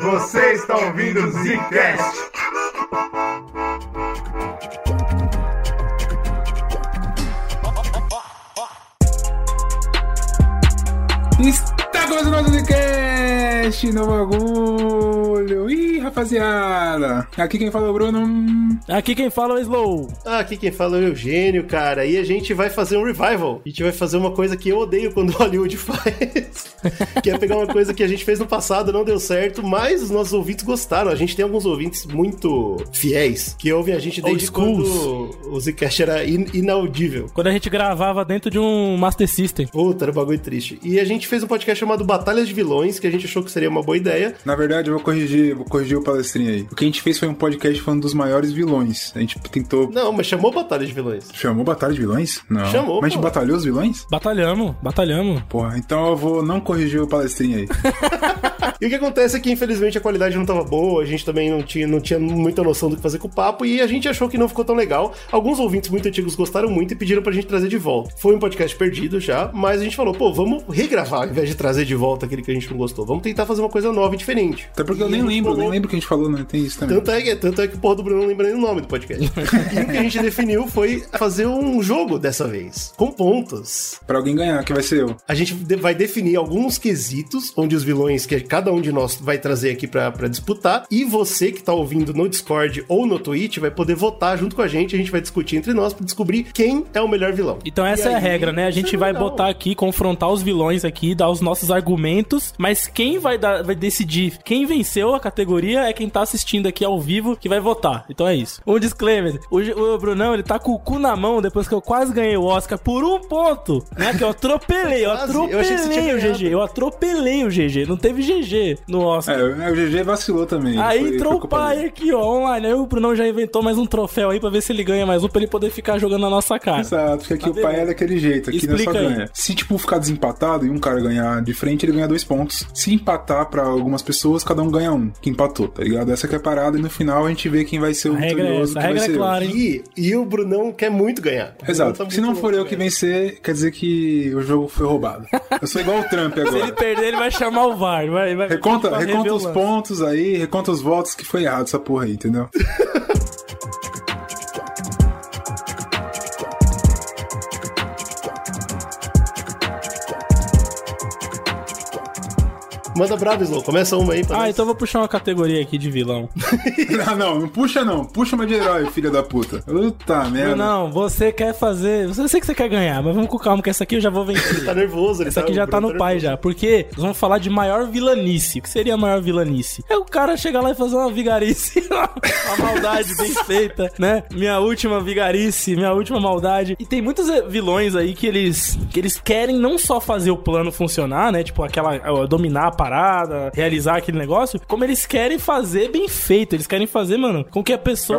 Você está ouvindo o Zcast. Está começando um Zcast no bagulho. Ih, rapaziada. Aqui quem fala é o Bruno. Aqui quem fala é o Slow. Aqui quem fala é o Eugênio, cara. E a gente vai fazer um revival. A gente vai fazer uma coisa que eu odeio quando o Hollywood faz. que é pegar uma coisa que a gente fez no passado, não deu certo, mas os nossos ouvintes gostaram. A gente tem alguns ouvintes muito fiéis que ouvem a gente desde quando o Zcast era in- inaudível. Quando a gente gravava dentro de um Master System. Puta, era um bagulho triste. E a gente fez um podcast chamado Batalhas de Vilões, que a gente achou que seria uma boa ideia. Na verdade, eu vou corrigir, vou corrigir o palestrinho aí. O que a gente fez foi um podcast falando dos maiores vilões. A gente tentou. Não, mas chamou Batalhas de Vilões. Chamou Batalha de Vilões? Não. Chamou, Mas a gente pô. batalhou os vilões? Batalhamos, batalhamos. Porra, então eu vou não corrigir o palestrinho aí. E o que acontece é que, infelizmente, a qualidade não tava boa, a gente também não tinha, não tinha muita noção do que fazer com o papo, e a gente achou que não ficou tão legal. Alguns ouvintes muito antigos gostaram muito e pediram pra gente trazer de volta. Foi um podcast perdido já, mas a gente falou, pô, vamos regravar ao invés de trazer de volta aquele que a gente não gostou. Vamos tentar fazer uma coisa nova e diferente. Até porque eu E nem a gente lembro, falou- nem lembro o que a gente falou, né? Tem isso também. Tanto é, que, tanto é que o porra do Bruno não lembra nem o nome do podcast. e o que a gente definiu foi fazer um jogo dessa vez, com pontos. Pra alguém ganhar, que vai ser eu. A gente vai definir alguns quesitos, onde os vilões que cada um de nós vai trazer aqui pra, pra disputar, e você que tá ouvindo no Discord ou no Twitch vai poder votar junto com a gente, a gente vai discutir entre nós pra descobrir quem é o melhor vilão. Então essa E é a regra, né? A gente é vai legal. botar aqui, confrontar os vilões aqui, dar os nossos argumentos, mas quem vai, dar, vai decidir quem venceu a categoria é quem tá assistindo aqui ao vivo que vai votar. Então é isso. Um disclaimer: o, o Brunão, ele tá com o cu na mão depois que eu quase ganhei o Oscar por um ponto, né? Que eu atropelei, eu. Eu atropelei tinha o. GG, eu atropelei o GG, não teve GG no Oscar. É, o GG vacilou também. Aí Foi- entrou o pai dele. aqui, ó, online. Aí o Brunão já inventou mais um troféu aí pra ver se ele ganha mais um pra ele poder ficar jogando na nossa cara. Exato, porque aqui Tá o pai é daquele jeito, aqui não é só Explica aí. ganha. Se, tipo, ficar desempatado e um cara ganhar de frente, ele ganha dois pontos. Se empatar pra algumas pessoas, cada um ganha um, que empatou, tá ligado? Essa que é a parada e no final a gente vê quem vai ser o A regra é vitorioso, essa, a regra é eu. clara, hein? E, e o Brunão quer muito ganhar. Exato. tá Se não for eu que velho. vencer, quer dizer que o jogo foi roubado. Eu sou igual o Trump Se ele agora. perder, ele vai chamar o VAR. Vai, vai, Reconta, vai reconta os pontos aí, reconta os votos que foi errado essa porra aí, entendeu? Manda bravo, Slow. Começa uma aí pra Ah, nós. então eu vou puxar uma categoria aqui de vilão. não, não, não puxa não. Puxa uma de herói, filha da puta. Puta merda. Não, você quer fazer. Eu sei que você quer ganhar, mas vamos com calma, que essa aqui eu já vou vencer. Tá nervoso, ele Essa aqui o já tá no pai nervoso. já, porque nós vamos falar de maior vilanice. O que seria a maior vilanice? É o cara chegar lá e fazer uma vigarice, uma maldade bem feita, né? Minha última vigarice, minha última maldade. E tem muitos eh, vilões aí que eles que eles querem não só fazer o plano funcionar, né? Tipo aquela ó, dominar a parada, realizar aquele negócio, como eles querem fazer bem feito. Eles querem fazer, mano, com que a pessoa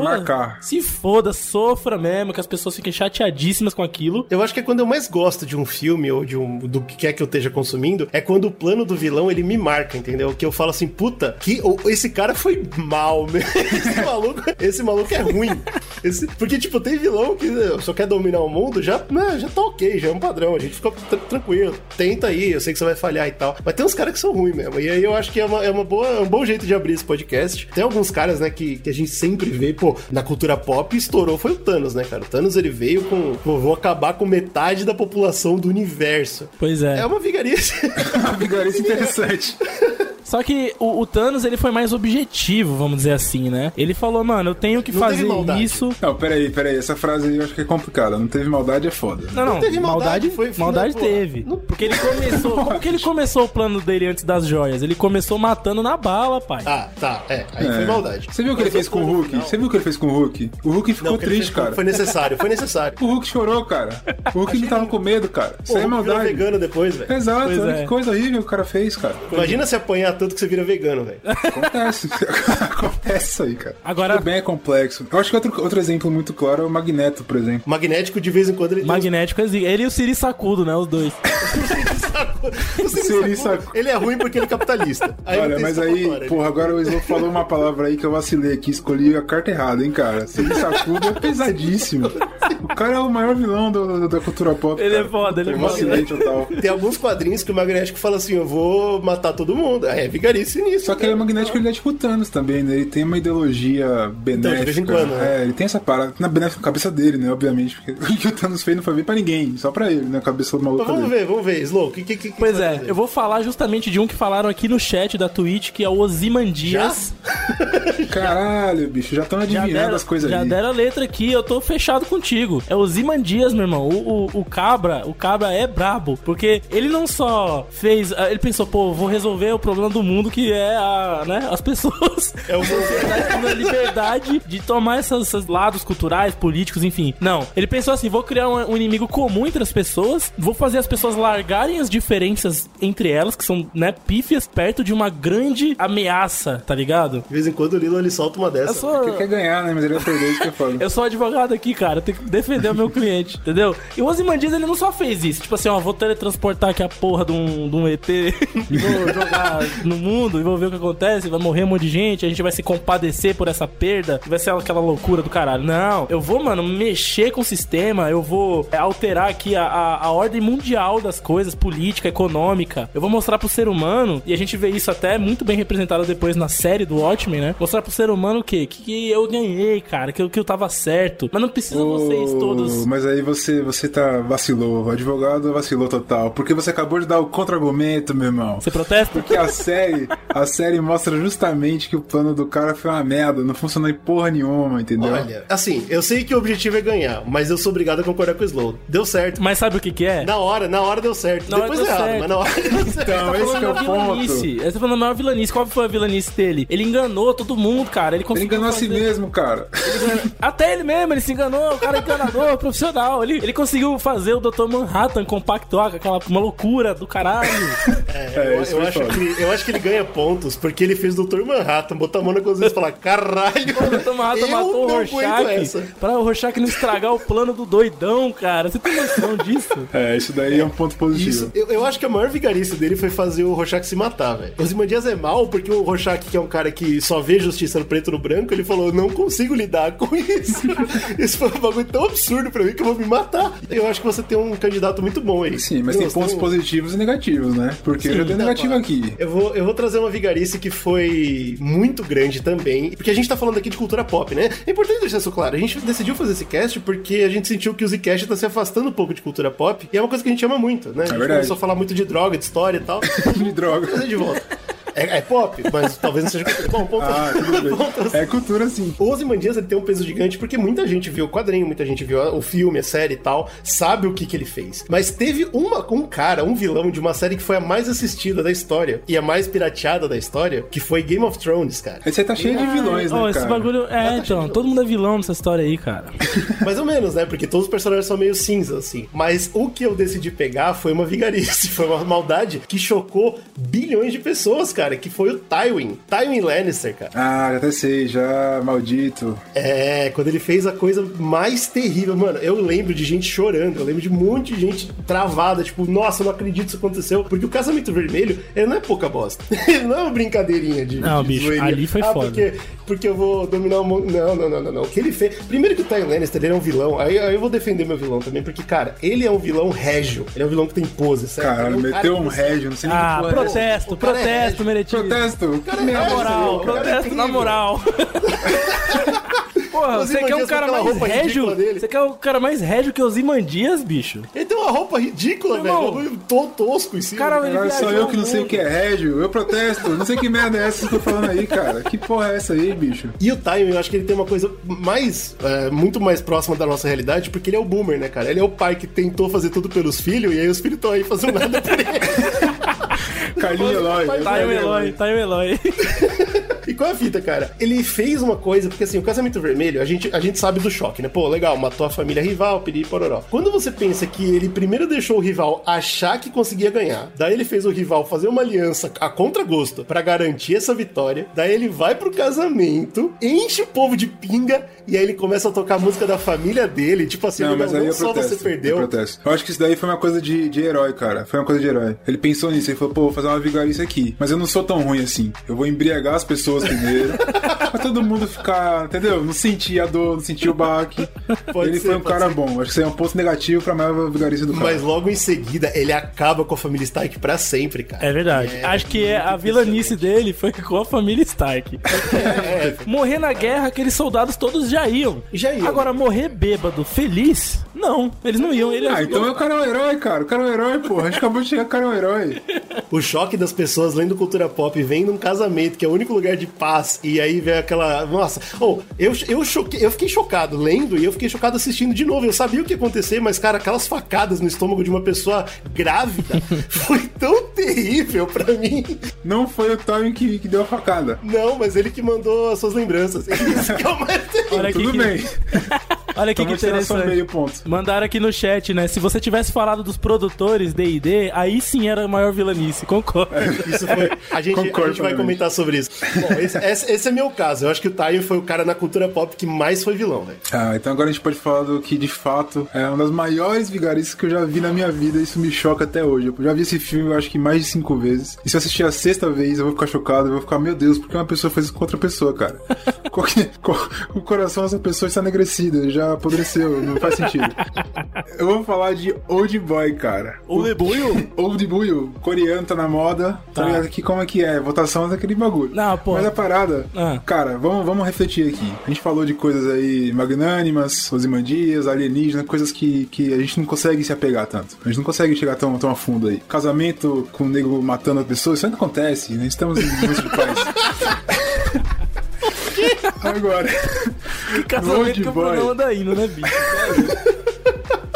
se foda, sofra mesmo, que as pessoas fiquem chateadíssimas com aquilo. Eu acho que é quando eu mais gosto de um filme ou de um do que quer que eu esteja consumindo, é quando o plano do vilão ele me marca, entendeu? Que eu falo assim, puta, que esse cara foi mal, mesmo. esse maluco, esse maluco é ruim. Esse- porque tipo, tem vilão que né, só quer dominar o mundo, já, né, já tá OK, já é um padrão, a gente fica tran- tranquilo. Tenta aí, eu sei que você vai falhar e tal. Mas tem uns caras que são ruins mesmo. E aí eu acho que é, uma, é uma boa, é um bom jeito de abrir esse podcast. Tem alguns caras, né, que, que a gente sempre vê, pô, na cultura pop estourou foi o Thanos, né, cara? O Thanos ele veio com, pô, vou acabar com metade da população do universo. Pois é. É uma vigarice. Uma vigarice interessante. Só que o, o Thanos, ele foi mais objetivo, vamos dizer assim, né? Ele falou, mano, eu tenho que Não fazer isso. Não, peraí, peraí. Essa frase aí eu acho que é complicada. Não teve maldade, é foda. Não, não, teve maldade, maldade, foi- foi- maldade pô, teve. não- Porque ele começou. como que ele começou o plano dele antes das joias? Ele começou matando na bala, pai. Ah, tá. É, aí É. foi maldade. Você viu o que ele fez com o Hulk? final- Você viu o que ele fez com o Hulk? O Hulk ficou Não, triste, cara. Foi necessário, foi necessário. O Hulk chorou, cara. O Hulk não tava com medo, cara. Isso Pô, aí é maldade. vegano depois, velho. Exato, olha é. que coisa horrível que o cara fez, cara. Imagina se apanhar tanto que você vira vegano, velho. Acontece. Acontece isso aí, cara. Agora- Tudo bem é complexo. Eu acho que outro, outro exemplo muito claro é o Magneto, por exemplo. Magnético, de vez em quando, ele Magnético. Ele e o Siri Sacudo, né? Os dois. Siri. Ele é ruim porque ele é capitalista. Aí Olha, mas aí, porra, agora o Slow falou uma palavra aí que eu vacilei aqui, escolhi a carta errada, hein, cara. Siri sacudo é pesadíssimo. O cara é o maior vilão do- do- da cultura pop. Ele é cara. foda, ele é foda. total. Tem alguns quadrinhos que o Magnético fala assim: eu vou matar todo mundo. É vigarice nisso. Só que ele é magnético, ele é tipo o Thanos também, né? Ele tem uma ideologia benéfica. Então, de vez em quando, né? É, ele tem essa parada na benéfica na cabeça dele, né? Obviamente. Porque o que o Thanos fez não foi bem pra ninguém, só pra ele, né? A cabeça do maluco Mas vamos dele. ver, vamos ver. Slow, o que, que, que Pois é, fazer? eu vou falar justamente de um que falaram aqui no chat da Twitch, que é o Ozymandias. Caralho, bicho, já estão Já adivinhando deram, as coisas já aí. deram a letra aqui, eu tô fechado contigo. É o Zimandias, meu irmão. O, o, o Cabra, o Cabra é brabo. Porque ele não só fez. ah, Ele pensou, pô, vou resolver o problema do mundo que é a, né, as pessoas. É o a liberdade de tomar esses, esses lados culturais, políticos, enfim. Não. Ele pensou assim: vou criar um, um inimigo comum entre as pessoas, vou fazer as pessoas largarem as diferenças entre elas, que são, né, pífias, perto de uma grande ameaça, tá ligado? De vez em quando o Lilo ele solta uma dessa. Eu sou. Ele quer ganhar, né? Mas ele vai perder, isso que é foda. Eu sou advogado aqui, cara. Eu tenho que defender o meu cliente, entendeu? E o Ozymandias, ele não só fez isso. Tipo assim, ó, vou teletransportar aqui a porra de um, de um ET e vou jogar no mundo e vou ver o que acontece. Vai morrer um monte de gente, a gente vai se compadecer por essa perda. Vai ser aquela loucura do caralho. Não, eu vou, mano, mexer com o sistema. Eu vou alterar aqui a, a, a ordem mundial das coisas, política, econômica. Eu vou mostrar pro ser humano, e a gente vê isso até muito bem representado depois na série do Watchmen, né? Mostrar pro ser humano o quê? Que, que eu ganhei, cara, que, eu- que eu tava certo. Mas não precisa vocês Ô, todos. Mas aí você, você tá vacilou. O advogado vacilou total. Porque você acabou de dar o contra-argumento, meu irmão. Você protesta? Porque a série, a série mostra justamente que o plano do cara foi uma merda, não funcionou em porra nenhuma, entendeu? Olha, assim, eu sei que o objetivo é ganhar, mas eu sou obrigado a concordar com o Slow. Deu certo. Mas sabe o que que é? Na hora, na hora deu certo. Na hora Depois deu deu errado, certo. mas certo. Então, esse que é o da ponto. vilanice. Você tá falando da maior vilanice. Qual foi a vilanice dele? Ele enganou todo mundo, cara. Ele Ele conseguiu. enganou a si fazer- mesmo, cara. Ele Até ele mesmo, ele se enganou. O cara é enganador, profissional. Ele, ele conseguiu fazer o Dr. Manhattan compactuar com aquela uma loucura do caralho. É, eu, isso eu foi acho que, eu acho que ele ganha pontos porque ele fez Dr. Manhattan, botar a mão na consciência e falar: caralho, O Dr. Manhattan eu matou o não Rorschach pra o Rorschach não estragar o plano do doidão, cara. Você tem noção disso? É, isso daí é um ponto positivo. Isso, eu, eu acho que a maior vigarice dele foi fazer o Rorschach se matar, velho. O Zimandias é mal porque o Rorschach, que é um cara que só vê justiça no preto e no branco, ele falou: não consigo lidar com isso. isso foi um bagulho tão absurdo pra mim que eu vou me matar. Eu acho que você tem um candidato muito bom aí. Sim, mas tem pontos positivos e negativos, né? Porque eu já dei Não, negativo aqui. Eu vou, eu vou trazer uma vigarice que foi muito grande também, porque a gente tá falando aqui de cultura pop, né? É importante deixar isso claro. A gente decidiu fazer esse cast porque a gente sentiu que o Zcast tá se afastando um pouco de cultura pop, e é uma coisa que a gente ama muito, né? Gente verdade. Começou a falar muito de droga, de história e tal. De droga. De volta. É, é pop, mas talvez não seja cultura. Bom, ponto, Ah, tudo bem. ponto É cultura sim. o Ozymandias ele tem um peso gigante porque muita gente viu o quadrinho, muita gente viu o filme, a série e tal, sabe o que, que ele fez. Mas teve uma, um cara, um vilão de uma série que foi a mais assistida da história e a mais pirateada da história, que foi Game of Thrones, cara. Esse aí tá cheio de vilões, né, Ó, esse cara? bagulho. É, então, todo mundo é vilão nessa história aí, cara. Mais ou menos, né? Porque todos os personagens são meio cinza, assim. Mas o que eu decidi pegar foi uma vigarice, foi uma maldade que chocou bilhões de pessoas, cara, que foi o Tywin. Tywin Lannister, cara. Ah, já até sei, já maldito. É, quando ele fez a coisa mais terrível, mano, eu lembro de gente chorando, eu lembro de um monte de gente travada, tipo, nossa, eu não acredito que isso aconteceu, porque o casamento vermelho, ele não é pouca bosta. Ele não é uma brincadeirinha de. Não, de bicho, zoeirinha. ali foi ah, foda. Porque, porque eu vou dominar o mundo. Não, não, não, não, não. O que ele fez. Primeiro que o Tywin Lannister, ele é um vilão, aí, aí eu vou defender meu vilão também, porque, cara, ele é um vilão régio, ele é um vilão que tem pose, certo? Cara, Ele é um meteu um régio, não sei nem Ah, que é protesto, O é protesto. Protesto. Cara, Que é Na merda, moral, é protesto na moral. Porra, você quer um cara mais roupa régio? Você quer um cara mais régio que os Imandias, bicho? Ele tem uma roupa ridícula, velho. Um Irmão. bagulho todo tosco em cima. Cara, Caralho, só eu que não sei o que é régio. Eu protesto. Não sei que merda é essa que eu tô falando aí, cara. Que porra é essa aí, bicho? E o Time, eu acho que ele tem uma coisa mais, é, muito mais próxima da nossa realidade, porque ele é o boomer, né, cara? Ele é o pai que tentou fazer tudo pelos filhos, e aí os filhos estão aí fazendo nada por ele. Carlinho Eloy. O Carlinho Eloy, o Eloy. Qual é a fita, cara? Ele fez uma coisa, porque assim, o casamento vermelho, a gente, a gente sabe do choque, né? Pô, legal, matou a família rival, pedi pororó. Quando você pensa que ele primeiro deixou o rival achar que conseguia ganhar, daí ele fez o rival fazer uma aliança a contragosto pra garantir essa vitória, daí ele vai pro casamento, enche o povo de pinga, e aí ele começa a tocar a música da família dele, tipo assim, Não, não, mas aí não eu só protesto. você perdeu. Eu acho que isso daí foi uma coisa de, de herói, cara. Foi uma coisa de herói. Ele pensou nisso, ele falou, pô, vou fazer uma vigarice aqui. Mas eu não sou tão ruim assim. Eu vou embriagar as pessoas primeiro. pra todo mundo ficar, entendeu? Não sentir a dor, não sentir o baque. Pode ele ser, foi um cara ser. bom. Acho que isso aí é um ponto negativo pra maior vigarice do cara. Mas logo em seguida, ele acaba com a família Stark pra sempre, cara. É verdade. É, Acho que é, a vilanice dele foi com a família Stark. É, Morrer na guerra, aqueles soldados todos já iam. Já iam. Agora, morrer bêbado, feliz? Não, eles não iam. Ele Ah, ajudou. então o cara é um herói, cara. O cara é um herói, porra. A gente acabou de chegar, o cara é um herói. O choque das pessoas lendo cultura pop, vendo um casamento, que é o único lugar de paz, e aí vem aquela. Nossa, oh, eu, eu, choquei, eu fiquei chocado lendo e eu fiquei chocado assistindo de novo. Eu sabia o que ia acontecer, mas, cara, aquelas facadas no estômago de uma pessoa grávida foi tão terrível pra mim. Não foi o Tommy que, que deu a facada. Não, mas ele que mandou as suas lembranças. Isso que é o mais terrível. Olha aqui Tudo que, bem. Olha aqui Então que só interessante. meio ponto. Mandaram aqui no chat, né? Se você tivesse falado dos produtores D&D, aí sim era a maior vilanice, concordo. Isso foi. A gente, a Concordo gente vai comentar sobre isso. Bom, esse, esse- esse é meu caso. Eu acho que o Taio foi o cara na cultura pop que mais foi vilão, velho. Ah, então agora a gente pode falar do que de fato é uma das maiores vigarices que eu já vi na minha vida. Isso me choca até hoje. Eu já vi esse filme, eu acho que mais de cinco vezes. E se eu assistir a sexta vez, eu vou ficar chocado. Eu vou ficar, meu Deus, por que uma pessoa fez isso com outra pessoa, cara? Qualquer- qual- o coração dessa pessoa está enegrecido, já apodreceu, não faz sentido. Eu vou falar de Old Boy, cara. O Lebuio? Old Boy, coreano tá na moda. Tá, Tá. ligado? Aqui como é que é? Votação daquele bagulho. Não, pô. Mas a parada, Ah. cara, vamos, vamos refletir aqui. A gente falou de coisas aí magnânimas, osimandias, alienígenas, coisas que, que a gente não consegue se apegar tanto. A gente não consegue chegar tão, tão a fundo aí. Casamento com o nego matando a pessoa, isso ainda acontece, né? Estamos em de paz. Agora, Que casamento que o. Bruno anda indo, né, bicho?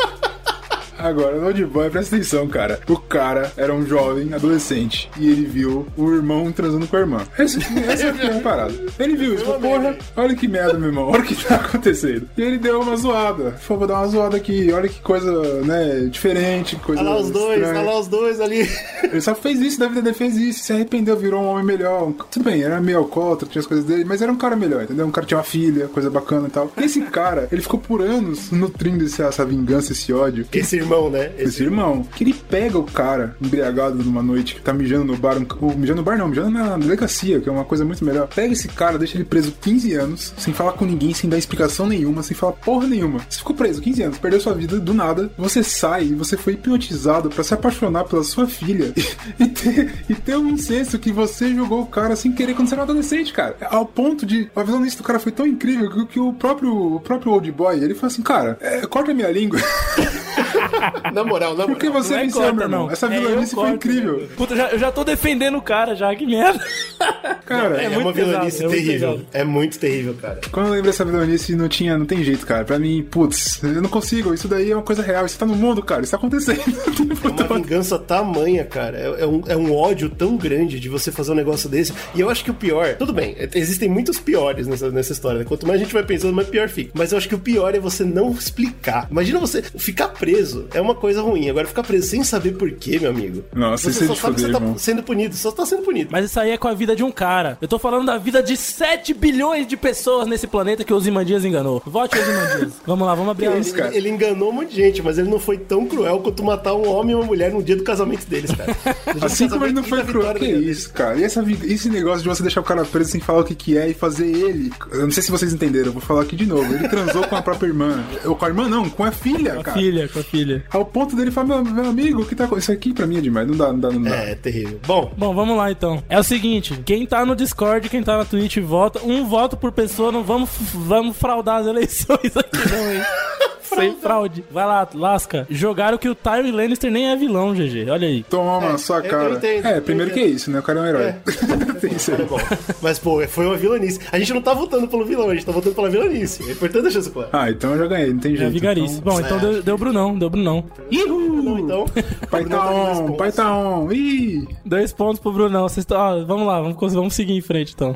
Agora, no Old Boy, presta atenção, cara. O cara era um jovem, adolescente, e ele viu o irmão transando com a irmã. Essa, essa é a primeira parada. Ele viu isso, falou, porra, olha que merda, meu irmão, olha o que tá acontecendo. E ele deu uma zoada. Falou, vou dar uma zoada aqui, olha que coisa, né, diferente, coisa Olha lá os dois, estranha. olha lá os dois ali. Ele só fez isso da vida dele, fez isso, se arrependeu, virou um homem melhor. Tudo bem, era meio alcoólatra, tinha as coisas dele, mas era um cara melhor, entendeu? Um cara tinha uma filha, coisa bacana e tal. E esse cara, ele ficou por anos nutrindo essa, essa vingança, esse ódio. Esse irmão, né? Esse irmão, que ele pega o cara embriagado numa noite que tá mijando no bar, um, ou mijando no bar não, mijando na delegacia, que é uma coisa muito melhor. Pega esse cara, deixa ele preso 15 anos, sem falar com ninguém, sem dar explicação nenhuma, sem falar porra nenhuma. Você ficou preso 15 anos, perdeu sua vida do nada, você sai e você foi hipnotizado pra se apaixonar pela sua filha e, ter, e ter um incesto que você jogou o cara sem querer quando você era adolescente, cara. Ao ponto de. A visão disso do cara foi tão incrível que, que o próprio o próprio old boy, ele falou assim, cara, é, corta minha língua. Na moral, na moral. Porque você Não é venceu, corta, meu irmão. não. Essa É, vilanice foi corto, incrível. né? Puta, já- eu já tô defendendo o cara já, que merda. Cara, É, muito uma vilanice pesado, é muito terrível. pesado. É muito terrível, cara. quando eu lembro dessa vilanice, não tinha, não tem jeito, cara. Pra mim, putz, eu não consigo. Isso daí é uma coisa real. Isso tá no mundo, cara. Isso tá acontecendo. É uma vingança tamanha, cara. É, é um, é um ódio tão grande de você fazer um negócio desse. E eu acho que o pior. Tudo bem, é- existem muitos piores nessa, nessa história. Né? Quanto mais a gente vai pensando, mais pior fica. Mas eu acho que o pior é você não explicar. Imagina você ficar preso. É uma coisa ruim. Agora, ficar preso sem saber por quê, meu amigo. Nossa, você é só sabe que você tá irmão. sendo punido. Só tá sendo punido. Mas isso aí é com a vida de um cara. Eu tô falando da vida de 7 bilhões de pessoas nesse planeta que o Ozymandias enganou. Vote Ozymandias. Vamos lá, vamos abrir a lista. isso, cara? Ele enganou um monte de gente, mas ele não foi tão cruel quanto matar um homem e uma mulher no dia do casamento deles, cara. Assim como ele não e foi cruel. Que vida isso, cara? E essa, esse negócio de você deixar o cara preso sem falar o que, que é e fazer ele. Eu não sei se vocês entenderam, eu vou falar aqui de novo. Ele transou com a própria irmã. Ou com a irmã, não, com a filha, Com a cara. filha, com a filha. Ao ponto dele falar, meu, meu amigo, o que tá acontecendo? Isso aqui pra mim é demais. Não dá, não dá, não dá. É, terrível. Bom, Bom, vamos lá então. É o seguinte, quem tá no Discord, quem tá na Twitch, vota. Um voto por pessoa, não vamos, vamos fraudar as eleições aqui não, hein? Sem fraude. Vai lá, lasca. Jogaram que o Tyrion Lannister nem é vilão, GG. Olha aí. Toma, É, sua eu- eu cara. entendo, é, eu primeiro que é isso, né? O cara é um herói. Tem isso aí. é. Mas, pô, foi uma vilanice. A gente não tá votando pelo vilão, a gente tá votando pela vilanice. É importante deixar isso claro. Ah, então eu já ganhei, não tem É jeito. vigarice. Então... Bom, então deu, deu Brunão, Brunão. Não, então. Pai tá on, dois pai tá on. Ih! Dois pontos pro Brunão. Vocês tão- ó, vamos lá, vamos, vamos seguir em frente então.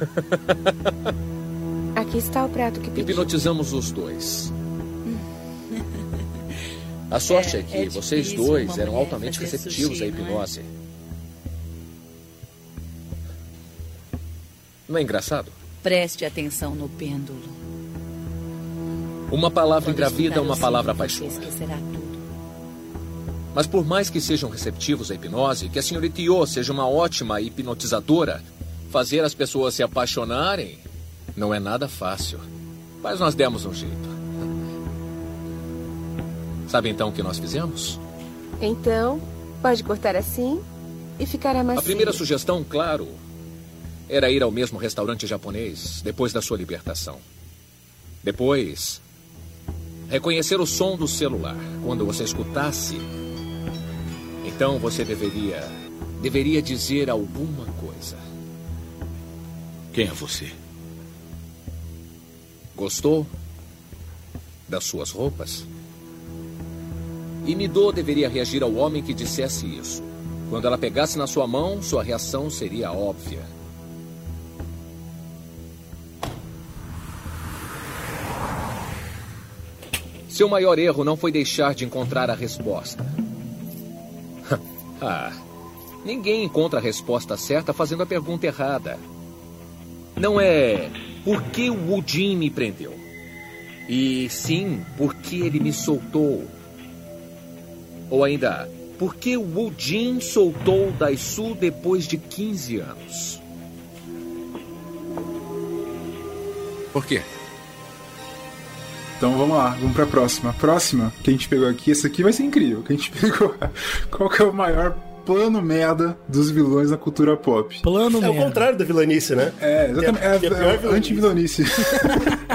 Aqui está o prato que pedi. Hipnotizamos os dois. A sorte é, É- que é vocês difícil dois eram altamente receptivos sushi, à não é? hipnose. Não é engraçado? Preste atenção no pêndulo. Uma palavra engravida, uma palavra sino, você apaixona. esquecerá tudo. Mas por mais que sejam receptivos à hipnose, que a senhorita Io seja uma ótima hipnotizadora, fazer as pessoas se apaixonarem não é nada fácil. Mas nós demos um jeito. Sabe então o que nós fizemos? Então, pode cortar assim e ficar macio. A primeira sugestão, claro, era ir ao mesmo restaurante japonês depois da sua libertação. Depois, reconhecer o som do celular quando você escutasse. Então você deveria deveria dizer alguma coisa. Quem é você? Gostou das suas roupas? E Midô deveria reagir ao homem que dissesse isso. Quando ela pegasse na sua mão, sua reação seria óbvia. Seu maior erro não foi deixar de encontrar a resposta. ah, ninguém encontra a resposta certa fazendo a pergunta errada. Não é por que o Wujin me prendeu, e sim por que ele me soltou. Ou ainda, por que o Wujin soltou Daisu depois de 15 anos? Por quê? Então vamos lá, vamos pra próxima. A próxima que a gente pegou aqui, essa aqui vai ser incrível. Que a gente pegou. Qual que é o maior plano merda dos vilões na cultura pop? Plano É o merda. contrário da vilanice, né? É, exatamente. É- é É, é, vilanice. anti-vilanice.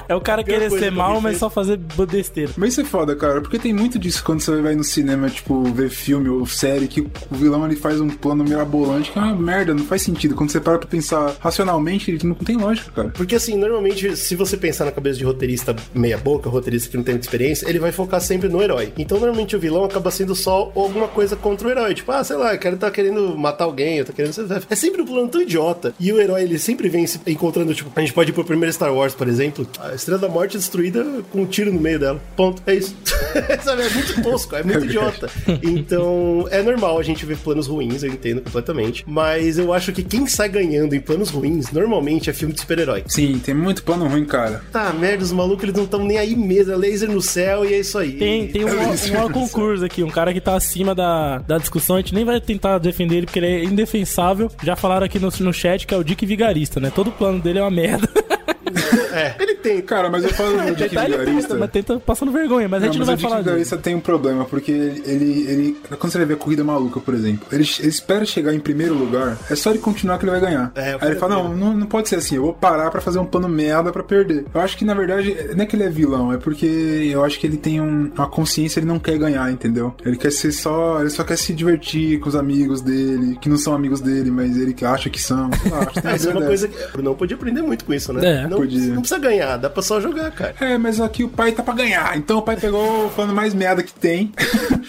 É o cara querer ser mal, mas só fazer besteira. Mas isso é foda, cara, porque tem muito disso quando você vai no cinema, tipo, ver filme ou série, que o vilão ele faz um plano mirabolante que é uma merda, não faz sentido. Quando você para pra pensar racionalmente, ele não tem lógica, cara. Porque assim, normalmente, se você pensar na cabeça de roteirista meia boca, roteirista que não tem muita experiência, ele vai focar sempre no herói. Então, normalmente, o vilão acaba sendo só alguma coisa contra o herói. Tipo, ah, sei lá, o cara tá querendo matar alguém, eu tô querendo... É sempre um plano tão idiota. E o herói, ele sempre vem se encontrando, tipo, a gente pode ir pro primeiro Star Wars, por exemplo, a Estrela da Morte é destruída com um tiro no meio dela. Ponto. É isso. Sabe, é muito tosco, é muito idiota. Então, é normal a gente ver planos ruins, eu entendo completamente. Mas eu acho que quem sai ganhando em planos ruins, normalmente é filme de super-herói. Sim, tem muito plano ruim, cara. Tá, merda, os malucos eles não estão nem aí mesmo, é laser no céu e é isso aí. Tem, tem um, um maior concurso aqui, um cara que tá acima da, da discussão. A gente nem vai tentar defender ele porque ele é indefensável. Já falaram aqui no, no chat que é o Dick Vigarista, né? Todo plano dele é uma merda. É, ele tem. Cara, mas eu falo do Dick ele tenta, Vigarista. mas tenta passando vergonha, mas a gente não, vai o Dick falar. Vigarista tem um problema, porque ele, ele, ele- Quando você vai ver a corrida maluca, por exemplo, ele, ele espera chegar em primeiro lugar, é só ele continuar que ele vai ganhar. É, Aí ele fala: não, não, não pode ser assim, eu vou parar pra fazer um plano merda pra perder. Eu acho que na verdade, não é que ele é vilão, é porque eu acho que ele tem um- uma consciência, ele não quer ganhar, entendeu? Ele quer ser só. Ele só quer se divertir com os amigos dele, que não são amigos dele, mas ele que acha que são. Sei lá, acho que tem isso é uma coisa que o Brunão podia aprender muito com isso, né? É, não, podia. Não precisa ganhar, dá pra só jogar, cara. É, mas aqui o pai tá pra ganhar. Então o pai pegou o plano mais merda que tem.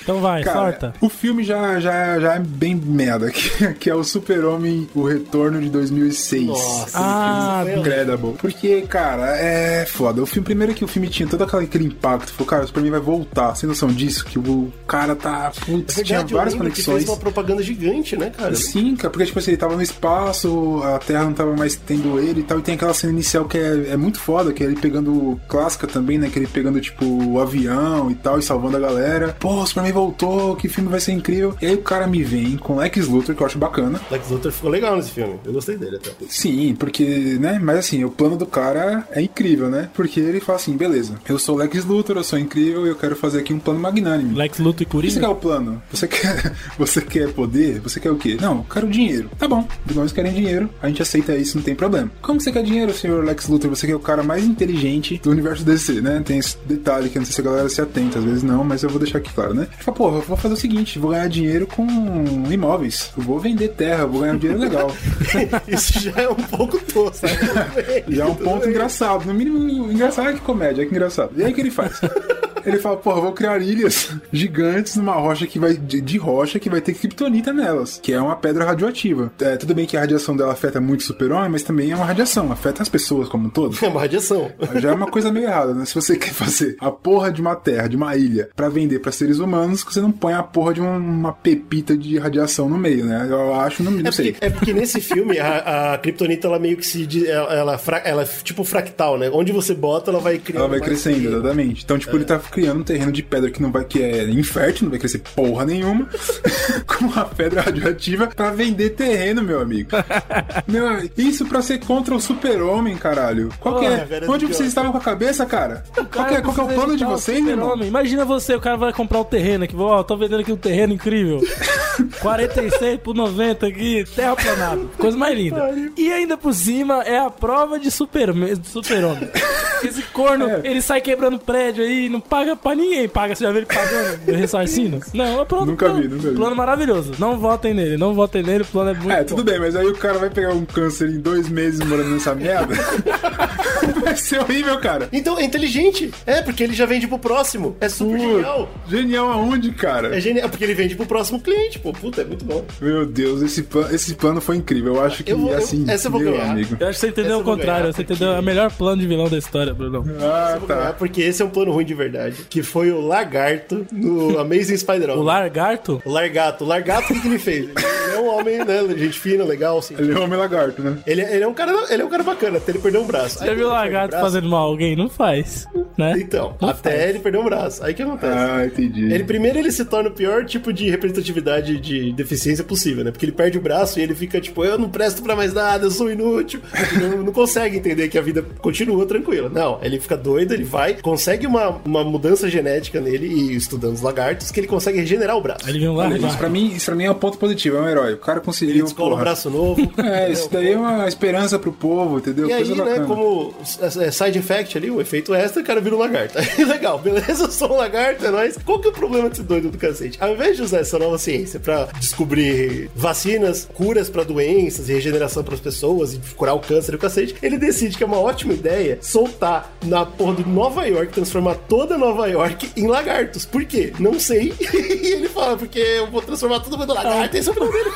Então vai, Cara, sorta. o filme já, já, já é bem merda, que, que é o Super-Homem, o Retorno de 2006. Nossa, Ah, Incredible. Porque, cara, é foda. O filme, primeiro que o filme tinha todo aquele, aquele impacto. Falou, cara, o Superman vai voltar. Sem noção disso, que o cara tá. Putz, É tinha verdade, eu várias conexões. fez uma propaganda gigante, né, cara? Sim, cara, porque tipo assim, ele tava no espaço, a Terra não tava mais tendo ele e tal, e tem aquela cena inicial que é, é muito foda, que é ele pegando clássica também, né? Que ele pegando, tipo, o avião e tal, e salvando a galera. Pô, o Superman voltou, que filme vai ser incrível. E aí o cara me vem com Lex Luthor, que eu acho bacana. Lex Luthor ficou legal nesse filme. Eu gostei dele até. Sim, porque, né? Mas assim, o plano do cara é incrível, né? Porque ele fala assim, beleza, eu sou Lex Luthor, eu sou incrível e eu quero fazer aqui um plano magnânime. Lex Luthor e O que você quer Coringa. o plano? Você quer, você quer poder? Você quer o quê? Não, eu quero dinheiro. Tá bom, vilões querem dinheiro, a gente aceita isso, não tem problema. Como você quer dinheiro, senhor Lex Luthor? Você quer o cara mais inteligente do universo DC, né? Tem esse detalhe que eu não sei se a galera se atenta, às vezes não, mas eu vou deixar aqui claro, né? Ele fala, porra, eu vou fazer o seguinte, vou ganhar dinheiro com imóveis. Eu vou vender terra, vou ganhar um dinheiro legal. Isso já é um pouco tosco. né? Já é um ponto engraçado. No mínimo, engraçado é que comédia, é que engraçado. E aí o que ele faz? Ele fala, porra, vou criar ilhas gigantes numa rocha que vai. De, de rocha que vai ter criptonita nelas, que é uma pedra radioativa. É, tudo bem que a radiação dela afeta muito o super-homem, mas também é uma radiação, afeta as pessoas como um todo. É uma radiação. Já é uma coisa meio errada, né? Se você quer fazer a porra de uma terra, de uma ilha, pra vender pra seres humanos, você não põe a porra de um- uma pepita de radiação no meio, né? Eu acho, não, não É sei. porque, é porque nesse filme a, a Kryptonita ela meio que se. Ela, ela, fra- ela é tipo fractal, né? Onde você bota, ela vai criando. Ela vai crescendo, exatamente. Então, tipo, ele tá criando um terreno de pedra que não vai, que é infértil, não vai crescer porra nenhuma, com uma pedra radioativa pra vender terreno, meu amigo. meu, isso pra ser contra o super-homem, caralho. Qual Porra, é? velho, Onde vocês estavam com a cabeça, cara? Qual que é, qual que é o plano de vocês, irmão? super-homem. Imagina você, o cara vai comprar o terreno aqui. Ó, tô vendendo aqui um terreno incrível. 46 por 90 aqui, terraplanado. Coisa mais linda. E ainda por cima é a prova de super-homem. Super Esse corno, É. ele sai quebrando prédio aí, não paga pra ninguém. Paga, você já viu ele pagando, ressarcindo? Não, é pronto. Nunca plano, vi, nunca vi. Plano maravilhoso. Não votem nele, não votem nele, o plano é muito É, bom. tudo bem, mas aí o cara vai pegar um câncer em dois meses morando nessa merda. vai ser horrível, cara. Então, é inteligente. É, porque ele já vende pro próximo. É super genial. Genial aonde, cara? É genial, porque ele vende pro próximo cliente, pô. Puta, é muito bom. Meu Deus, esse, plan- esse plano foi incrível. Eu acho que, Eu vou- eu- assim, essa eu vou meu ganhar. amigo. Eu acho que você entendeu Essa o contrário. ganhar, Você porque- entendeu o melhor plano de vilão da história, Bruno. Ah, Ah, tá. porque esse é um plano ruim de verdade. Que foi o Lagarto no Amazing Spider-Man. O Largarto? O Largato. O Largato, o que, que ele fez? Ele é um homem, né? Gente fina, legal, assim. Ele é um homem lagarto, né? Ele, ele é um cara, ele é um cara bacana, até ele perder um braço. Você viu o lagarto fazendo mal a alguém? Não faz, né? Então, Não até faz. ele perder um braço. Aí que acontece. Ah, entendi. Ele primeiro ele se torna o pior tipo de representatividade de deficiência possível, né? Porque ele perde o braço e ele fica tipo, eu não presto pra mais nada, eu sou inútil. não, não consegue entender que a vida continua tranquila. Não, ele fica doido, ele vai, consegue uma, uma mudança genética nele e estudando os lagartos que ele consegue regenerar o braço. Ele viu um Olha, isso, lagarto. pra mim, isso pra mim é um ponto positivo, é um herói. O cara Ele conseguiu. descola um braço novo. É, isso daí é uma esperança pro povo, entendeu? E aí, Coisa né, bacana. como é side effect ali, o efeito extra, o cara vira um lagarto. Aí, legal, beleza, eu sou um lagarto, é nóis. Qual que é o problema desse doido do cacete? Ao invés de usar essa nova ciência pra descobrir vacinas, curas pra doenças e regeneração pras pessoas e curar o câncer e o cacete, ele decide que é uma ótima ideia soltar na porra de Nova York, transformar toda Nova York em lagartos. Por quê? Não sei. e ele fala, porque eu vou transformar todo mundo em lagarto, esse é o dele.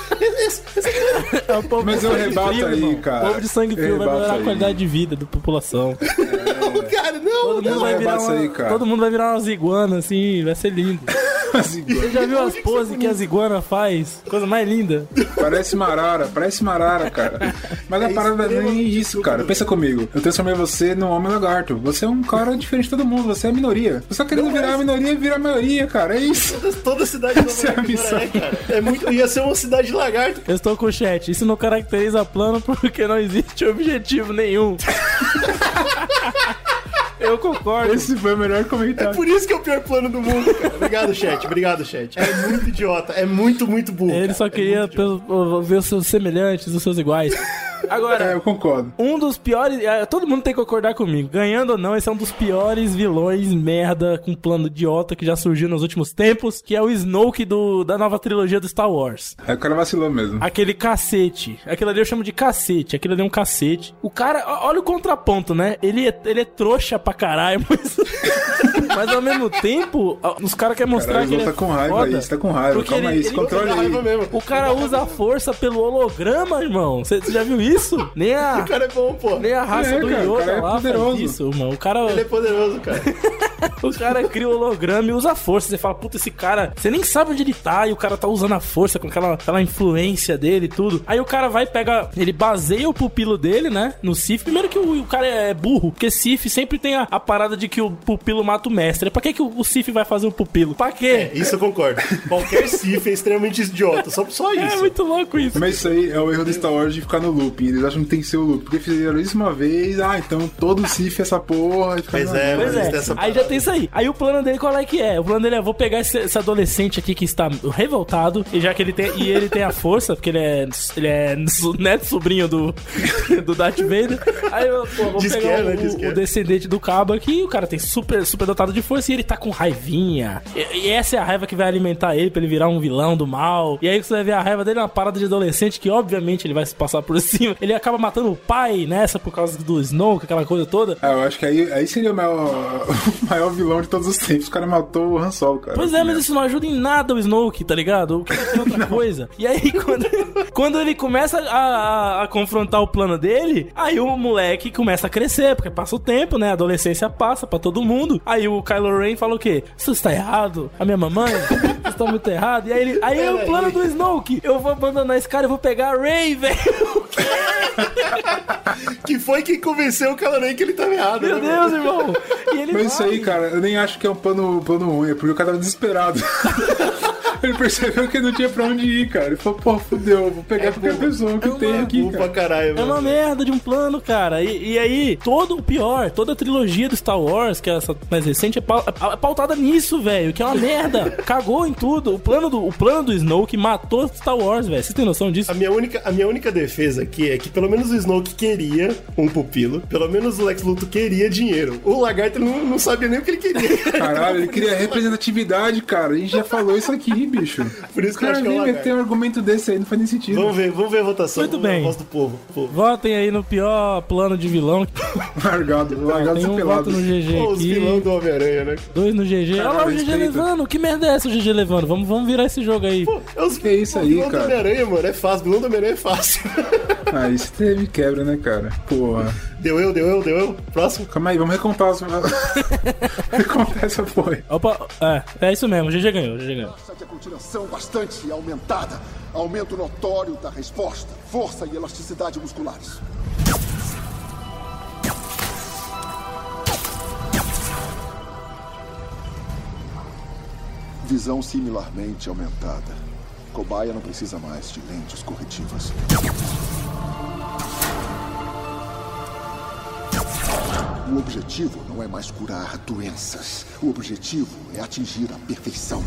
Esse, esse é o. É o povo Mas de eu sangue rebato frio, aí, irmão. cara. O povo de sangue frio vai melhorar a qualidade de vida da população. Não, cara, não, Todo mundo, não. vai virar uma, aí, cara. todo mundo vai virar umas iguanas, assim, vai ser lindo. Você já viu as poses que as iguanas faz? Coisa mais linda. Parece Marara, parece Marara, cara. Mas a parada não é nem extremamente isso, cara. Pensa comigo. Eu transformei você num homem lagarto. Você é um cara diferente de todo mundo. Você é a minoria. Você tá querendo virar a minoria e virar a maioria, cara. É isso. Toda- cidade Essa é a York missão. é, cara. É muito, ia ser uma cidade de lagarto. Eu estou com o chat. Isso não caracteriza plano porque não existe objetivo nenhum. Eu concordo. Esse foi o melhor É comentário. por isso que é o pior plano do mundo, cara. Obrigado, chat. Obrigado, chat. É muito idiota. É muito, muito burro. Ele cara. só É queria pelo- ver os seus semelhantes, os seus iguais. Agora, É, eu concordo. um dos piores. é, Todo mundo tem que concordar comigo. Ganhando ou não, esse é um dos piores vilões merda com plano idiota que já surgiu nos últimos tempos, que é o Snoke do, da nova trilogia do Star Wars. Aí o cara vacilou mesmo. Aquele cacete. Aquilo ali eu chamo de cacete. Aquilo ali é um cacete. O cara, olha o contraponto, né? Ele é, ele é trouxa pra caralho, mas. mas ao mesmo tempo, os caras querem mostrar Caralho, que ele tá é com raiva foda, aí, você tá com raiva. porque Calma ele- aí, se ele- controle Dá aí. raiva mesmo. O cara usa a força pelo holograma, irmão. Você já viu isso? Nem a, O cara é bom, pô. nem a raça É, do cara, Yoda cara é lá poderoso. faz isso, irmão. O cara, Ele é poderoso, cara. o cara cria o holograma e usa a força. Você fala, puta, esse cara, você nem sabe onde ele tá e o cara tá usando a força com aquela, aquela influência dele e tudo. Aí o cara vai pegar, ele baseia o pupilo dele, né, no Sif. Primeiro que o, o cara é burro, porque Sif sempre tem a, a parada de que o pupilo mata o mestre. Pra que, que o, Sif vai fazer o pupilo? Pra quê? Isso eu concordo. Qualquer Sif é extremamente idiota. Só, só É, isso. muito louco isso. Mas isso aí é o erro do Star Wars de ficar no looping. Eles acham que tem que ser o loop. Porque fizeram isso uma vez, ah, então todo Sif é essa porra. Pois é, Pois mas é, essa aí já tem isso aí. Aí o plano dele qual é que é? O plano dele é, vou pegar esse, esse adolescente aqui que está revoltado, e já que ele tem, e ele tem a força, porque ele é, ele é neto sobrinho do, do Darth Vader. Aí eu pô, vou Diz que pegar é, né? o, que o é. descendente do cabo aqui, o cara tem super, super dotado de força, e ele tá com raivinha. E, e essa é a raiva que vai alimentar ele pra ele virar um vilão do mal. E aí você vai ver a raiva dele é uma parada de adolescente que obviamente ele vai se passar por cima. Ele acaba matando o pai nessa por causa do Snoke, aquela coisa toda. Ah, eu acho que aí, aí seria o maior, o maior vilão de todos os tempos. O cara matou o Han Solo, cara. Pois é, mas isso não ajuda em nada o Snoke, tá ligado? O que tem outra coisa. E aí, quando, quando ele começa a, a- a confrontar o plano dele, aí o moleque começa a crescer, porque passa o tempo, né? A adolescência passa pra todo mundo. Aí o Kylo Ren fala o quê? Isso está errado. A minha mamãe, isso está muito errado. E aí, ele, aí é o plano do Snoke. Eu vou abandonar esse cara e vou pegar a Rey, velho. Que foi quem convenceu o Caloran que ele tava errado. Meu né, Deus, irmão. E ele Mas isso aí, vai. cara, eu nem acho que é um plano, plano ruim, é porque o cara tava desesperado. Ele percebeu que não tinha pra onde ir, cara. Ele falou, pô, fudeu, vou pegar qualquer pessoa que é tem aqui, cara. caralho, É uma merda de um plano, cara. E, e aí, todo o pior, toda a trilogia do Star Wars, que é essa mais recente, é pau- é pautada nisso, velho. Que é uma merda. Cagou em tudo. O plano do, o plano do Snoke matou Star Wars, velho. Vocês têm noção disso? A minha, única, a minha única defesa aqui é que pelo menos o Snoke queria um pupilo, pelo menos o Lex Luthor queria dinheiro. O Lagarto não, não sabia nem o que ele queria. Caralho, ele queria representatividade, cara. A gente já falou isso aqui, bicho. Por isso que eu cara acho que é meter um argumento desse aí, não faz nem sentido. Vamos ver, vamos ver a votação. Muito bem. A voz do povo. povo. Votem aí no pior plano de vilão. Largado, largado Tem um voto pelado. no GG Pô, os vilão do Homem-Aranha, né? Dois no GG. Olha lá o GG levando. Que merda é essa o GG levando? Vamos, vamos virar esse jogo aí. É os, Que isso o aí, vilão do cara? Homem-Aranha, mano, é fácil. Vilão do Homem-Aranha é fácil. Ah, isso teve quebra, né, cara? Porra. Deu eu, deu eu, deu eu. Próximo. Calma aí, vamos recontar os... recontar essa porra. Opa, é, é isso mesmo. O GG ganhou, GG ganhou. de aculturação bastante aumentada. Aumento notório da resposta, força e elasticidade musculares. Visão similarmente aumentada. Cobaia não precisa mais de lentes corretivas. O objetivo não é mais curar doenças. O objetivo é atingir a perfeição.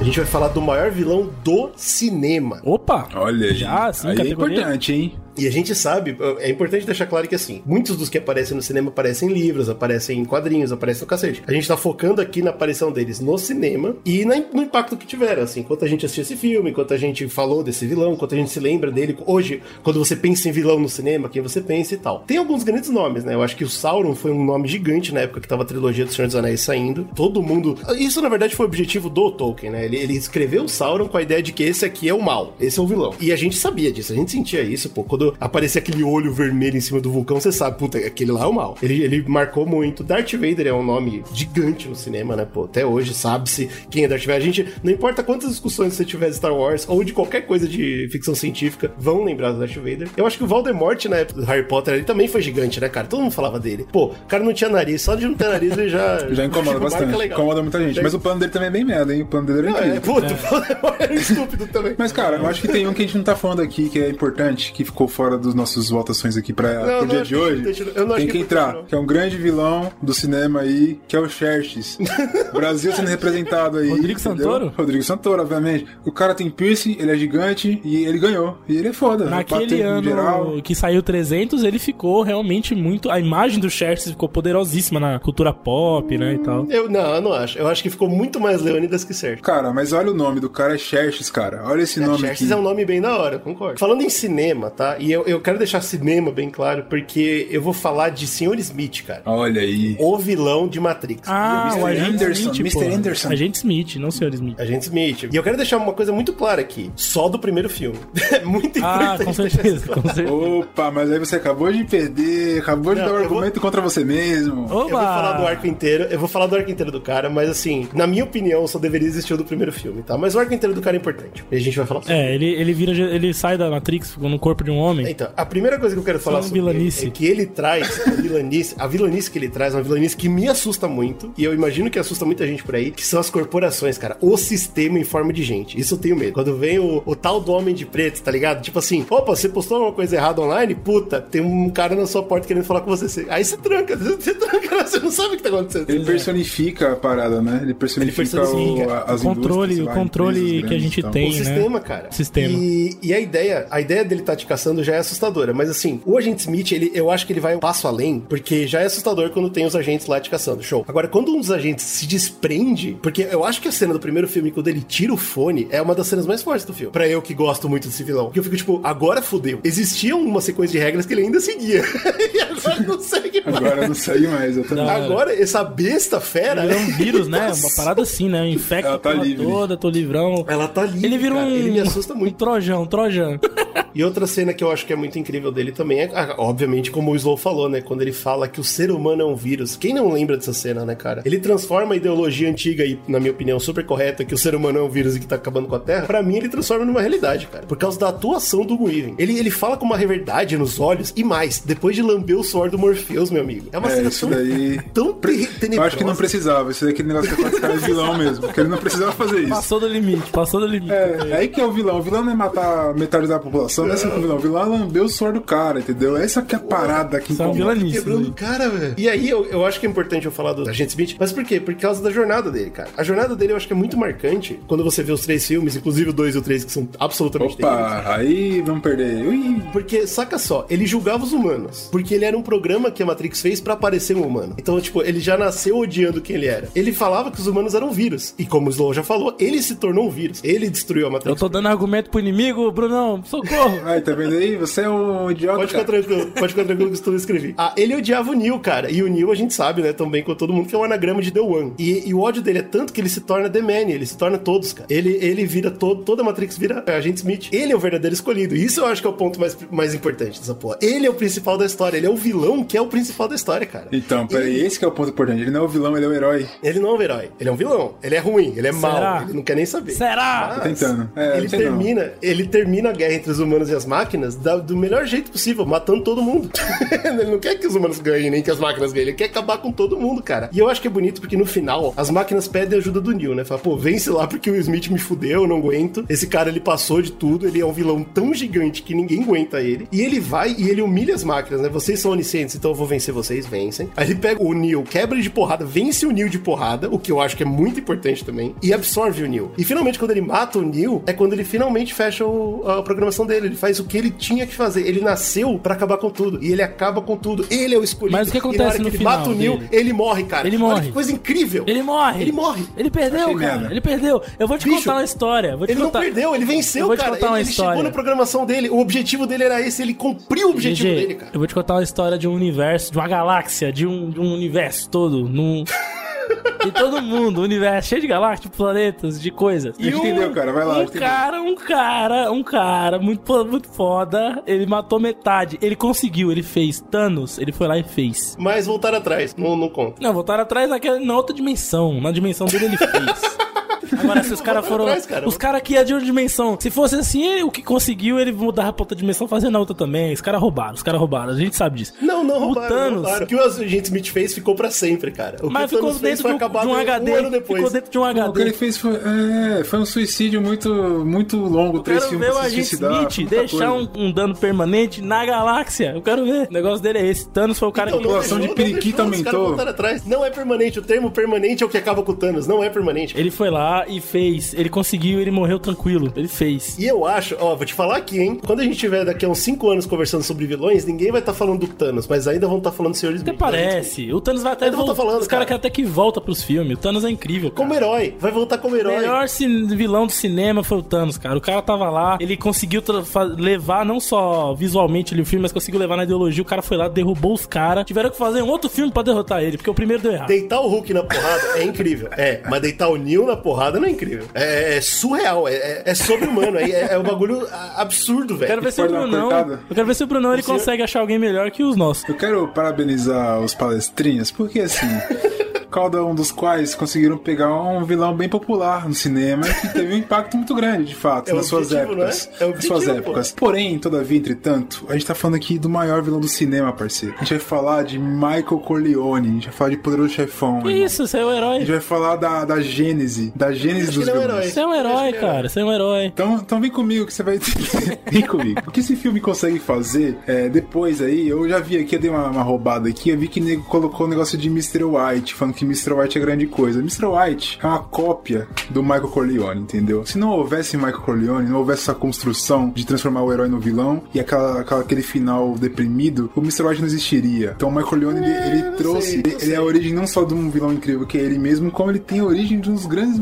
A gente vai falar do maior vilão do cinema. Opa! Olha aí. Já, assim, aí é importante, hein? E a gente sabe, é importante deixar claro que assim, muitos dos que aparecem no cinema aparecem em livros, aparecem em quadrinhos, aparecem no cacete. A gente tá focando aqui na aparição deles no cinema e no impacto que tiveram, assim, enquanto a gente assistiu esse filme, enquanto a gente falou desse vilão, enquanto a gente se lembra dele. Hoje, quando você pensa em vilão no cinema, quem você pensa e tal. Tem alguns grandes nomes, né? Eu acho que o Sauron foi um nome gigante na época que tava a trilogia do Senhor dos Anéis saindo. Todo mundo. Isso, na verdade, foi o objetivo do Tolkien, né? Ele, ele escreveu o Sauron com a ideia de que esse aqui é o mal, esse é o vilão. E a gente sabia disso, a gente sentia isso, pô. Quando aparecia aquele olho vermelho em cima do vulcão, você sabe, puta, aquele lá é o mal. Ele, ele marcou muito. Darth Vader é um nome gigante no cinema, né, pô? Até hoje sabe-se quem é Darth Vader. A gente, não importa quantas discussões você tiver de Star Wars ou de qualquer coisa de ficção científica, vão lembrar do Darth Vader. Eu acho que o Voldemort, na época do Harry Potter, ele também foi gigante, né, cara? Todo mundo falava dele. Pô, o cara não tinha nariz, só de não ter nariz ele já. Já incomoda bastante. legal. Incomoda muita gente. Mas o plano dele também é bem merda, hein? O plano dele é, incrível. puto, o Voldemort era estúpido também. Mas, cara, eu acho que tem um que a gente não tá falando aqui, que é importante, que ficou fora dos nossos votações aqui pra, Não, pro não dia de hoje. deixa- eu não acho tem que é entrar, que é um grande vilão do cinema aí, que é o Xerxes. Brasil sendo representado aí. Rodrigo entendeu? Santoro? Rodrigo Santoro, obviamente. O cara tem piercing, ele é gigante e ele ganhou. E ele é foda. Naquele Bateu no ano geral. que saiu 300, ele ficou realmente muito. A imagem do Xerxes ficou poderosíssima na cultura pop, né? E tal. Eu, não, eu não acho. Eu acho que ficou muito mais Leônidas que Certo. Cara, mas olha o nome do cara, é Xerxes, cara. Olha esse nome Xerxes aqui. é um nome bem da hora, concordo. Falando em cinema, tá? E eu, eu quero deixar cinema bem claro, porque eu vou falar de Sr. Smith, cara. Olha aí. O vilão de Matrix. Ah, Mr. o Agente Anderson, Smith. Mr. pô. Anderson. Agente Smith, não Sr. Smith. Agente Smith. E eu quero deixar uma coisa muito clara aqui. Só do primeiro filme. É muito Ah, importante com deixar certeza, com certeza. Opa, mas aí você acabou de perder, acabou de Não, dar um eu vou- argumento contra você mesmo. Oba! Eu vou falar do arco inteiro, eu vou falar do arco inteiro do cara, mas assim, na minha opinião, só deveria existir o do primeiro filme, tá? Mas o arco inteiro do cara é importante. E a gente vai falar sobre. É, ele, ele vira. Ele sai da Matrix no corpo de um homem. Então, a primeira coisa que eu quero falar Só sobre ele vilanice. é que ele traz a vilanice, a vilanice que ele traz é uma vilanice que me assusta muito, e eu imagino que assusta muita gente por aí, que são as corporações, cara. O sistema em forma de gente. Isso eu tenho medo. Quando vem o, o tal do homem de preto, tá ligado? Tipo assim, opa, você postou alguma coisa errada online? Puta, tem um cara na sua porta querendo falar com você. Aí você tranca, você tranca, você não sabe o que tá acontecendo. Ele personifica a parada, né? Ele personifica, Ele personifica. o, a- as O controle- o lá, controle que a gente e tal. tem. o né? sistema, cara. Sistema. E, e a ideia, a ideia dele tá te caçando já é assustadora, mas assim, o agente Smith, ele, eu acho que ele vai um passo além, porque já é assustador quando tem os agentes lá te caçando. Show. Agora, quando um dos agentes se desprende, porque eu acho que a cena do primeiro filme, quando ele tira o fone, é uma das cenas mais fortes do filme. Pra eu que gosto muito desse vilão. Porque eu fico tipo, agora fudeu. Existia uma sequência de regras que ele ainda seguia. e agora não segue mais. Agora não sai mais, eu também. Não. Agora, essa besta fera. Ele é um vírus, né? Uma parada assim, né? Infecta Ela tá livre. toda, tô livrão. Ela tá livre. Ele vira cara. um. Ele me assusta Um muito. trojão, um trojão. E outra cena que eu acho que é muito incrível dele também é, ah, obviamente, como o Slow falou, né? Quando ele fala que o ser humano é um vírus. Quem não lembra dessa cena, né, cara? Ele transforma a ideologia antiga e, na minha opinião, super correta, que o ser humano é um vírus e que tá acabando com a Terra. Pra mim, ele transforma numa realidade, cara. Por causa da atuação do Weaving. Ele, ele fala com uma verdade nos olhos e mais, depois de lamber o suor do Morpheus, meu amigo. É uma É, cena isso tão, daí- tão te- Eu tenebrosa. acho que não precisava. Isso é aquele negócio que é pra ficar vilão mesmo. Porque ele não precisava fazer isso. Passou do limite, passou do limite. É, aí que é o vilão. O vilão não é matar metade da população, não é o vilão. O vilão é lamber o suor do cara, entendeu? Essa que é a parada que é incomoda. vilanice. Quebrando o cara, velho. E aí, eu, eu acho que é importante eu falar do Agente Smith, mas por quê? Por causa da jornada dele, cara. A jornada dele eu acho que é muito marcante quando você vê os três filmes, inclusive o 2 e o 3, que são absolutamente terríveis. Opa, aí vamos perder. Ui, Porque, saca só, ele julgava os humanos. Porque ele era um programa que a Matrix fez pra parecer um humano. Então, tipo, ele já nasceu odiando quem ele era. Ele falava que os humanos eram vírus. E como o Slow já falou, ele se tornou um vírus. Ele destruiu a Eu Matrix. tô dando argumento pro inimigo, Brunão, socorro. Aí, tá vendo aí? Você é um idiota. Pode ficar cara. tranquilo, pode ficar tranquilo que isso tudo eu escrevi. Ah, ele odiava o Neil, cara. E o Neil a gente sabe, né, também com todo mundo, que é um anagrama de The One. E, e o ódio dele é tanto que ele se torna The Man, ele se torna todos, cara. Ele, ele vira todo, toda a Matrix vira a Agente Smith. Ele é o verdadeiro escolhido. Isso eu acho que é o ponto mais, mais importante dessa porra. Ele é o principal da história. Ele é o vilão que é o principal da história, cara. Então, peraí, esse que é o ponto importante. Ele não é o vilão, ele é o herói. Ele não é um herói. Ele é um vilão. Ele é ruim. Ele é Será? mau. Ele não quer nem saber. Será? Tô tentando. É, ele não. termina, ele termina a guerra entre os humanos e as máquinas da- do melhor jeito possível, matando todo mundo. ele não quer que os humanos ganhem, nem que as máquinas ganhem, ele quer acabar com todo mundo, cara. E eu acho que é bonito porque no final, as máquinas pedem ajuda do Neil, né? Fala, pô, vence lá porque o Smith me fudeu, eu não aguento. Esse cara, ele passou de tudo, ele é um vilão tão gigante que ninguém aguenta ele. E ele vai e ele humilha as máquinas, né? Vocês são oniscientes, então eu vou vencer vocês, vencem. Aí ele pega o Neil, quebra ele de porrada, vence o Neil de porrada, o que eu acho que é muito importante também, e absorve o Neil. E finalmente, quando ele mata o Neil, é quando ele finalmente fecha o- a programação dele. Ele faz o que ele tinha que fazer. Ele nasceu pra acabar com tudo. E ele acaba com tudo. Ele é o escolhido. Mas o que E na acontece hora no que ele final mata o Neil, dele? ele morre, cara. Ele Olha morre. que coisa incrível. Ele morre. Ele morre. Ele perdeu, Achei cara. merda. Ele perdeu. Eu vou te Bicho, contar uma história. Vou te Ele contar... não perdeu, ele Eu venceu, vou te cara. contar uma Ele, ele chegou na programação dele. O objetivo dele era esse. Ele cumpriu o objetivo GG, dele, cara. eu vou te contar uma história de um universo, de uma galáxia, de um, de um universo todo, num... De todo mundo, um universo cheio de galáxias, de planetas, de coisas. A gente entendeu, cara. Vai lá, Um entendeu. cara, um cara, um cara muito, muito foda. Ele matou metade. Ele conseguiu, ele fez. Thanos, ele foi lá e fez. Mas voltar atrás, não, não conta. Não, voltaram atrás naquela, na outra dimensão. Na dimensão dele ele fez. Agora, se os caras foram. atrás, cara. Os caras aqui é de outra dimensão. Se fosse assim, ele- o que conseguiu, ele mudava pra outra dimensão, fazia na outra também. Os caras roubaram, os caras roubaram. A gente sabe disso. Não, não O roubaram, não Thanos- roubaram. O que o agente Smith fez ficou pra sempre, cara. O Mas que o ficou Thanos fez dentro foi de um, acabar de um HD. um ano depois. Ficou dentro de um O que ele HD. fez foi, é, foi um suicídio muito, muito longo. Eu Três quero filmes ver o suicidar. Smith deixar um, um dano permanente na galáxia. Eu quero ver. O negócio dele é esse. Thanos foi o cara Então, que. não população de os caras aumentou. voltaram atrás. Não é permanente. O termo permanente é o que acaba com o Thanos. Não é permanente. Ele foi lá e fez. Ele conseguiu, ele morreu tranquilo. Ele fez. E eu acho, ó, vou te falar aqui, hein? Quando a gente tiver daqui a uns 5 anos conversando sobre vilões, ninguém vai estar falando do Thanos, mas ainda vão estar falando do Sr. Smith. Até parece. O Thanos vai até Ainda vou tá voltar. falando, Os caras cara. até que volta pros filmes. O Thanos é incrível. Cara. Como herói. Vai voltar como O herói. melhor cin- vilão do cinema foi o Thanos, cara. O cara tava lá, ele conseguiu levar não só visualmente ali o filme, mas conseguiu levar na ideologia. O cara foi lá, derrubou os caras. Tiveram que fazer um outro filme pra derrotar ele, porque o primeiro deu errado. Deitar o Hulk na porrada é incrível. É, mas deitar o Neil na porrada não é incrível. É, é surreal, é, é, é sobre-humano. É, é um bagulho absurdo, Eu quero velho. ver se o Brunão. Eu quero ver se o Brunão ele senhor- consegue achar alguém melhor que os nossos. Eu quero parabenizar os palestrinhas, porque assim, cada um dos quais conseguiram pegar um vilão bem popular no cinema que teve um impacto muito grande, de fato, É nas suas objetivo, épocas. não é? É o nas suas objetivo, épocas. Porém, todavia, entretanto, a gente tá falando aqui do maior vilão do cinema, parceiro. A gente vai falar de Michael Corleone, a gente vai falar de Poderoso Chefão. Que irmão. isso, você é o A gente herói. vai falar da, da gênese, da gênese dos é um vilões. herói. Você é um herói, que é cara. Você é um herói. Então, então vem comigo que você vai vem comigo. O que esse filme consegue fazer é, depois aí, eu já vi aqui, eu dei uma, uma roubada aqui, eu vi que nego colocou o negócio de Mr. White, falando que Mr. White é grande coisa. Mr. White é uma cópia do Michael Corleone, entendeu? Se não houvesse Michael Corleone, não houvesse essa construção de transformar o herói no vilão e aquela, aquela- aquele final deprimido, o Mr. White não existiria. Então o Michael Corleone, ele, ele não trouxe, sei, ele, ele é a origem não só de um vilão incrível que é ele mesmo, como ele tem a origem de um dos grandes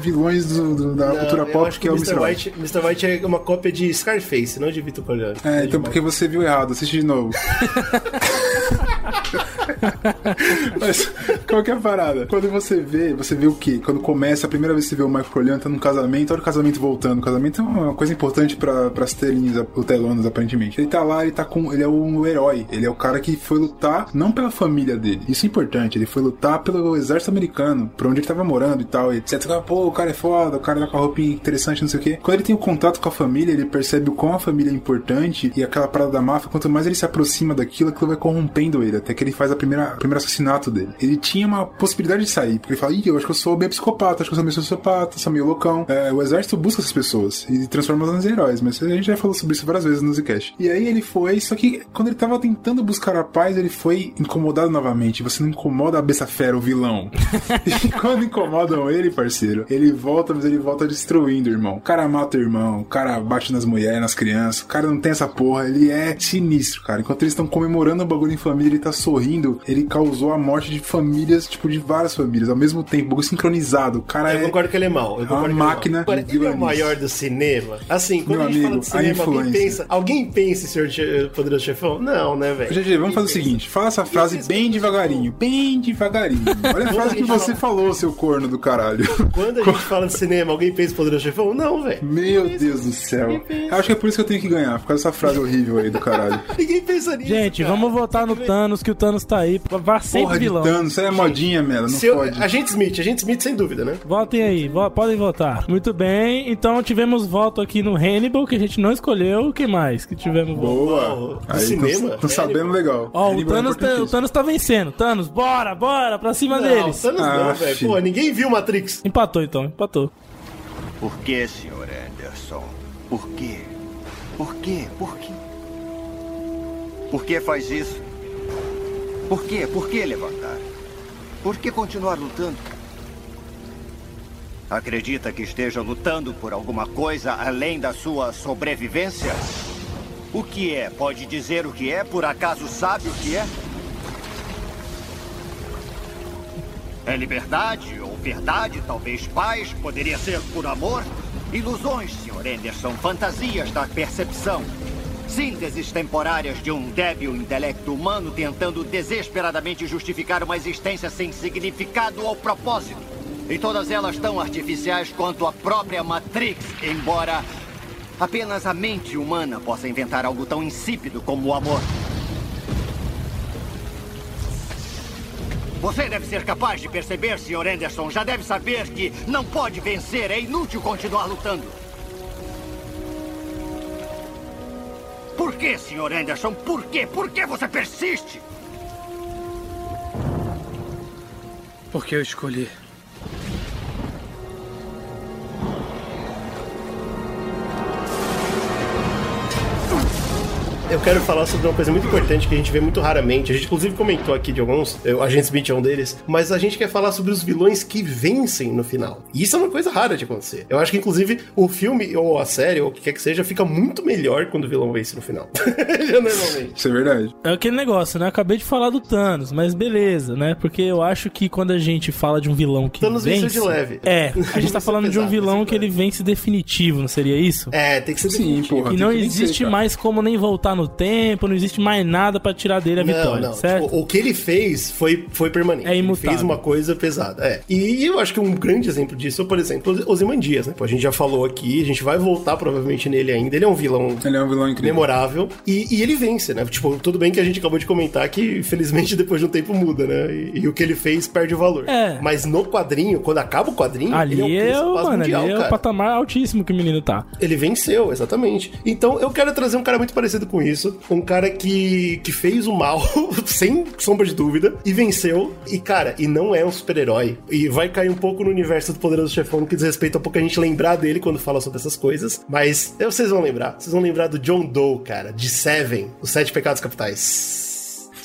vilões do- do- da Não, cultura pop, que é o Mr. White. White. Mr. White é uma cópia de Scarface, não de Vitor Corleone. É, então porque você viu errado, assiste de novo. Mas qual que é a parada? Quando você vê, você vê o quê? Quando começa, a primeira vez que você vê o Michael Corleone tá num casamento, olha o casamento voltando. O casamento é uma coisa importante pra, pras telinhas, o telonas, aparentemente. Ele tá lá, ele tá com. Ele é um herói. Ele é o cara que foi lutar, não pela família dele. Isso é importante. Ele foi lutar pelo exército americano, pra onde ele tava morando e tal, etc. Pô, o cara é foda, o cara tá com a roupinha interessante, não sei o quê. Quando ele tem o contato com a família, ele percebe o quão a família é importante e aquela parada da máfia, quanto mais ele se aproxima daquilo, aquilo vai corrompendo ele, até que ele faz a primeira, primeiro assassinato dele. Ele tinha uma possibilidade de sair, porque ele fala, ih, eu acho que eu sou bem psicopata, acho que eu sou meio sociopata, sou meio loucão. É, o exército busca essas pessoas e transforma elas em heróis, mas a gente já falou sobre isso várias vezes no Zcast. E aí ele foi, só que quando ele tava tentando buscar a paz, ele foi incomodado novamente. Você não incomoda a besta fera, o vilão. e quando incomodam ele, parceiro, ele volta, mas ele volta destruindo, irmão. O cara mata o irmão, o cara bate nas mulheres, nas crianças, o cara não tem essa porra, ele é sinistro, cara. Enquanto eles estão comemorando o bagulho em família, ele tá sorrindo, ele causou a morte de famílias, tipo, de várias famílias, ao mesmo tempo, bagulho sincronizado. O cara Eu é concordo que ele é mau. Eu uma concordo que ele é máquina. Agora, de ele é o maior do cinema. Assim, quando Meu a gente fala amigo, de a cinema, alguém influência. pensa, alguém pensa em Senhor Che- Poderoso Chefão? Não, né, velho? GG, vamos fazer o seguinte: fala essa frase bem devagarinho, bem devagarinho. Olha a frase que você falou, seu corno do caralho. Quando a gente fala de cinema, alguém pensa em Poderoso Chefão? Não, velho. Meu Deus do céu. Eu acho que é por isso que eu tenho que ganhar, por causa dessa frase horrível aí do caralho. Ninguém pensa nisso. Gente, cara. vamos votar no Thanos, que o Thanos tá aí. Vá sempre Porra de vilão. Thanos, isso é modinha, Mela, não eu, pode. Agente Smith, Agente Smith sem dúvida, né? Votem aí, vo- podem votar. Muito bem, então tivemos voto aqui no Hannibal, que a gente não escolheu. O que mais que tivemos voto? Boa. Aí cinema, tô, tô sabendo legal. Ó, o é Thanos, tá, o. Thanos tá vencendo. Thanos, bora, bora, pra cima Não, deles. Thanos Ah, não, velho. Pô, ninguém viu Matrix. Empatou então, empatou. Por que, Sr. Anderson? Por quê? Por quê? Por quê? Por que faz isso? Por quê? Por que levantar? Por que continuar lutando? Acredita que esteja lutando por alguma coisa além da sua sobrevivência? O que é? Pode dizer o que é? Por acaso sabe o que é? É liberdade ou verdade, talvez paz, poderia ser por amor? Ilusões, Sr. Anderson, fantasias da percepção. Sínteses temporárias de um débil intelecto humano tentando desesperadamente justificar uma existência sem significado ou propósito. E todas elas tão artificiais quanto a própria Matrix, embora apenas a mente humana possa inventar algo tão insípido como o amor. Você deve ser capaz de perceber, Sr. Anderson. Já deve saber que não pode vencer. É inútil continuar lutando. Por que, Sr. Anderson? Por quê? Por que você persiste? Porque eu escolhi. Eu quero falar sobre uma coisa muito importante que a gente vê muito raramente. A gente, inclusive, comentou aqui de alguns. O Agente Smith é um deles. Mas a gente quer falar sobre os vilões que vencem no final. E isso é uma coisa rara de acontecer. Eu acho que, inclusive, o filme, ou a série, ou o que quer que seja, fica muito melhor quando o vilão vence no final. Normalmente. Isso é verdade. É aquele negócio, né? Eu acabei de falar do Thanos, mas beleza, né? Porque eu acho que quando a gente fala de um vilão que Thanos venceu vence... de leve. É, a gente tá é falando de um pesado, vilão é que ele vence definitivo, não seria isso? É, tem que ser Sim, definitivo. porra. E não existe mais como nem voltar no tempo, não existe mais nada pra tirar dele a vitória, não, não. certo? Tipo, o que ele fez foi, foi permanente. É Ele imutável. fez uma coisa pesada. É. E eu acho que um grande exemplo disso, por exemplo, o Ozymandias, né? Pô, a gente já falou aqui, a gente vai voltar provavelmente nele ainda. Ele é um vilão Ele é um vilão incrível. memorável. E, e ele vence, né? Tipo, tudo bem que a gente acabou de comentar que, felizmente, depois de um tempo muda, né? E, e o que ele fez perde o valor. É. Mas no quadrinho, quando acaba o quadrinho, Ali ele é a o, mano, ali mundial, é o cara. patamar altíssimo que o menino tá. Ele venceu, exatamente. Então eu quero trazer um cara muito parecido com isso. Um cara que, que fez o mal, sem sombra de dúvida, e venceu. E, cara, e não é um super-herói. E vai cair um pouco no universo do Poderoso Chefão, que diz respeito a pouco a gente lembrar dele quando fala sobre essas coisas. Mas vocês vão lembrar. Vocês vão lembrar do John Doe, cara, de Seven, os Sete Pecados Capitais.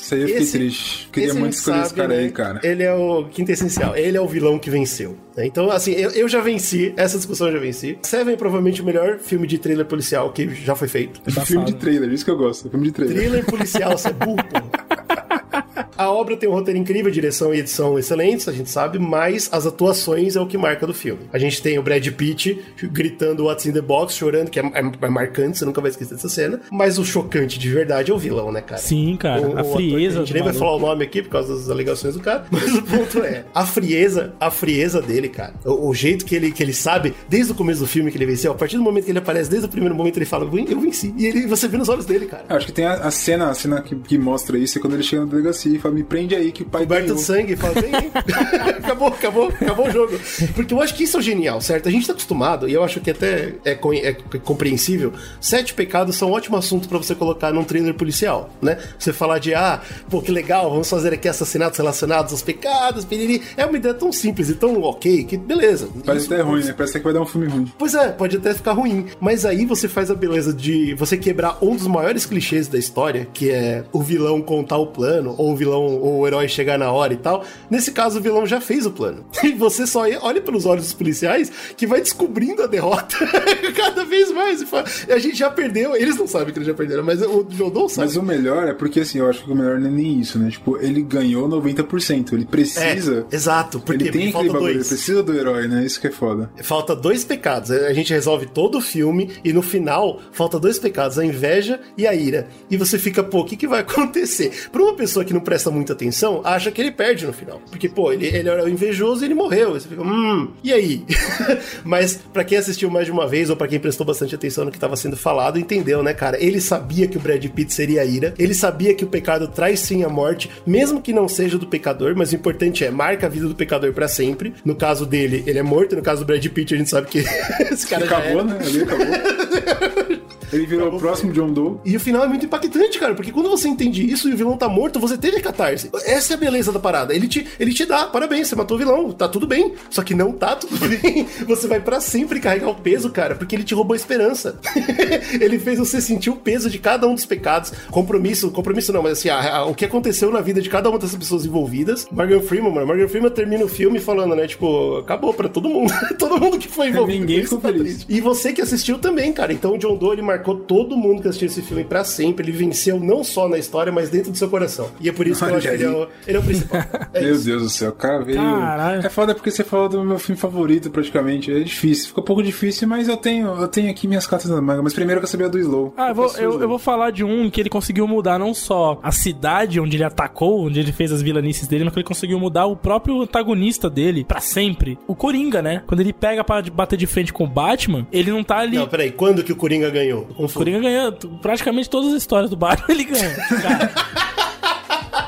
Isso aí eu fiquei Esse- triste. Queria muito escolher esse cara né? aí, cara. Ele é o quinto essencial. Ele é o vilão que venceu. Então, assim, eu, eu já venci. Essa discussão eu já venci. Seven é provavelmente o melhor filme de trailer policial que já foi feito. Filme de trailer, isso que eu gosto. Filme de trailer. Thriller policial, você é burro. A obra tem um roteiro incrível, direção e edição excelentes, a gente sabe, mas as atuações é o que marca do filme. A gente tem o Brad Pitt gritando What's in the Box, chorando, que é, é- é marcante, você nunca vai esquecer dessa cena. Mas o chocante de verdade é o vilão, né, cara? Sim, cara. O- o a ator, frieza. A gente nem vai falar o nome aqui por causa das alegações do cara, mas o ponto é, a frieza, a frieza dele, cara. O, o jeito que ele, que ele sabe, desde o começo do filme que ele venceu, a partir do momento que ele aparece, desde o primeiro momento ele fala, "Eu eu venci. E ele, você vê nos olhos dele, cara. Eu acho que tem a, a cena, a cena que, que mostra isso é quando ele chega na delegacia e fala, me prende aí que o pai Coberto ganhou. de sangue, fala, vem, acabou, acabou, acabou o jogo. Porque eu acho que isso é o genial, certo? A gente tá acostumado, e eu acho que até é, co- é compreensível, sete pecados são um ótimo assunto pra você colocar num trailer policial, né? Você falar de, ah, pô, que legal, vamos fazer aqui assassinatos relacionados aos pecados, piriri. É uma ideia tão simples e tão ok, que beleza. Parece Isso- até ruim, né? Parece que vai dar um filme ruim. Pois é, pode até ficar ruim. Mas aí você faz a beleza de você quebrar um dos maiores clichês da história, que é o vilão contar o plano, ou o vilão, ou o herói chegar na hora e tal. Nesse caso, o vilão já fez o plano. E você só olha pelos olhos dos policiais que vai descobrindo a derrota cada vez mais. E fala- a gente já perdeu, eles não sabem que eles já perderam, mas o Jodon sabe. Mas o melhor é porque, assim, eu acho que o melhor não é nem isso, né? Tipo, ele ganhou 90%. Ele precisa. É, exato, porque ele tem aquele bagulho, dois. ele precisa do herói, né? Isso que é foda. Falta dois pecados. A gente resolve todo o filme e no final falta dois pecados, a inveja e a ira. E você fica, pô, o que, que vai acontecer? Pra uma pessoa que não presta muita atenção, acha que ele perde no final. Porque, pô, ele, ele era o invejoso e ele morreu. E você fica, hum, e aí? Mas pra quem assistiu mais de uma vez ou pra quem prestou bastante atenção no que tava sendo falado, entendeu, né, cara? Ele sabia que o Brad Pitt seria a ira. Ele sabia que o pecado traz sim a morte, mesmo que não seja do pecador, mas o importante é marca a vida do pecador pra sempre. No caso dele, ele é morto. No caso do Brad Pitt, a gente sabe que esse cara acabou, né? Acabou. Ele virou o próximo John Doe. E o final é muito impactante, cara, porque quando você entende isso e o vilão tá morto, você teve catarse. Essa é a beleza da parada. Ele te, ele te dá, parabéns, você matou o vilão, tá tudo bem. Só que não tá tudo bem. Você vai pra sempre carregar o peso, cara, porque ele te roubou a esperança. ele fez você sentir o peso de cada um dos pecados. Compromisso, compromisso não, mas assim, a- a- o que aconteceu na vida de cada uma dessas pessoas envolvidas. Morgan Freeman, mano, Morgan Freeman termina o filme falando, né, tipo, acabou pra todo mundo. todo mundo que foi envolvido. Ninguém ficou tá feliz. E você que assistiu também, cara. Então o John Doe ele marcou todo mundo que assistiu esse filme pra sempre. Ele venceu não só na história, mas dentro do seu coração. E é por isso que eu acho que ele é o, ele é o principal. É Meu isso. Deus do céu, o cara veio. Caralho. É foda porque você falou do meu filme favorito, praticamente. É difícil. Ficou um pouco difícil, mas eu tenho, eu tenho aqui minhas cartas na manga. Mas primeiro eu quero saber a do Slow. Ah, eu vou, eu, eu vou falar de um que ele conseguiu mudar não só a cidade onde ele atacou, onde ele fez as vilanices dele, mas que ele conseguiu mudar o próprio antagonista dele pra sempre. O Coringa, né? Quando ele pega pra bater de frente com o Batman, ele não tá ali. Não, peraí, quando que o Coringa ganhou? O Coringa ganha t- praticamente todas as histórias do Batman, ele ganha. Cara.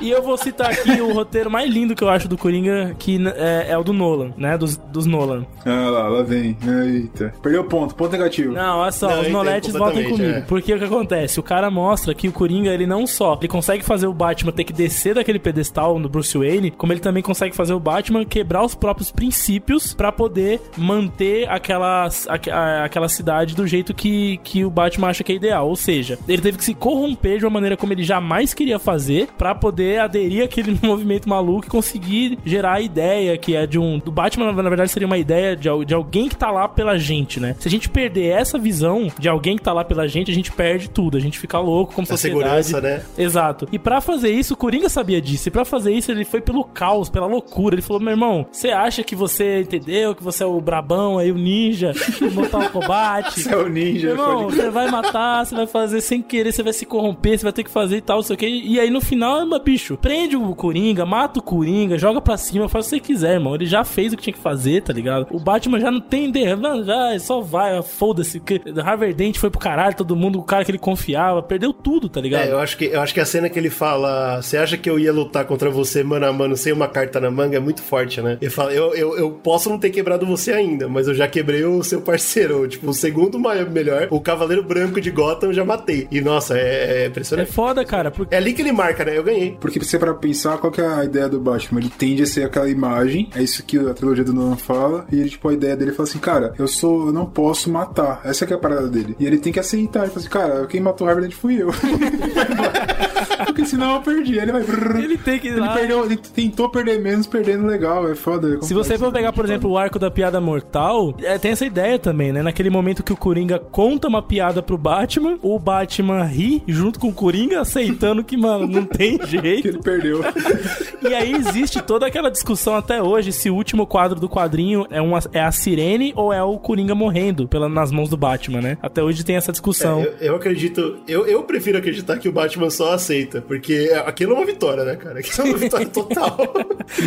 E eu vou citar aqui o roteiro mais lindo que eu acho do Coringa, que é, é o do Nolan, né? Dos, dos Nolan. Ah lá, lá vem. Eita. Perdeu ponto, ponto negativo. Não, olha só, Não, os Noletes votem comigo. é. Porque o que acontece? O cara mostra que o Coringa, ele não só ele consegue fazer o Batman ter que descer daquele pedestal no Bruce Wayne, como ele também consegue fazer o Batman quebrar os próprios princípios pra poder manter aquela, a- aquela cidade do jeito que, que o Batman acha que é ideal. Ou seja, ele teve que se corromper de uma maneira como ele jamais queria fazer pra poder aderir àquele movimento maluco e conseguir gerar a ideia que é de um. Do Batman, na verdade, seria uma ideia de, de alguém que tá lá pela gente, né? Se a gente perder essa visão de alguém que tá lá pela gente, a gente perde tudo. A gente fica louco como A sociedade. segurança, né? Exato. E pra fazer isso, o Coringa sabia disso. E pra fazer isso, ele foi pelo caos, pela loucura. Ele falou: meu irmão, você acha que você entendeu? Que você é o brabão aí, o ninja, o Mortal Kombat? Você é o ninja. Meu irmão, você vai matar, você vai fazer sem querer, você vai se corromper, você vai ter que fazer e tal, não sei o que. E aí no final, mas, bicho, prende o Coringa, mata o Coringa, joga pra cima, faz o que você quiser, irmão. Ele já fez o que tinha que fazer, tá ligado? O Batman já não tem ideia, já só vai, foda-se. Harvard Dent foi pro caralho, todo mundo, o cara que ele confiava, perdeu tudo, tá ligado? É, eu acho, que, eu acho que a cena que ele fala, você acha que eu ia lutar contra você mano a mano sem uma carta na manga é muito forte, né? Ele fala, eu, eu, eu posso não ter quebrado você ainda, mas eu já quebrei o seu parceiro. Tipo, o segundo maior, melhor, o Cavaleiro Branco de Gotham eu já matei. E nossa, é, é É impressionante. foda, cara, porque É ali que ele marca, né? Eu ganhei. Porque você para pensar qual que é a ideia do Batman, ele tende a ser aquela imagem, é isso que a trilogia do Nolan fala, e ele, tipo, a ideia dele fala assim, cara, eu sou, eu não posso matar. Essa é a parada dele. E ele tem que aceitar, ele fala assim, cara, quem matou Harvard Dent fui eu. Porque senão eu perdi. Ele vai. Ele tem que ir Ele, lá. perdeu, ele tentou perder menos, perdendo legal. É foda. é Se você for pegar, por exemplo, o arco da piada mortal, é, tem essa ideia também, né? Naquele momento que o Coringa conta uma piada pro Batman, o Batman ri junto com o Coringa, aceitando que, mano, não tem que jeito. ele perdeu. E aí existe toda aquela discussão até hoje se o último quadro do quadrinho é, uma, é a sirene ou é o Coringa morrendo pela, nas mãos do Batman, né? Até hoje tem essa discussão. É, eu, eu acredito, eu, eu prefiro acreditar que o Batman só aceita, porque aquilo é uma vitória, né, cara? Aquilo é uma vitória total.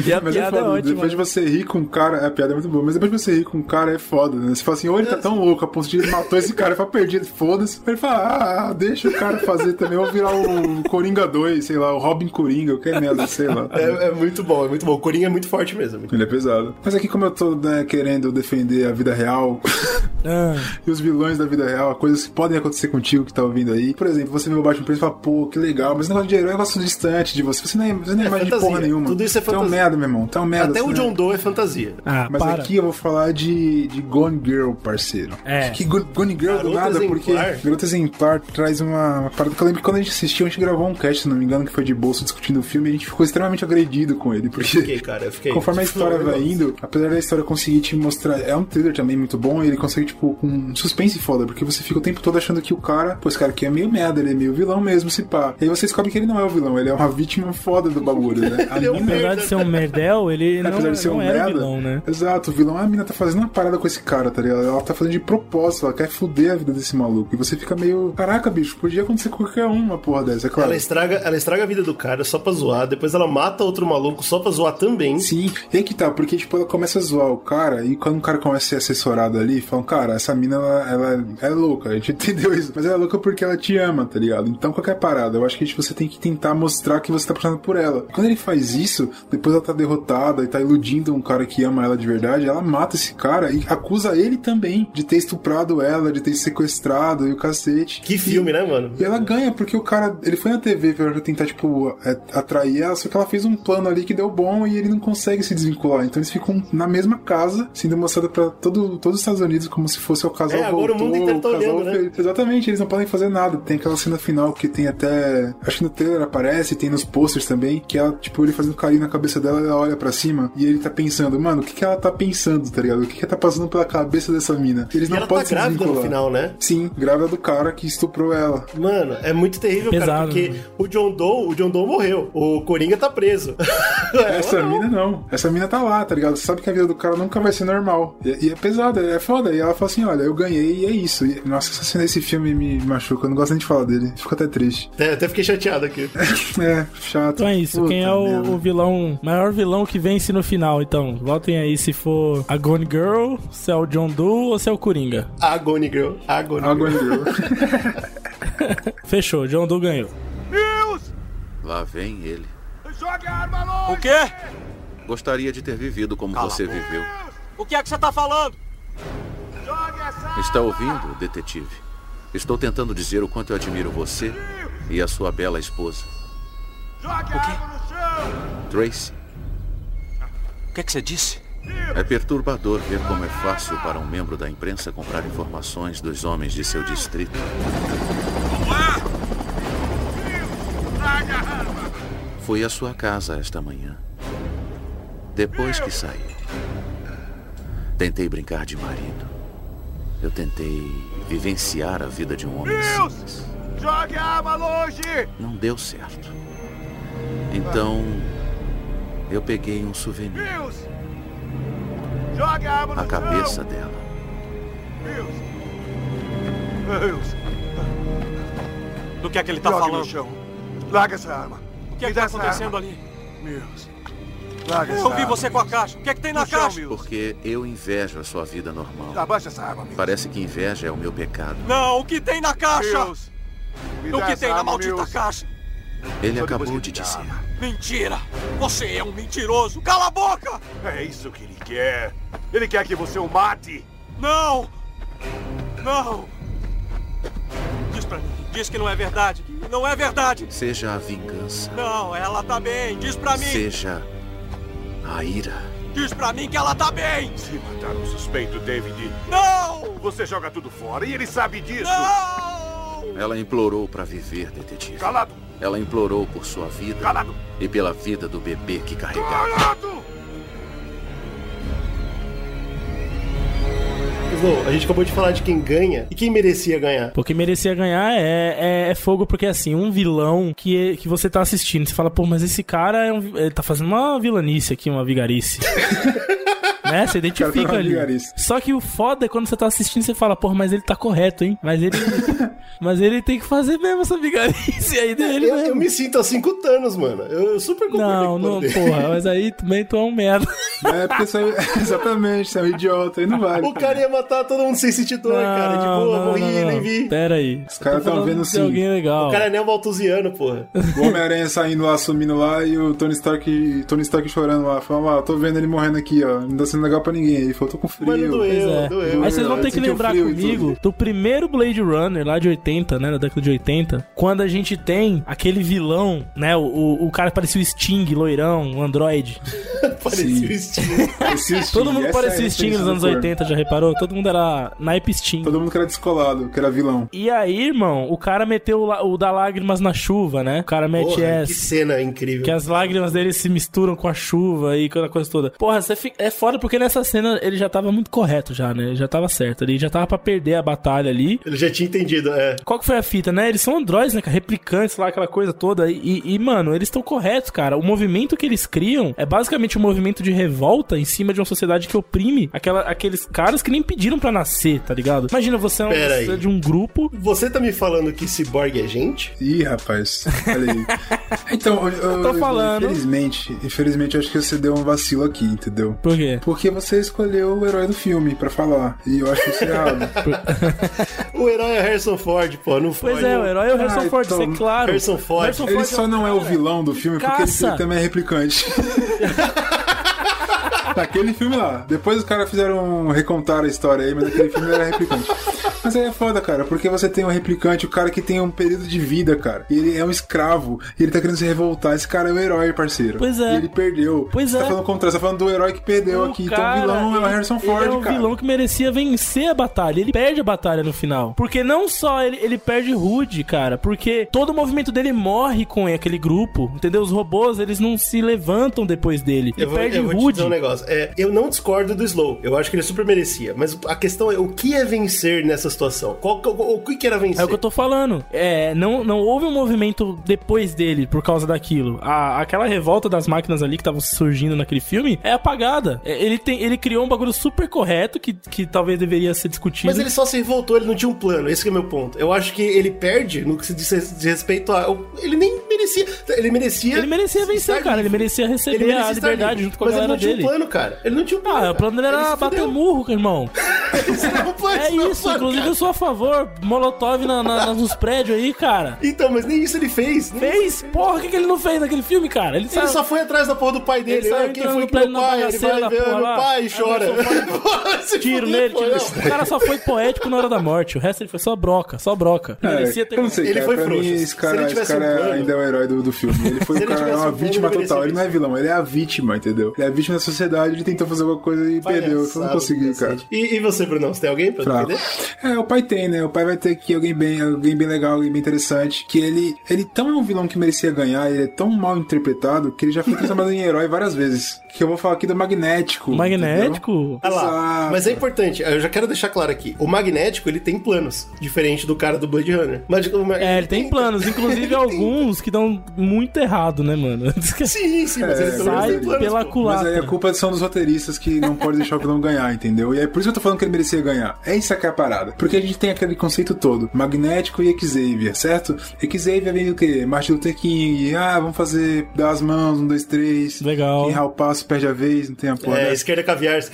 E a Mas é piada é, foda, ótima. depois de você rir com um cara, a piada é muito boa, mas depois de você rir com um cara é foda, né? Você fala assim, ou ele tá tão louco a ponto de ele matou esse cara e foi perdido, foda-se. Ele fala, ah, deixa o cara fazer também, ou virar o Coringa 2, sei lá, o Robin Coringa, o que é merda, sei lá. É, é muito bom, é muito bom. O Coringa é muito forte mesmo. Ele é pesado. Mas aqui, como eu tô né, querendo defender a vida real Ah, e os vilões da vida real, coisas que podem acontecer contigo que tá ouvindo aí. Por exemplo, você vê o Batman preso e fala, pô, que legal, mas esse negócio de herói é um negócio distante de você. Você não é, você não é, É imagem de fantasia. porra nenhuma. Tudo isso é Tá um fantasia. merda, meu irmão. Um merda. Até o né? John Doe é fantasia. ah Mas para. aqui eu vou falar de, de Gone Girl, parceiro. É. Que Go- Gone Girl do Garota nada, porque Exemplar. Garota Exemplar traz uma, uma parada que eu lembro que quando a gente assistiu, a gente gravou um cast, se não me engano, que foi de bolso discutindo o filme, e a gente ficou extremamente agredido com ele, porque Fiquei, cara, eu fiquei. conforme a história vai indo, apesar da história conseguir te mostrar, é um thriller também muito bom, e ele consegue, tipo, com um suspense foda, porque você fica o tempo todo achando que o cara, pô, esse cara aqui é meio merda, ele é meio vilão mesmo, se pá. E aí você descobre que ele não é o vilão, ele é uma vítima foda do bagulho, né? A é mina- Apesar de ser um merdel, ele não, Apesar de ser não um era merda. vilão, né? Exato, o vilão, a mina tá fazendo uma parada com esse cara, tá ligado? Ela tá fazendo de propósito, ela quer fuder a vida desse maluco. E você fica meio, caraca, bicho, podia acontecer com qualquer um uma porra dessa, é claro. Ela estraga, ela estraga a vida do cara só pra zoar, depois ela mata outro maluco só pra zoar também. Sim, e aí que tá, porque tipo, ela começa a zoar o cara, e quando o cara começa a ser assessorado ali, falam, cara, essa mina, ela, ela é louca, a gente entendeu isso, mas ela é louca porque ela te ama, tá ligado? Então qualquer parada, eu acho que você tem que tentar mostrar que você tá apaixonado por ela. Quando ele faz isso, depois ela tá derrotada e tá iludindo um cara que ama ela de verdade, ela mata esse cara e acusa ele também de ter estuprado ela, de ter sequestrado e o cacete. Que filme, né, mano? E ela ganha, porque o cara, ele foi na TV pra tentar, tipo, é, atrair ela, só que ela fez um plano ali que deu bom e ele não consegue se desvincular. Então eles ficam na mesma casa, sendo mostrado pra todo, todos os Estados Unidos como se fosse o casal É, agora o voltou, mundo inteiro tá olhando, né? Exatamente, eles não podem fazer nada. Tem aquela cena final que tem até. Acho que no trailer aparece, tem nos posters também, que ela, tipo, ele fazendo carinho na cabeça dela, ela olha pra cima e ele tá pensando, mano, o que, que ela tá pensando, tá ligado? O que, que tá passando pela cabeça dessa mina? Eles E não ela tá podem se grávida no desvincular. final, né? Sim, grávida do cara que estuprou ela. Mano, é muito terrível, cara, Pesado, porque né? o John Doe, o John Doe morreu. O Coringa tá preso. Essa mina não. Essa mina tá lá, tá ligado? Você sabe que a vida do cara nunca vai ser normal. E, e é pesada, é foda. E ela fala assim: olha, eu ganhei e é isso. E, nossa, essa cena desse filme me machuca. Eu não gosto nem de falar dele. Fico até triste. Até, até fiquei chateado aqui. É, chato. Então é isso. Puta Quem é o, o vilão, maior vilão que vence no final? Então, votem aí se for a Gone Girl, se é o John Doe ou se é o Coringa. Agony Girl. Agony Água Girl. Girl. Fechou, John Doe ganhou. Lá vem ele. Jogue a arma longe! O quê? Gostaria de ter vivido como você viveu. O que é que você tá falando? Jogue essa arma! Está ouvindo, detetive? Estou tentando dizer o quanto eu admiro você e a sua bela esposa, Jogue a arma no chão! Tracy. O que é que você disse? É perturbador ver como é fácil para um membro da imprensa comprar informações dos homens de seu distrito. Fui à sua casa esta manhã. Depois que saí, tentei brincar de marido. Eu tentei vivenciar a vida de um homem simples. Jogue a arma longe! Não deu certo. Então, eu peguei um souvenir! Jogue a arma no a cabeça chão! dela. Do que é que ele tá Jogue no falando? chão! Larga essa arma! O que é que tá essa acontecendo arma. ali? Larga essa Eu vi arma, você com a caixa. O que é que tem na chão, caixa? Porque eu invejo a sua vida normal. Abaixa essa arma, Deus. Parece que inveja é o meu pecado. Não, o que tem na caixa? Deus! O que tem na maldita caixa? Ele acabou de dizer. arma. Mentira! Você é um mentiroso! Cala a boca! É isso que ele quer. Ele quer que você o mate. Não! Não! Diz pra mim. Diz que não é verdade. que Não é verdade. Seja a vingança, Não, ela tá bem. Diz pra mim. seja a ira. Diz pra mim que ela tá bem. Se matar um suspeito, David, Não! você joga tudo fora e ele sabe disso. Não! Ela implorou para viver, detetive. Calado. Ela implorou por sua vida Calado. e pela vida do bebê que carregava. Calado! A gente acabou de falar de quem ganha e quem merecia ganhar. Porque merecia ganhar é, é, é fogo, porque assim, um vilão que, que você tá assistindo, você fala, pô, mas esse cara é um, ele tá fazendo uma vilanice aqui, uma vigarice. né? Você identifica uma ali. Só que o foda é quando você tá assistindo, você fala, pô, mas ele tá correto, hein? Mas ele. mas ele tem que fazer mesmo essa vigarice aí dele, Eu, mesmo. eu me sinto assim com o Thanos, mano. Eu, eu super concordo Não, não, poder. porra, mas aí também tu é um merda. É porque você é, exatamente, você é um idiota, aí não vale. O cara ia matar todo mundo sem sentir dor, cara. De boa, morri, nem vi. Pera aí. Os caras estão vendo de assim. alguém legal. O cara é Neo Malthusiano, porra. O Homem-Aranha saindo lá, sumindo lá, e o Tony Stark, Tony Stark chorando lá. Falando, ah, tô vendo ele morrendo aqui, ó. Não tá sendo legal pra ninguém. Ele falou, tô com frio. Mas não doeu, Pois é. doeu. Aí vocês vão ter que lembrar frio comigo do primeiro Blade Runner, lá de 80, né? Da década de 80. Quando a gente tem aquele vilão, né? O, o, o cara que parecia o Sting, loirão, o android. Parecia o estilo. Parecia o Sting. Todo mundo Essa parecia o Sting nos anos do corno. 80, já reparou? Todo mundo era naipe Sting. Todo mundo que era descolado, que era vilão. E aí, irmão, o cara meteu o, o da lágrimas na chuva, né? O cara mete Porra, essa. que cena incrível. Que as lágrimas dele se misturam com a chuva e com a coisa toda. Porra, você é foda porque nessa cena ele já tava muito correto já, né? Ele já tava certo. Ele já tava pra perder a batalha ali. Ele já tinha entendido, é. Qual que foi a fita, né? Eles são androides, né? cara? Replicantes lá, aquela coisa toda. E, e, mano, eles estão corretos, cara. O movimento que eles criam é basicamente um movimento de revolta em cima de uma sociedade que oprime aquela, aqueles caras que nem pediram pra nascer, tá ligado? Imagina você é um, você é de um grupo. Você tá me falando que Cyborg é gente? Ih, rapaz, olha aí. Então, eu, tô falando. Infelizmente, infelizmente, eu acho que você deu um vacilo aqui, entendeu? Por quê? Porque você escolheu o herói do filme pra falar. E eu acho isso errado. O herói é Harrison Ford, pô, não foi. Pois é, o herói é o Harrison Ah, Ford, então, isso é claro. Harrison Ford. Harrison Ele Ford só um não é o vilão do filme porque ele, caça. ele também é replicante. Naquele filme lá. Depois os caras fizeram um recontar a história aí, mas naquele filme ele era replicante. Mas aí é foda, cara, porque você tem um replicante, o cara que tem um período de vida, cara. E ele é um escravo, e ele tá querendo se revoltar. Esse cara é o herói, parceiro. Pois é. E ele perdeu. Pois você é. tá falando o contrário, você tá falando do herói que perdeu O aqui. cara, então o vilão é o ele- Harrison Ford, ele é um cara. vilão que merecia vencer a batalha. Ele perde a batalha no final. Porque não só ele, ele perde Rude, cara, porque todo o movimento dele morre com aquele grupo, entendeu? Os robôs, eles não se levantam depois dele. Eu e vou, perde eu vou te Rude. dizer um negócio. É, eu não discordo do Slow. Eu acho que ele super merecia. Mas a questão é, o que é vencer nessa situação? Qual, que- o, o que era vencer? É o que eu tô falando. É, não, não houve um movimento depois dele por causa daquilo. A, aquela revolta das máquinas ali que estavam surgindo naquele filme é apagada. É, Ele, tem, ele criou um bagulho super correto que, que talvez deveria ser discutido. Mas ele só se revoltou, ele não tinha um plano. Esse é o meu ponto. Eu acho que ele perde no que se diz diz respeito a. Ele nem merecia. Ele merecia. Ele merecia vencer, cara. Ele merecia receber Ele merecia a liberdade livre. junto com a Mas ele galera não tinha dele. um plano, cara. Ele não tinha um plano. Ah, cara. o plano dele Ele era bater murro, irmão. É isso, foi, inclusive cara. eu sou a favor. Molotov na, na- nos prédios aí, cara. Então, mas nem isso ele fez. Nem Fez? Porra, o que, que ele não fez naquele filme, cara? Ele, Ele saiu- só foi atrás da porra do pai dele. Ele quem foi no que meu pai? Ele vai ver meu lá. pai e chora. Tiro nele, tiro. O cara só foi poético na hora da morte. O resto ele foi só broca, só broca. Merecia ter eu não sei, Ele foi frouxo. mim esse cara, esse plano- ainda é o herói do, do filme. Ele foi o cara, é uma um plano, vítima total. Ele não é vilão, ele é a vítima, entendeu? Ele é a vítima da sociedade, ele tentou fazer alguma coisa e perdeu. Eu não Palhaçada consegui, do cara. E, e você, Brunão? Você tem alguém pra Fraco. defender? É, o pai tem, né? O pai vai ter aqui alguém bem, alguém bem legal, alguém bem interessante. Que ele, ele tão é um vilão que merecia ganhar, ele é tão mal interpretado que ele já foi transformado em herói várias vezes. Que eu vou falar aqui do Magnético. Magnético? Ah lá, Exato. mas é importante, eu já quero deixar claro aqui. O magnético, ele tem planos, diferente do cara do Blade Runner. Mas, É, ele tem planos, inclusive alguns que dão muito errado, né, mano? Sim, sim, mas ele pelo menos Sai planos. pela culatra. Mas aí a culpa são dos roteiristas que não podem deixar o vilão ganhar, entendeu? E é por isso que eu tô falando que ele merecia ganhar. É isso que é a parada. Porque a gente tem aquele conceito todo: magnético e Xavier, certo? Xavier vem do quê? Martin Luther King. Ah, vamos fazer dar as mãos, um, dois, três. Legal. Quem errar o passo perde a vez, não tem a porra. É, dessa. esquerda caviar.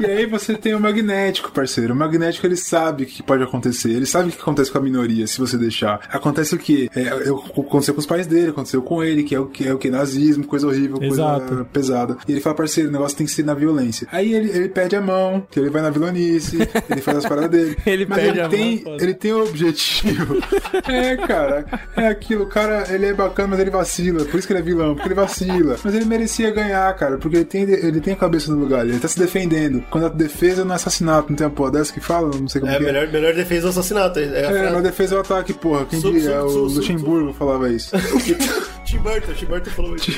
E aí você tem o magnético, parceiro. O magnético ele sabe o que pode acontecer. Ele sabe o que acontece com a minoria se você deixar. Acontece o quê? É, é, aconteceu com os pais dele, aconteceu com ele, que é o que é o que nazismo, coisa horrível, Exato. coisa pesada. E ele fala, parceiro, o negócio tem que ser na violência. Aí ele, ele perde a mão, que ele vai na vilanice, ele faz as paradas dele. Ele Mas perde ele a tem, mão, foda. ele tem o objetivo. é, cara, é aquilo. O cara, ele é bacana, mas ele vacila. Por isso que ele é vilão, porque ele vacila. Mas ele merecia ganhar, cara, porque ele tem, ele tem a cabeça no lugar. Ele tá se defendendo. Quando a defesa não é assassinato, não tem uma porra dessa que fala? Não sei como É, que melhor, melhor defesa do assassinato. É, a É, na defesa é o ataque, porra. Quem Sub, diria? sub, o sub, sub, Luxemburgo falava isso. Tim Burton, Tim Burton falou isso.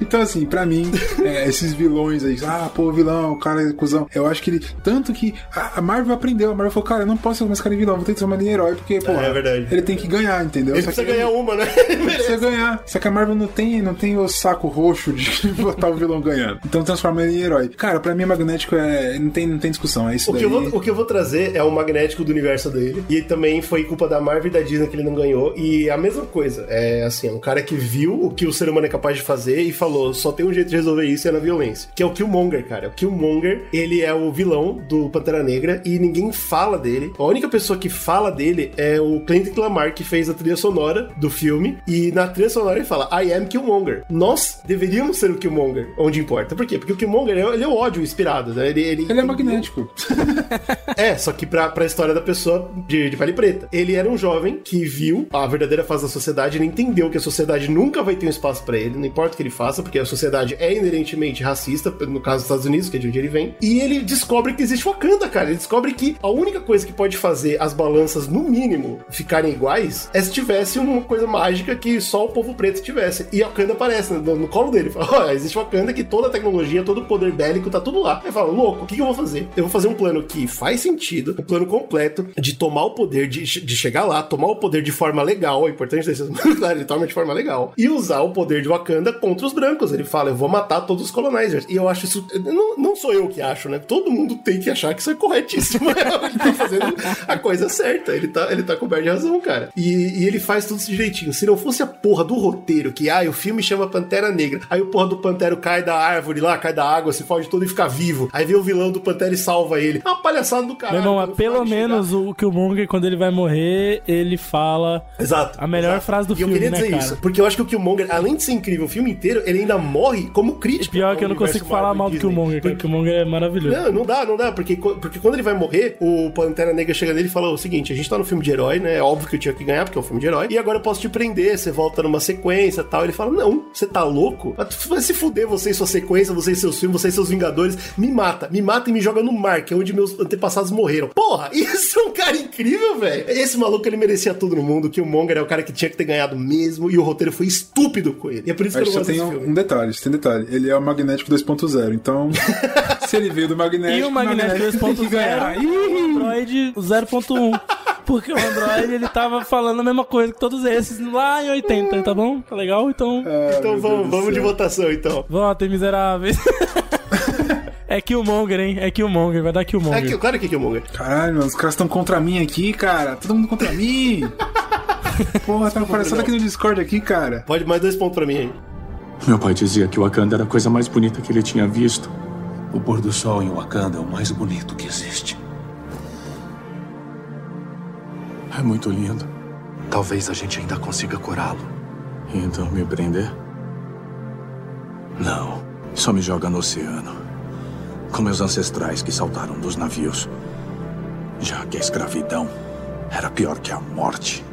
Então, assim, pra mim, é, esses vilões aí, ah, pô, vilão, o cara é cuzão. Eu acho que ele. Tanto que a, Marvel aprendeu, a Marvel falou, cara, eu não posso mais cara de vilão, vou ter que transformar ele em herói, porque, pô, É, é verdade. ele tem que ganhar, entendeu? Ele Só precisa que ganhar uma, né? Ele precisa ganhar. Só que a Marvel não tem, não tem o saco roxo de botar o vilão ganhando. Então transforma ele em herói. Cara, pra mim, magnético é. Não tem, não tem discussão. É isso O que, daí. eu vou, o que eu vou trazer é o magnético do universo dele. E também foi culpa da Marvel e da Disney que ele não ganhou. E a mesma coisa. É assim, é um cara que viu o que o ser humano é capaz de fazer e falou: só tem um jeito de resolver isso e é na violência. Que é o Killmonger, cara. O Killmonger, ele é o vilão do Pantera Negra e ninguém fala dele. A única pessoa que fala dele é o Clint Lamar, que fez a trilha sonora do filme. E na trilha sonora ele fala: I am Killmonger. Nós deveríamos ser o Killmonger, onde importa. Por quê? Porque o Killmonger ele é o ódio inspirado, né? Ele, ele, Ele é magnético. é, só que pra, pra história da pessoa de, de pele preta. Ele era um jovem que viu a verdadeira face da sociedade, ele entendeu que a sociedade nunca vai ter um espaço pra ele, não importa o que ele faça, porque a sociedade é inerentemente racista, no caso dos Estados Unidos, que é de onde ele vem. E ele descobre que existe Wakanda, cara. Ele descobre que a única coisa que pode fazer as balanças, no mínimo, ficarem iguais é se tivesse uma coisa mágica que só o povo preto tivesse. E Wakanda aparece no, no colo dele. Fala, olha, existe Wakanda que toda a tecnologia, todo o poder bélico tá tudo lá. Ele fala, louco, o que, eu vou fazer? Eu vou fazer um plano que faz sentido, um plano completo de tomar o poder, de, de chegar lá, tomar o poder de forma legal, é importante deixar claro, ele toma de forma legal, e usar o poder de Wakanda contra os brancos. Ele fala, eu vou matar todos os colonizers. E eu acho isso, não, não sou eu que acho, né? Todo mundo tem que achar que isso é corretíssimo. ele tá fazendo a coisa certa, ele tá, ele tá coberto de razão, cara. E, e ele faz tudo direitinho. Se não fosse a porra do roteiro, que, ah, o filme chama Pantera Negra, aí o porra do Pantero cai da árvore lá, cai da água, se fode todo e fica vivo. Aí vem o vilão do Pantera e salva ele. É uma palhaçada do caralho. Meu irmão, mas pelo fala de menos o Killmonger, quando ele vai morrer, ele fala Exato. a melhor frase do E eu filme, queria né, dizer isso, porque eu acho que o Killmonger, além de ser incrível o filme inteiro, ele ainda morre como crítico. Pior ao que eu não consigo falar mal do. Killmonger. O Killmonger é maravilhoso. Não, não dá, não dá, porque, porque quando ele vai morrer, o Pantera Negra chega nele e fala o seguinte: a gente tá no filme de herói, né? É óbvio que eu tinha que ganhar, porque é um filme de herói, e agora eu posso te prender, você volta numa sequência e tal. Ele fala: Não, você tá louco? Vai se fuder você e sua sequência, você e seus filmes, você e seus Vingadores, me mata, me mata e me joga no mar, que é onde meus antepassados morreram. Porra, isso é um cara incrível, velho. Esse maluco ele merecia tudo no mundo, que o Monger é o cara que tinha que ter ganhado mesmo, e o roteiro foi estúpido com ele. E é por isso que eu Mas não só gosto tem desse um, filme. um detalhe, tem detalhe. Ele é o magnético 2.0, então. se ele veio do magnético. E o Magnético tem que ganhar. 2.0 e o Android 0.1. Porque o Android, ele tava falando a mesma coisa que todos esses lá em 80, tá bom? Tá legal? Então, Então vamos, vamos de votação, então. votem, miseráveis. é Killmonger, hein? É Killmonger, vai dar É Killmonger. que, claro que é Killmonger. Caralho, mano, os caras estão contra mim aqui, cara. Todo mundo contra mim. Porra, tá aparecendo aqui no Discord aqui, cara. Pode mais dois pontos pra mim aí. Meu pai dizia que o Wakanda era a coisa mais bonita que ele tinha visto. O pôr do sol em Wakanda é o mais bonito que existe. É muito lindo. Talvez a gente ainda consiga curá-lo. Então me prender? Não. Só me joga no oceano. Com meus ancestrais que saltaram dos navios. Já que a escravidão era pior que a morte.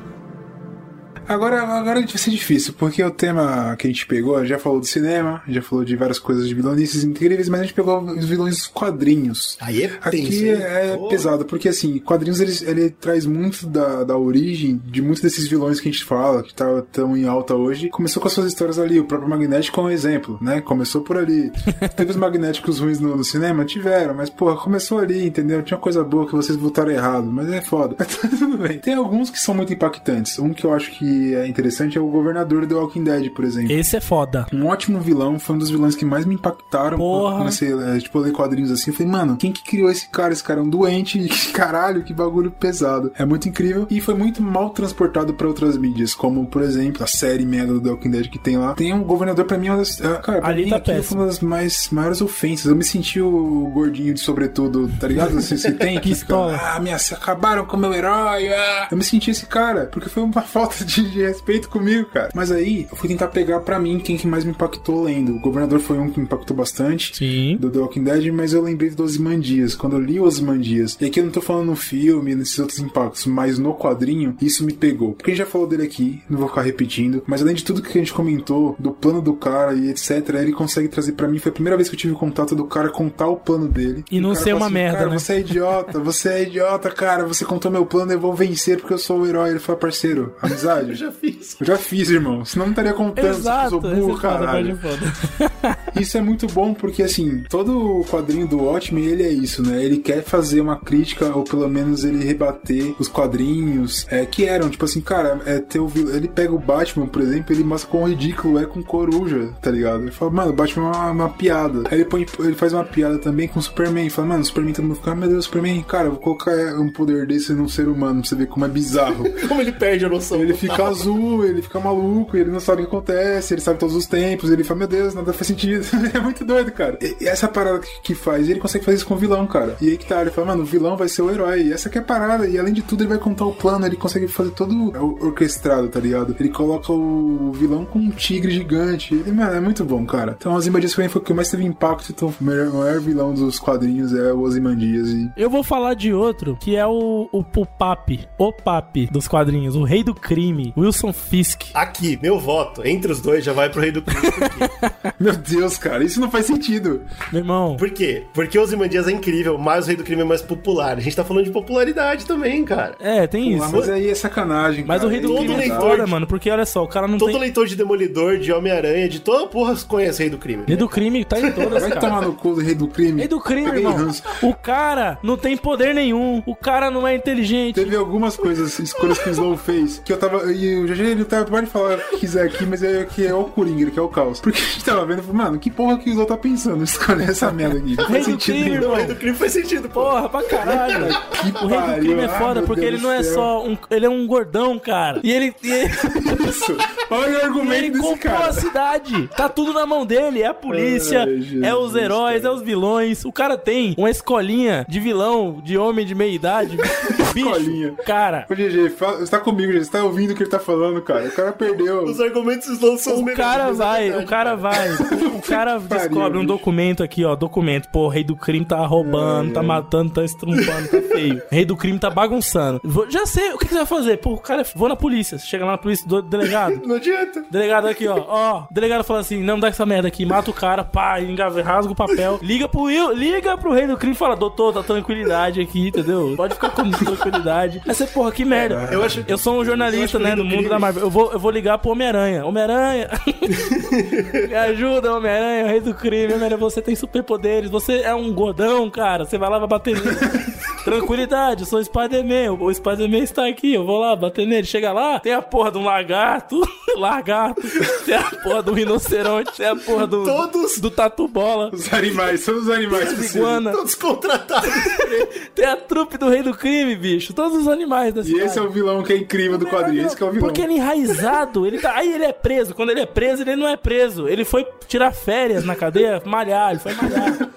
Agora, agora vai ser difícil, porque o tema que a gente pegou já falou do cinema, já falou de várias coisas de vilonices incríveis, mas a gente pegou os vilões dos quadrinhos. Aí é Aqui é pesado, porque assim, quadrinhos ele, ele traz muito da, da origem de muitos desses vilões que a gente fala, que tá tão em alta hoje. Começou com as suas histórias ali, o próprio Magnético é um exemplo, né? Começou por ali. Teve os magnéticos ruins no, no cinema? Tiveram, mas porra, começou ali, entendeu? Tinha coisa boa que vocês votaram errado, mas é foda. Mas tudo bem. Tem alguns que são muito impactantes. Um que eu acho que é interessante é o governador do Walking Dead, por exemplo. Esse é foda. Um ótimo vilão, foi um dos vilões que mais me impactaram. Porra. Quando comecei é, tipo, a ler quadrinhos assim. Eu falei, mano, quem que criou esse cara? Esse cara é um doente. Caralho, que bagulho pesado. É muito incrível e foi muito mal transportado pra outras mídias, como, por exemplo, a série merda do The Walking Dead que tem lá. Tem um governador, pra mim, uma das, é, cara, pra Ali mim tá foi uma das mais, maiores ofensas. Eu me senti o gordinho de sobretudo, tá ligado? Assim, você tem que Pistola. ah, minha, acabaram com o meu herói. ah." Eu me senti esse cara, porque foi uma falta de de respeito comigo, cara. Mas aí, eu fui tentar pegar pra mim quem que mais me impactou lendo. O Governador foi um que me impactou bastante. Sim. Do The Walking Dead, mas eu lembrei do Ozymandias. Quando eu li o Ozymandias, e aqui eu não tô falando no filme, nesses outros impactos, mas no quadrinho, isso me pegou. Porque a gente já falou dele aqui, não vou ficar repetindo. Mas além de tudo que a gente comentou, do plano do cara e etc., ele consegue trazer pra mim. Foi a primeira vez que eu tive contato do cara contar o plano dele. E não ser uma merda, Cara, né?" você é idiota, você é idiota, cara. Você contou meu plano, eu vou vencer porque eu sou o herói. Ele falou, parceiro, amizade. Eu já fiz. Eu já fiz, irmão. Senão não estaria contando. Exato, eu sou burro, é foda, caralho. Isso é muito bom porque, assim, todo o quadrinho do Watchmen, ele é isso, né? Ele quer fazer uma crítica, ou pelo menos ele rebater os quadrinhos é, que eram, tipo assim, cara, é, ter o vil- ele pega o Batman, por exemplo, ele mostra quão ridículo é com coruja, tá ligado? Ele fala, mano, o Batman é uma, uma piada. Aí ele, põe, ele faz uma piada também com o Superman, fala, mano, o Superman todo mundo fica, ah, meu Deus, Superman, cara, vou colocar um poder desse num ser humano, pra você ver como é bizarro. Como ele perde a noção. Ele fica azul, ele fica maluco, ele não sabe o que acontece, ele sabe todos os tempos, ele fala, meu Deus, nada faz sentido. é muito doido, cara. E essa parada que, faz, ele consegue fazer isso com o vilão, cara. E aí que tá, ele fala, mano, o vilão vai ser o herói. E essa que é a parada. E além de tudo, ele vai contar o plano, ele consegue fazer todo orquestrado, tá ligado? Ele coloca o vilão com um tigre gigante. Mano, é muito bom, cara. Então, Ozymandias foi o que mais teve impacto. Então, o o maior vilão dos quadrinhos é o Ozymandias. E Eu vou falar de outro, que é o, o, o o Papi dos quadrinhos, o rei do crime, Wilson Fisk. Aqui, meu voto, entre os dois já vai pro Rei do Crime. Meu Deus, cara, isso não faz sentido. Meu irmão. Por quê? Porque o Ozymandias é incrível, mas o Rei do Crime é mais popular. A gente tá falando de popularidade também, cara. É, tem Porra, isso. mas aí é sacanagem. Mas cara. o rei do Todo crime é leitor foda, de- mano, porque olha só, o cara não Todo tem... leitor de Demolidor, de Homem-Aranha, de toda porra conhece o Rei do Crime. Rei do crime tá em todas, Vai cara. tomar no cu do rei do crime. Rei do crime, irmão. O cara não tem poder nenhum. O cara não é inteligente. Teve algumas coisas, escolhas que o Slow fez, que eu tava. E o GG ele tá, pode falar o que quiser aqui, mas é que é o Coringa, ele que é o caos. Porque a gente tava vendo e falou, mano, que porra que o Slow tá pensando? Escolher essa merda aqui. Não faz do sentido crime, nenhum. O Rei do Crime faz sentido. Porra, pra caralho. Que O rei do pariu. crime é Ah, foda porque Deus ele não do é céu. só um. Ele é um gordão, cara. E ele. E ele, Isso. Olha o e argumento ele desse comprou cara. a cidade. Tá tudo na mão dele. É a polícia, Ai, é os heróis, é os vilões. O cara tem uma escolinha de vilão, de homem de meia idade. Bicho, Escolinha. cara. Ô, GG, você tá comigo, GG. Você tá ouvindo o que ele tá falando, cara. O cara perdeu. Os argumentos Slow são os O melhores. cara mas é vai, verdade, o cara vai, o cara pariu, descobre um bicho. documento aqui, ó, documento. Pô, o rei do crime tá roubando, tá matando, tá estrumpando, tá feio. Rei do crime tá bagunçando. Vou- já sei, o que, que você vai fazer? Pô, o cara, vou na polícia. Você chega lá na polícia, do delegado. Não adianta. Delegado aqui, ó. Ó, delegado fala assim: não dá essa merda aqui, mata o cara, pá, engave- rasga o papel. Liga pro Will, liga pro rei do crime e fala: doutor, tá tranquilidade aqui, entendeu? Pode ficar com tranquilidade. Aí você, porra, que merda. Eu acho- Eu sou um jornalista, eu o né, do mundo crime- da Marvel. Eu vou, eu vou ligar pro Homem-Aranha. Homem-Aranha. Me ajuda, Homem-Aranha, rei do crime. Homem-Aranha, você tem superpoderes. Você é um gordão, cara. Você vai lá, vai bater nele. Tranquilidade, eu sou o Spider-Man. O Spider-Man está aqui, eu vou lá bater nele. Chega lá, tem a porra de um lagarto. lagarto. Tem a porra do rinoceronte. Tem a porra do. Todos- Do tatu-bola. Os animais, são os animais. Tem iguana. Todos contratados. Tem a trupe do rei do crime, bicho. Todos os animais da E cidade. esse é o vilão que é incrível do quadrinho. Esse que é o vilão. Porque ele é enraizado, ele tá. Aí ele é preso. Quando ele é preso, ele não é preso. Ele foi tirar férias na cadeia, malhar, ele foi malhar.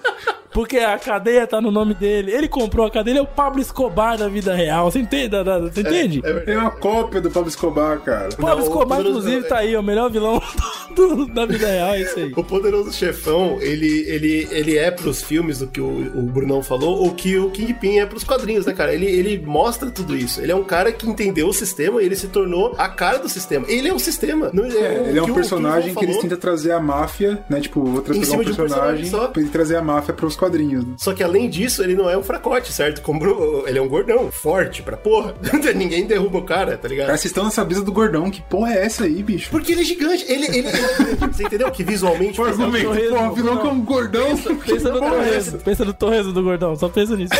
Porque a cadeia tá no nome dele. Ele comprou a cadeia, ele é o Pablo Escobar da vida real. Você entende? Você entende? É uma cópia do Pablo Escobar, cara. o Pablo Não, o Escobar, poderoso- inclusive, tá aí, o melhor vilão do- da vida real, é isso aí. O Poderoso Chefão, ele, ele, ele é pros filmes, do que o, o Brunão falou, o que o Kingpin é pros quadrinhos, né, cara? Ele, ele mostra tudo isso. Ele é um cara que entendeu o sistema e ele se tornou a cara do sistema. Ele é um sistema. Não, É, o ele é que um o- personagem o que eles tentam trazer a máfia, né? Tipo, vou trazer um de um personagem personagem só. pra ele trazer a máfia pros quadrinhos. Né? Só que além disso, ele não é um fracote, certo? Como ele é um gordão, forte pra porra. Ninguém derruba o cara, tá ligado? Cara, vocês estão nessa brisa do gordão. Que porra é essa aí, bicho? Porque ele é gigante. Ele, ele, ele- você entendeu? Que visualmente faz argumento, porra, vilão que é um gordão. Pensa no Que porra é torresmo, essa? pensa no torresmo do gordão, só pensa nisso.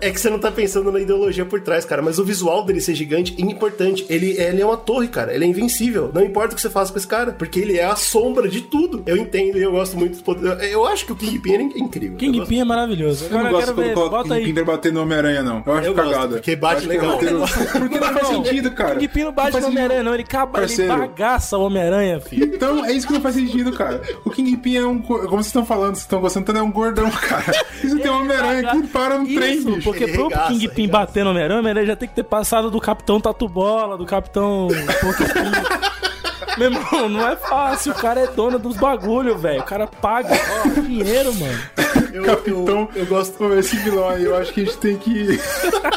É que você não tá pensando na ideologia por trás, cara. Mas o visual dele ser gigante é importante. Ele, ele é uma torre, cara. Ele é invencível. Não importa o que você faça com esse cara. Porque ele é a sombra de tudo. Eu entendo e eu gosto muito dos poderes. Eu acho que o Kingpin é incrível. Eu gosto- Kingpin é maravilhoso. Eu não Agora eu gosto quero quando coloca aí. Kingpin pra bater no Homem-Aranha, não. Eu acho Eu gosto, cagada. porque bate legal. roteiro- Porque não faz sentido, cara. Kingpin não bate no. Homem-Aranha, não. Ele, acaba, ele bagaça o Homem-Aranha, filho. Então, é isso que não faz sentido, cara. O Kingpin é um. Como vocês estão falando, vocês estão gostando, então é um gordão, cara. Isso tem um Homem-Aranha que para no trem, bicho. Porque Ele pro Kingpin bater no Homem-Aranha, o Homem-Aranha já tem que ter passado do Capitão Tatu Bola, do Capitão. Meu irmão, não é fácil. O cara é dono dos bagulho, velho. O cara paga ó, dinheiro, mano. Capitão, eu, gosto Pô, esse vilão aí. Eu acho que a gente tem que.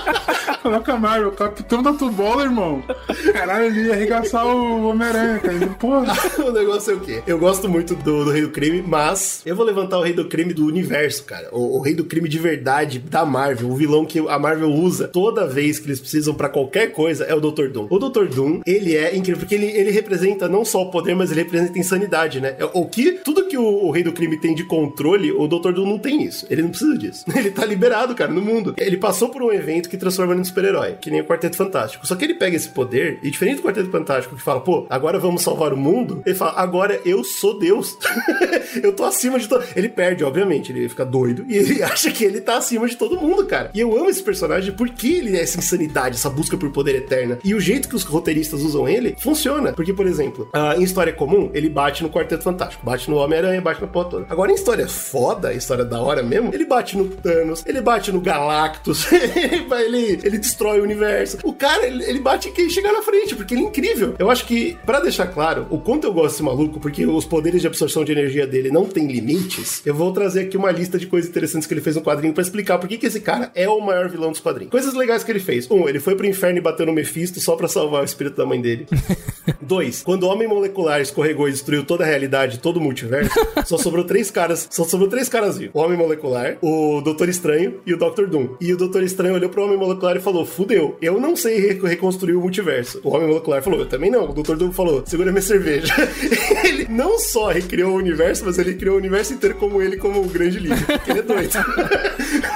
Coloca a Marvel, Capitão da Tubola, irmão. Caralho, ele ia arregaçar o Homem-Aranha, cara. Porra. o negócio é o quê? Eu gosto muito do, do Rei do Crime, mas eu vou levantar o Rei do Crime do universo, cara. O, o Rei do Crime de verdade da Marvel. O vilão que a Marvel usa toda vez que eles precisam para qualquer coisa é o Dr. Doom. O Dr. Doom, ele é incrível, porque ele, ele representa não só o poder, mas ele representa a insanidade, né? O que, tudo que o, o Rei do Crime tem de controle, o Dr. Doom não tem isso. Ele não precisa disso. Ele tá liberado, cara, no mundo. Ele passou por um evento que transforma ele em super-herói, que nem o Quarteto Fantástico. Só que ele pega esse poder, e diferente do Quarteto Fantástico, que fala, pô, agora vamos salvar o mundo, ele fala, agora eu sou Deus. eu tô acima de todo. Ele perde, obviamente, ele fica doido, e ele acha que ele tá acima de todo mundo, cara. E eu amo esse personagem porque ele é essa insanidade, essa busca por poder eterna. E o jeito que os roteiristas usam ele funciona. Porque, por exemplo, uh, em história comum, ele bate no Quarteto Fantástico, bate no Homem-Aranha, bate na porra toda. Agora, em história foda, história da hora mesmo, ele bate no Thanos, ele bate no Galactus, ele, ele destrói o universo. O cara, ele, ele bate em quem chegar na frente, porque ele é incrível. Eu acho que, para deixar claro o quanto eu gosto desse maluco, porque os poderes de absorção de energia dele não tem limites, eu vou trazer aqui uma lista de coisas interessantes que ele fez no quadrinho para explicar por que, que esse cara é o maior vilão dos quadrinhos. Coisas legais que ele fez. Um, ele foi pro inferno e bateu no Mephisto só para salvar o espírito da mãe dele. Dois, quando o Homem Molecular escorregou e destruiu toda a realidade, todo o multiverso, só sobrou três caras, só sobrou três caras vivos. O Homem Molecular, o Doutor Estranho e o Dr. Doom. E o Doutor Estranho olhou pro Homem Molecular e falou: Fudeu, eu não sei re reconstruir o multiverso. O Homem Molecular falou: Eu também não. O Dr. Doom falou: Segura minha cerveja. ele não só recriou o universo, mas ele criou o universo inteiro como ele, como o grande líder. Ele é doido.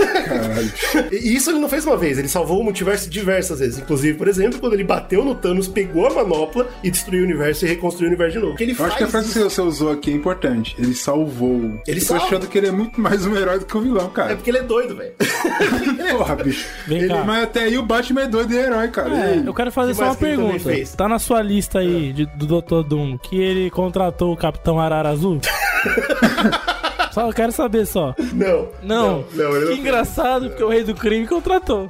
E isso ele não fez uma vez, ele salvou o multiverso diversas vezes. Inclusive, por exemplo, quando ele bateu no Thanos, pegou a manopla e destruiu o universo e reconstruiu o universo de novo. Que ele Eu acho que a frase isso. que você usou aqui é importante. Ele salvou. Ele Tô salva. achando que ele é muito mais um herói do que um vilão, cara. É porque ele é doido, velho. Porra, bicho. Vem Ele- cá. mas até aí o Batman é doido e é herói, cara. É, eu quero fazer Que só uma pergunta. fez? Tá na sua lista aí de- do Dr. Doom que ele contratou o Capitão Arara Azul? só eu quero saber só. Não. Não. Não, não que engraçado, porque o Rei do Crime contratou.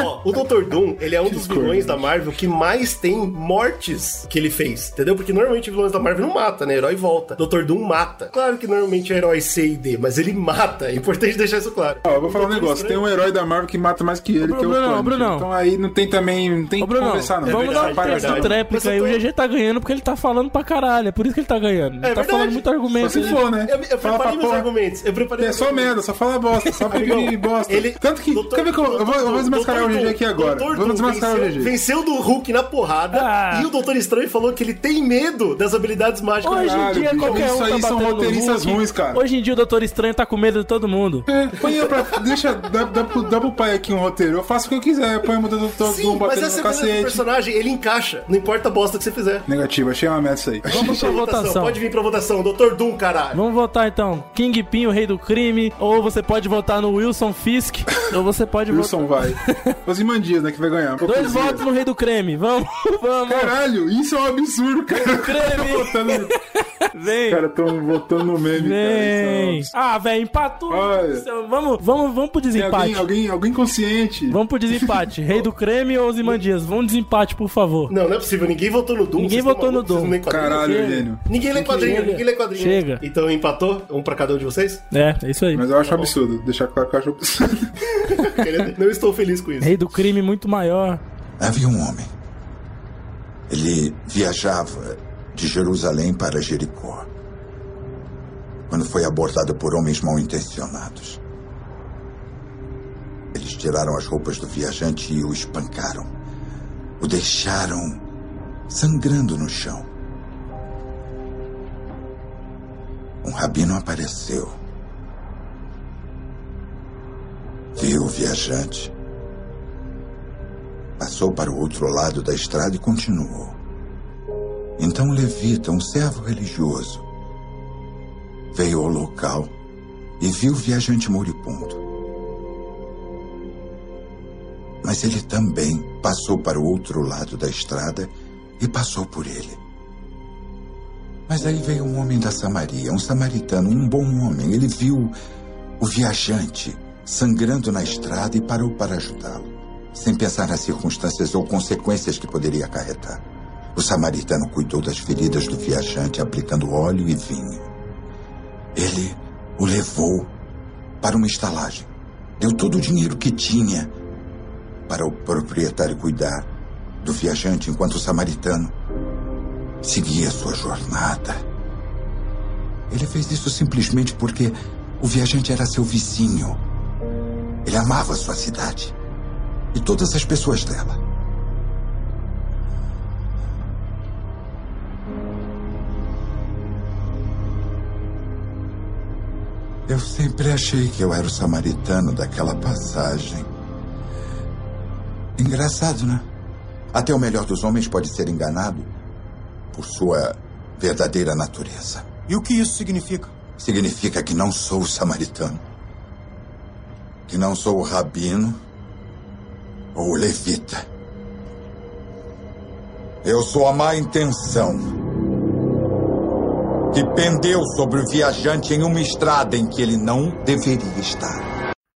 Ó, o Dr. Doom, ele é um dos vilões da Marvel que mais tem mortes que ele fez, entendeu? Porque normalmente vilões da Marvel não mata, né? Herói volta. Dr. Doom mata. Claro que normalmente é herói C e D, mas ele mata. É importante deixar isso claro. Ó, eu vou falar um negócio. Tem um herói da Marvel que mata mais que ele, que é o Punisher. Brunão. Então aí não tem também. Não tem Ô, que Bruno, conversar, não. vamos É dar um verdade, teste é verdade. tréplica aí. tô- O GG tá ganhando porque ele tá falando pra caralho. É por isso que ele tá ganhando. Ele É tá verdade. falando muito argumento. Se for, né? Eu, eu preparei pra meus argumentos. Eu preparei É só argumentos. merda, só fala bosta, só pedir bosta. Ele- Tanto que. Doutor- quer ver que eu, eu vou, eu vou desmascarar o Doutor GG aqui agora. Doutor Vamos desmascarar o venceu, GG. Venceu do Hulk na porrada. Ah. E o Doutor Estranho falou que ele tem medo das habilidades mágicas. Hoje em dia, qualquer isso um aí tá são batendo no roteiristas ruins, cara. Hoje em dia o Doutor Estranho tá com medo de todo mundo. É, põe eu pra. Deixa. Dá, dá, pro, dá pro pai aqui um roteiro. Eu faço o que eu quiser. Eu ponho o Doutor Sim, Doom mas batendo essa no é cacete. personagem. Ele encaixa. Não importa a bosta que você fizer. Negativo, achei uma merda isso aí. Vamos pra votação. Pode vir pra votação. Doutor Doom, caralho. Vamos votar então. Kingpin, o rei do crime. Ou você pode votar no Wilson Fisk. ou você pode Wilson vai. Os Imandias, né? Que vai ganhar. votar. Dois votos no rei do creme. Vamos, vamos. Caralho, isso é um absurdo, cara. Creme. Votando- Vem. Cara, tão votando no meme, Vem. cara. Ah, velho, empatou. Olha. Vamos, vamos, vamos pro desempate. alguém, alguém, alguém consciente. Vamos pro desempate. Rei do creme ou Zimandias? Vamos desempate, por favor. Não, não é possível. Ninguém votou no Doom. Ninguém votou no Doom. Caralho. Eugênio. Ninguém lê quadrinho, Chega. ninguém lê quadrinho. Chega. Então empatou? Um pra cada um de vocês? É, é isso aí. Mas eu acho absurdo. Deixar claro que eu acho absurdo. Não estou feliz com isso. Rei do crime muito maior. Havia um homem. Ele viajava de Jerusalém para Jericó. Quando foi abordado por homens mal intencionados. Eles tiraram as roupas do viajante e o espancaram. O deixaram sangrando no chão. Um rabino apareceu. Viu o viajante. Passou para o outro lado da estrada e continuou. Então Levita, um servo religioso, veio ao local e viu o viajante moribundo. Mas ele também passou para o outro lado da estrada e passou por ele. Mas aí veio um homem da Samaria, um samaritano, um bom homem. Ele viu o viajante sangrando na estrada e parou para ajudá-lo, sem pensar nas circunstâncias ou consequências que poderia acarretar. O samaritano cuidou das feridas do viajante aplicando óleo e vinho. Ele o levou para uma estalagem. Deu todo o dinheiro que tinha para o proprietário cuidar do viajante enquanto o samaritano seguia sua jornada. Ele fez isso simplesmente porque o viajante era seu vizinho. Ele amava sua cidade e todas as pessoas dela. Eu sempre achei que eu era o samaritano daquela passagem. Engraçado, né? Até o melhor dos homens pode ser enganado por sua verdadeira natureza. E o que isso significa? Significa que não sou o samaritano. Que não sou o rabino ou o levita. Eu sou a má intenção que pendeu sobre o viajante em uma estrada em que ele não deveria estar.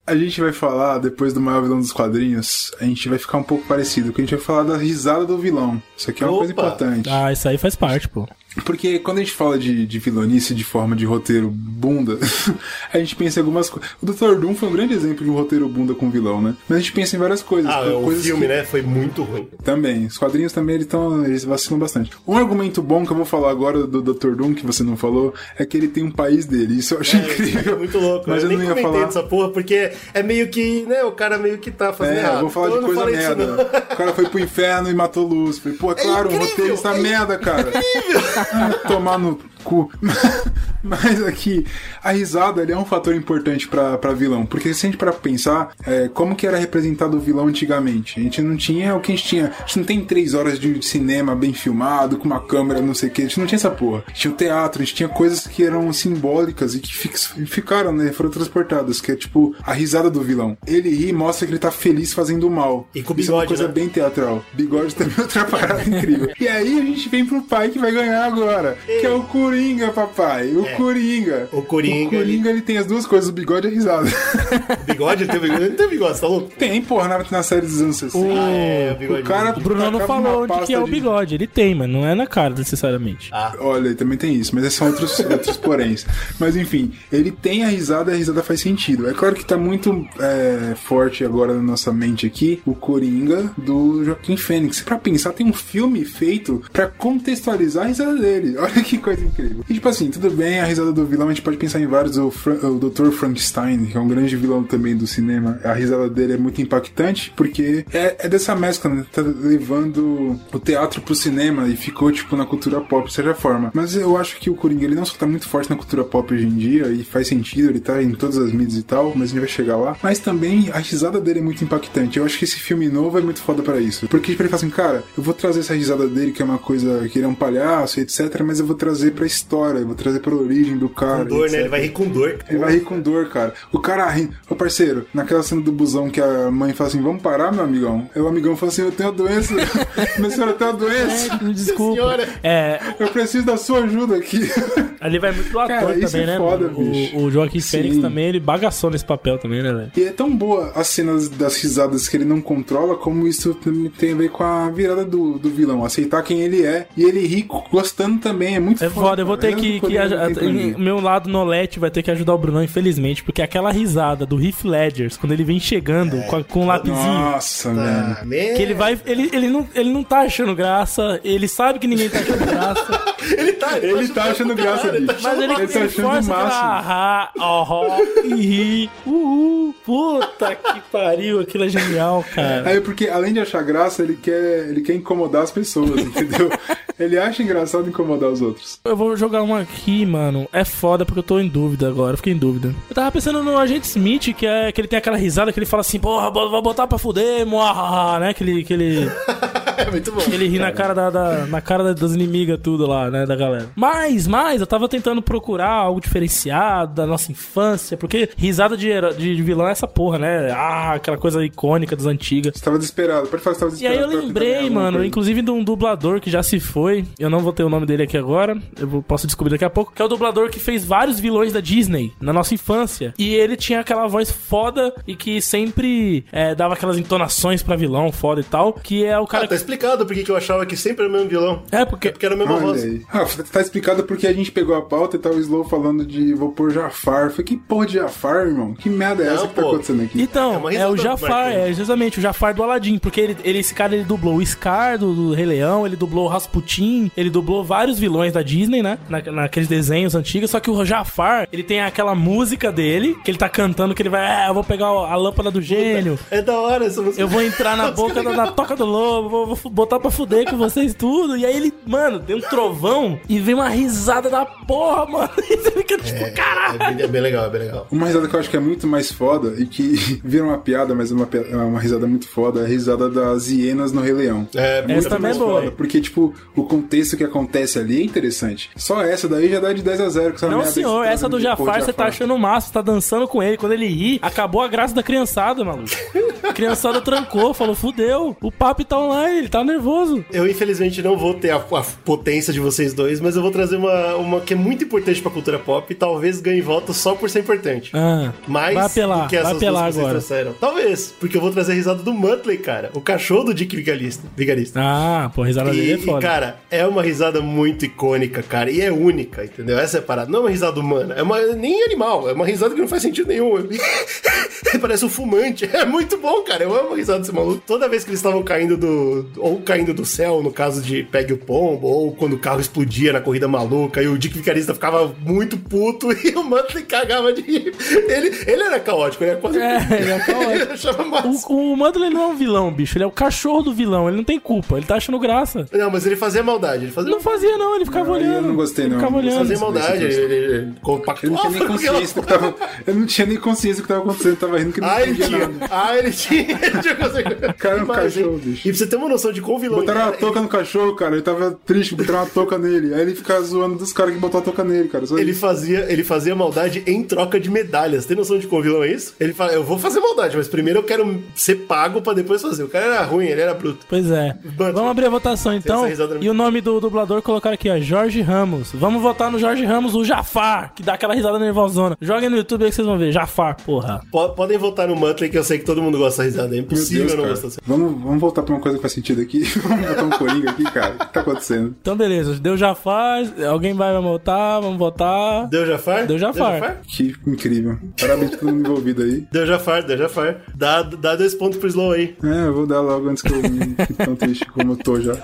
A gente vai falar, depois do maior vilão dos quadrinhos, a gente vai ficar um pouco parecido, porque a gente vai falar da risada do vilão. Isso aqui é uma Opa. coisa importante. Ah, isso aí faz parte, pô. Porque quando a gente fala de, de vilanice de forma de roteiro bunda, a gente pensa em algumas coisas. O Dr. Doom foi um grande exemplo de um roteiro bunda com vilão, né? Mas a gente pensa em várias coisas. Ah, o coisas filme, que- né? Foi muito ruim. Também. Os quadrinhos também eles, tão, eles vacilam bastante. Um argumento bom que eu vou falar agora do Dr. Doom, que você não falou, é que ele tem um país dele. Isso eu achei incrível. É muito louco. Mas eu, nem não ia falar. dessa porra, porque é meio que, né, o cara meio que tá fazendo É, errado. eu vou falar Então de eu coisa merda. O cara foi pro inferno e matou Lúcifer. Pô, é claro, um roteiro está merda, cara. Ah, Tomar no cu. Mas aqui, a risada é um fator importante pra, pra vilão. Porque se a gente parar pra pensar, é, como que era representado o vilão antigamente? A gente não tinha o que a gente tinha. A gente não tem três horas de cinema bem filmado, com uma câmera, não sei o que. A gente não tinha essa porra. A gente tinha o teatro, a gente tinha coisas que eram simbólicas e que fix- ficaram, né? Foram transportadas. Que é tipo a risada do vilão. Ele ri e mostra que ele tá feliz fazendo mal. E com Isso é uma bigode, coisa né? bem teatral. Bigode também é outra parada incrível. E aí a gente vem pro pai que vai ganhar agora. Que é o Coringa, papai. O É. Coringa. O Coringa, O Coringa ele tem as duas coisas, o bigode e a risada. Bigode? Ele tem bigode? Ele tem bigode, tá louco? Tem, porra, na, na série dos anos 60. O, é, o bigode. o cara o Bruno não falou onde que é o de- bigode. Ele tem, mas não é na cara necessariamente. Ah. Olha, também tem isso, mas são outros, outros poréns. Mas enfim, ele tem a risada e a risada faz sentido. É claro que tá muito é, forte agora na nossa mente aqui o Coringa do Joaquim Fênix. Pra pensar, tem um filme feito pra contextualizar a risada dele. Olha que coisa incrível. E tipo assim, tudo bem, a risada do vilão, a gente pode pensar em vários. O, Fra o Dr. Frankenstein, que é um grande vilão também do cinema, a risada dele é muito impactante porque é, é dessa mescla, né? Tá levando o teatro pro cinema e ficou, tipo, na cultura pop, de certa forma. Mas eu acho que o Coringa, ele não só tá muito forte na cultura pop hoje em dia, e faz sentido, ele tá em todas as mídias e tal, mas a gente vai chegar lá. Mas também a risada dele é muito impactante. Eu acho que esse filme novo é muito foda pra isso. Porque, tipo, ele fala assim, cara, eu vou trazer essa risada dele, que é uma coisa, que ele é um palhaço, etc, mas eu vou trazer pra história, eu vou trazer pra origem do cara. Com dor, né? Ele vai rir com dor. Ele vai rir com dor, cara. O cara ri. Ô parceiro, naquela cena do busão que a mãe fala assim: vamos parar, meu amigão? Aí o amigão fala assim: eu tenho a doença. Minha senhora tem a doença. Desculpa. É, Eu preciso da sua ajuda aqui. ali vai muito do ator Cara, isso também, é né? foda, mano? bicho. o, o Joaquim Sim. Fênix também, ele bagaçou nesse papel também, né, velho? E é tão boa as cenas das risadas que ele não controla, como isso também tem a ver com a virada do, do vilão, aceitar quem ele é. E ele ri gostando também, é muito É foda, eu vou ter que. Ele que meu lado Nolete vai ter que ajudar o Brunão, infelizmente, porque aquela risada do Heath Ledgers, quando ele vem chegando com, a- com um lapisinho. Nossa, velho. Que ele vai. Ele, ele, não, ele não tá achando graça, ele sabe que ninguém tá achando graça. ele tá, Ele tá achando graça, bicho. Mas ele, Ele ele, tá achando força pra ah, e ri. Uhul. Puta que pariu, aquilo é genial, cara. Aí, porque além de achar graça, ele quer, ele quer incomodar as pessoas, entendeu? Ele acha engraçado incomodar os outros. Eu vou jogar uma aqui, mano. É foda porque eu tô em dúvida agora. Eu fiquei em dúvida. Eu tava pensando no Agente Smith, que é que ele tem aquela risada que ele fala assim, porra, vou botar pra fuder, moahaha, né? Que ele. Que ele... é muito bom. Ele ri na cara, da, da- na cara das inimigas, tudo lá, né, da galera. Mas, mas, eu tava tentando procurar algo diferenciado da nossa infância, porque risada de, de vilão é essa porra, né? Ah, aquela coisa icônica das antigas. Você tava desesperado, pode falar que você tava E aí desesperado. eu pra tentar lembrei, alguma mano, coisa. inclusive de um dublador que já se foi. Eu não vou ter o nome dele aqui agora. Eu vou- posso descobrir daqui a pouco. Que é o dublador que fez vários vilões da Disney na nossa infância. E ele tinha aquela voz foda e que sempre é, dava aquelas entonações pra vilão foda e tal. Que é o cara. Ah, tá explicado por que eu achava que sempre era o mesmo vilão. É, porque. porque era a mesma Olha voz. aí. Ah, tá explicado porque a gente pegou a pauta e tava o Slow falando de vou pôr Jafar. Falei, que porra de Jafar, irmão? Que merda é essa Não, que tá pô. acontecendo aqui? Então, É é, o Jafar, é justamente o Jafar do Aladdin, porque ele, ele- esse cara ele dublou o Scar do, do Rei Leão, ele dublou o Rasputin, ele dublou vários vilões da Disney, né? Na, naqueles desenhos antigos, só que o Jafar, ele tem aquela música dele, que ele tá cantando, que ele vai, é, eu vou pegar a lâmpada do gênio, É da hora essa música. eu vou entrar na boca da, na toca do lobo, vou, botar pra fuder com vocês tudo. E aí ele, mano, deu um trovão e vem uma risada da porra, mano. E você fica tipo, caralho. É bem, é bem legal, é bem legal. Uma risada que eu acho que é muito mais foda e que vira uma piada, mas é uma, é uma risada muito foda, é a risada das hienas no Rei Leão. É, Essa muito também é boa. foda. Porque, tipo, o contexto que acontece ali é interessante. Só essa daí já dá de 10 a 0 com essa Não, senhor, você essa do Jafar, porra, você tá achando máximo, você tá dançando com ele. Quando ele ri, acabou a graça da criançada, maluco. A criançada trancou, falou, fudeu, o papi tá online, ele tá nervoso. Eu, infelizmente, não vou ter a, a potência de vocês dois, mas eu vou trazer uma, uma que é muito importante pra cultura pop e talvez ganhe voto só por ser importante. Ah, Mais vai apelar, que vai essas apelar duas que vocês agora. trouxeram. Talvez, porque eu vou trazer a risada do Muttley, cara. O cachorro do Dick Vigarista. Vigarista. Ah, pô, a risada E, dele é e, foda. cara, é uma risada muito icônica, cara. E é única, entendeu? Essa é parada. Não é uma risada humana. É uma, nem animal. É uma risada que não faz sentido nenhum. Parece um fumante. É muito bom, cara. Eu amo a risada desse maluco. Toda vez que eles estavam caindo do. Ou caindo do céu, no caso de Pegue o Pombo, ou quando o carro explodia na corrida maluca, e o Dick Vicarista ficava muito puto e o Muttley cagava de rir. Ele, ele era caótico, ele era quase. É, ele é caótico. O, o Mudley não é um vilão, bicho. Ele é o cachorro do vilão. Ele não tem culpa. Ele tá achando graça. Não, mas ele fazia maldade. Ele fazia Não fazia, não. Ele ficava eu olhando. não gostei, Ele não. ficava Não olhando. Fazia maldade, ele, ele, ele Ele compactuava. não tinha nem consciência do que tava. Ele não tinha nem consciência do que tava acontecendo, ele tava rindo que ele não Ah, ele tinha. nada. Ah, ele tinha. Ele tinha conseguido. Cara, é um cachorro, hein? bicho. E pra você ter uma noção de quão vilão Botaram uma ele, touca no cachorro, cara. Ele tava triste, botaram uma touca nele. Aí ele fica zoando dos caras que botou a touca nele, cara. Só ele fazia, ele fazia maldade em troca de medalhas. Tem noção de quão vilão é isso? Ele fala, eu vou fazer maldade, mas primeiro eu quero ser pago pra depois fazer. O cara era ruim, ele era bruto. Pois é. Muttley. Vamos abrir a votação então. E o nome do dublador colocaram aqui, ó. Jorge Ramos. Vamos votar no Jorge Ramos, o Jafar, que dá aquela risada nervosona. Joguem no YouTube aí que vocês vão ver. Jafar, porra. Po- Podem votar no Muttley, que eu sei que todo mundo gosta da risada. É impossível Deus, não cara. gostar dessa. Vamos, vamos voltar pra uma coisa que faz sentido aqui. vamos botar um coringa aqui, cara. O que tá acontecendo? Então, beleza. Deu Jafar. Alguém vai votar. Vamos votar. Deu Jafar? Deu Jafar. Que incrível. Parabéns pra todo mundo envolvido aí. Deu Jafar, deu Jafar. Dá, dá dois pontos pro Slow aí. É, eu vou dar logo antes que eu me fique tão triste como eu tô já.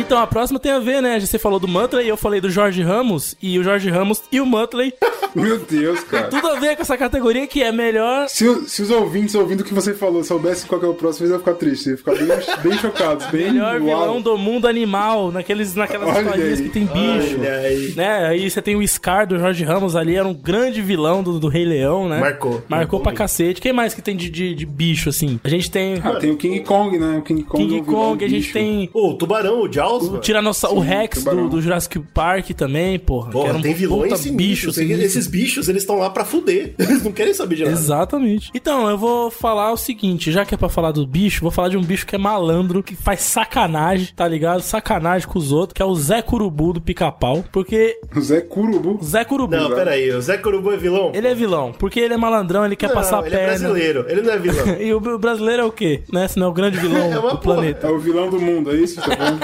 Então, a próxima tem a ver, né? Você falou do Muttley, eu falei do Jorge Ramos. E o Jorge Ramos e o Muttley. Meu Deus, cara. Tudo a ver com essa categoria que é melhor. Se, se os ouvintes ouvindo o que você falou soubessem qual que é o próximo, eles iam ficar tristes. Iam ficar bem, bem chocados. Bem Melhor uau. vilão do mundo animal, naqueles, naquelas Olha historinhas aí. que tem bicho. Olha aí. Né? Aí você tem o Scar do Jorge Ramos ali, era um grande vilão do, do Rei Leão, né? Marcou. Marcou Marcou pra bem. cacete. Quem mais que tem de, de, de bicho, assim? A gente tem Ah, tem o King Kong, né? O King Kong, é King o vilão Kong, a gente bicho. tem Ô, o Tubarão, o Jaws, o mano. Tiranossauro, o Rex do, do Jurassic Park também, porra. que Porra, um tem vilões puta sinistros. bicho, sinistro. Esses bichos, eles estão lá pra fuder. Eles não querem saber de nada. Exatamente. Então, eu vou falar o seguinte, já que é pra falar do bicho, vou falar de um bicho que é malandro, que faz sacanagem, tá ligado? Sacanagem com os outros, que é o Zé Curubu do Pica-Pau, porque O Zé Curubu. o Zé Curubu, Não, peraí, o Zé Corubu é vilão? ele é vilão, porque ele é malandrão, ele quer não, passar a ele é perna. brasileiro, ele não é vilão. E o brasileiro é o quê? Né? Se não é o grande vilão É do porra. planeta. É o vilão do mundo, é isso que você tá falando?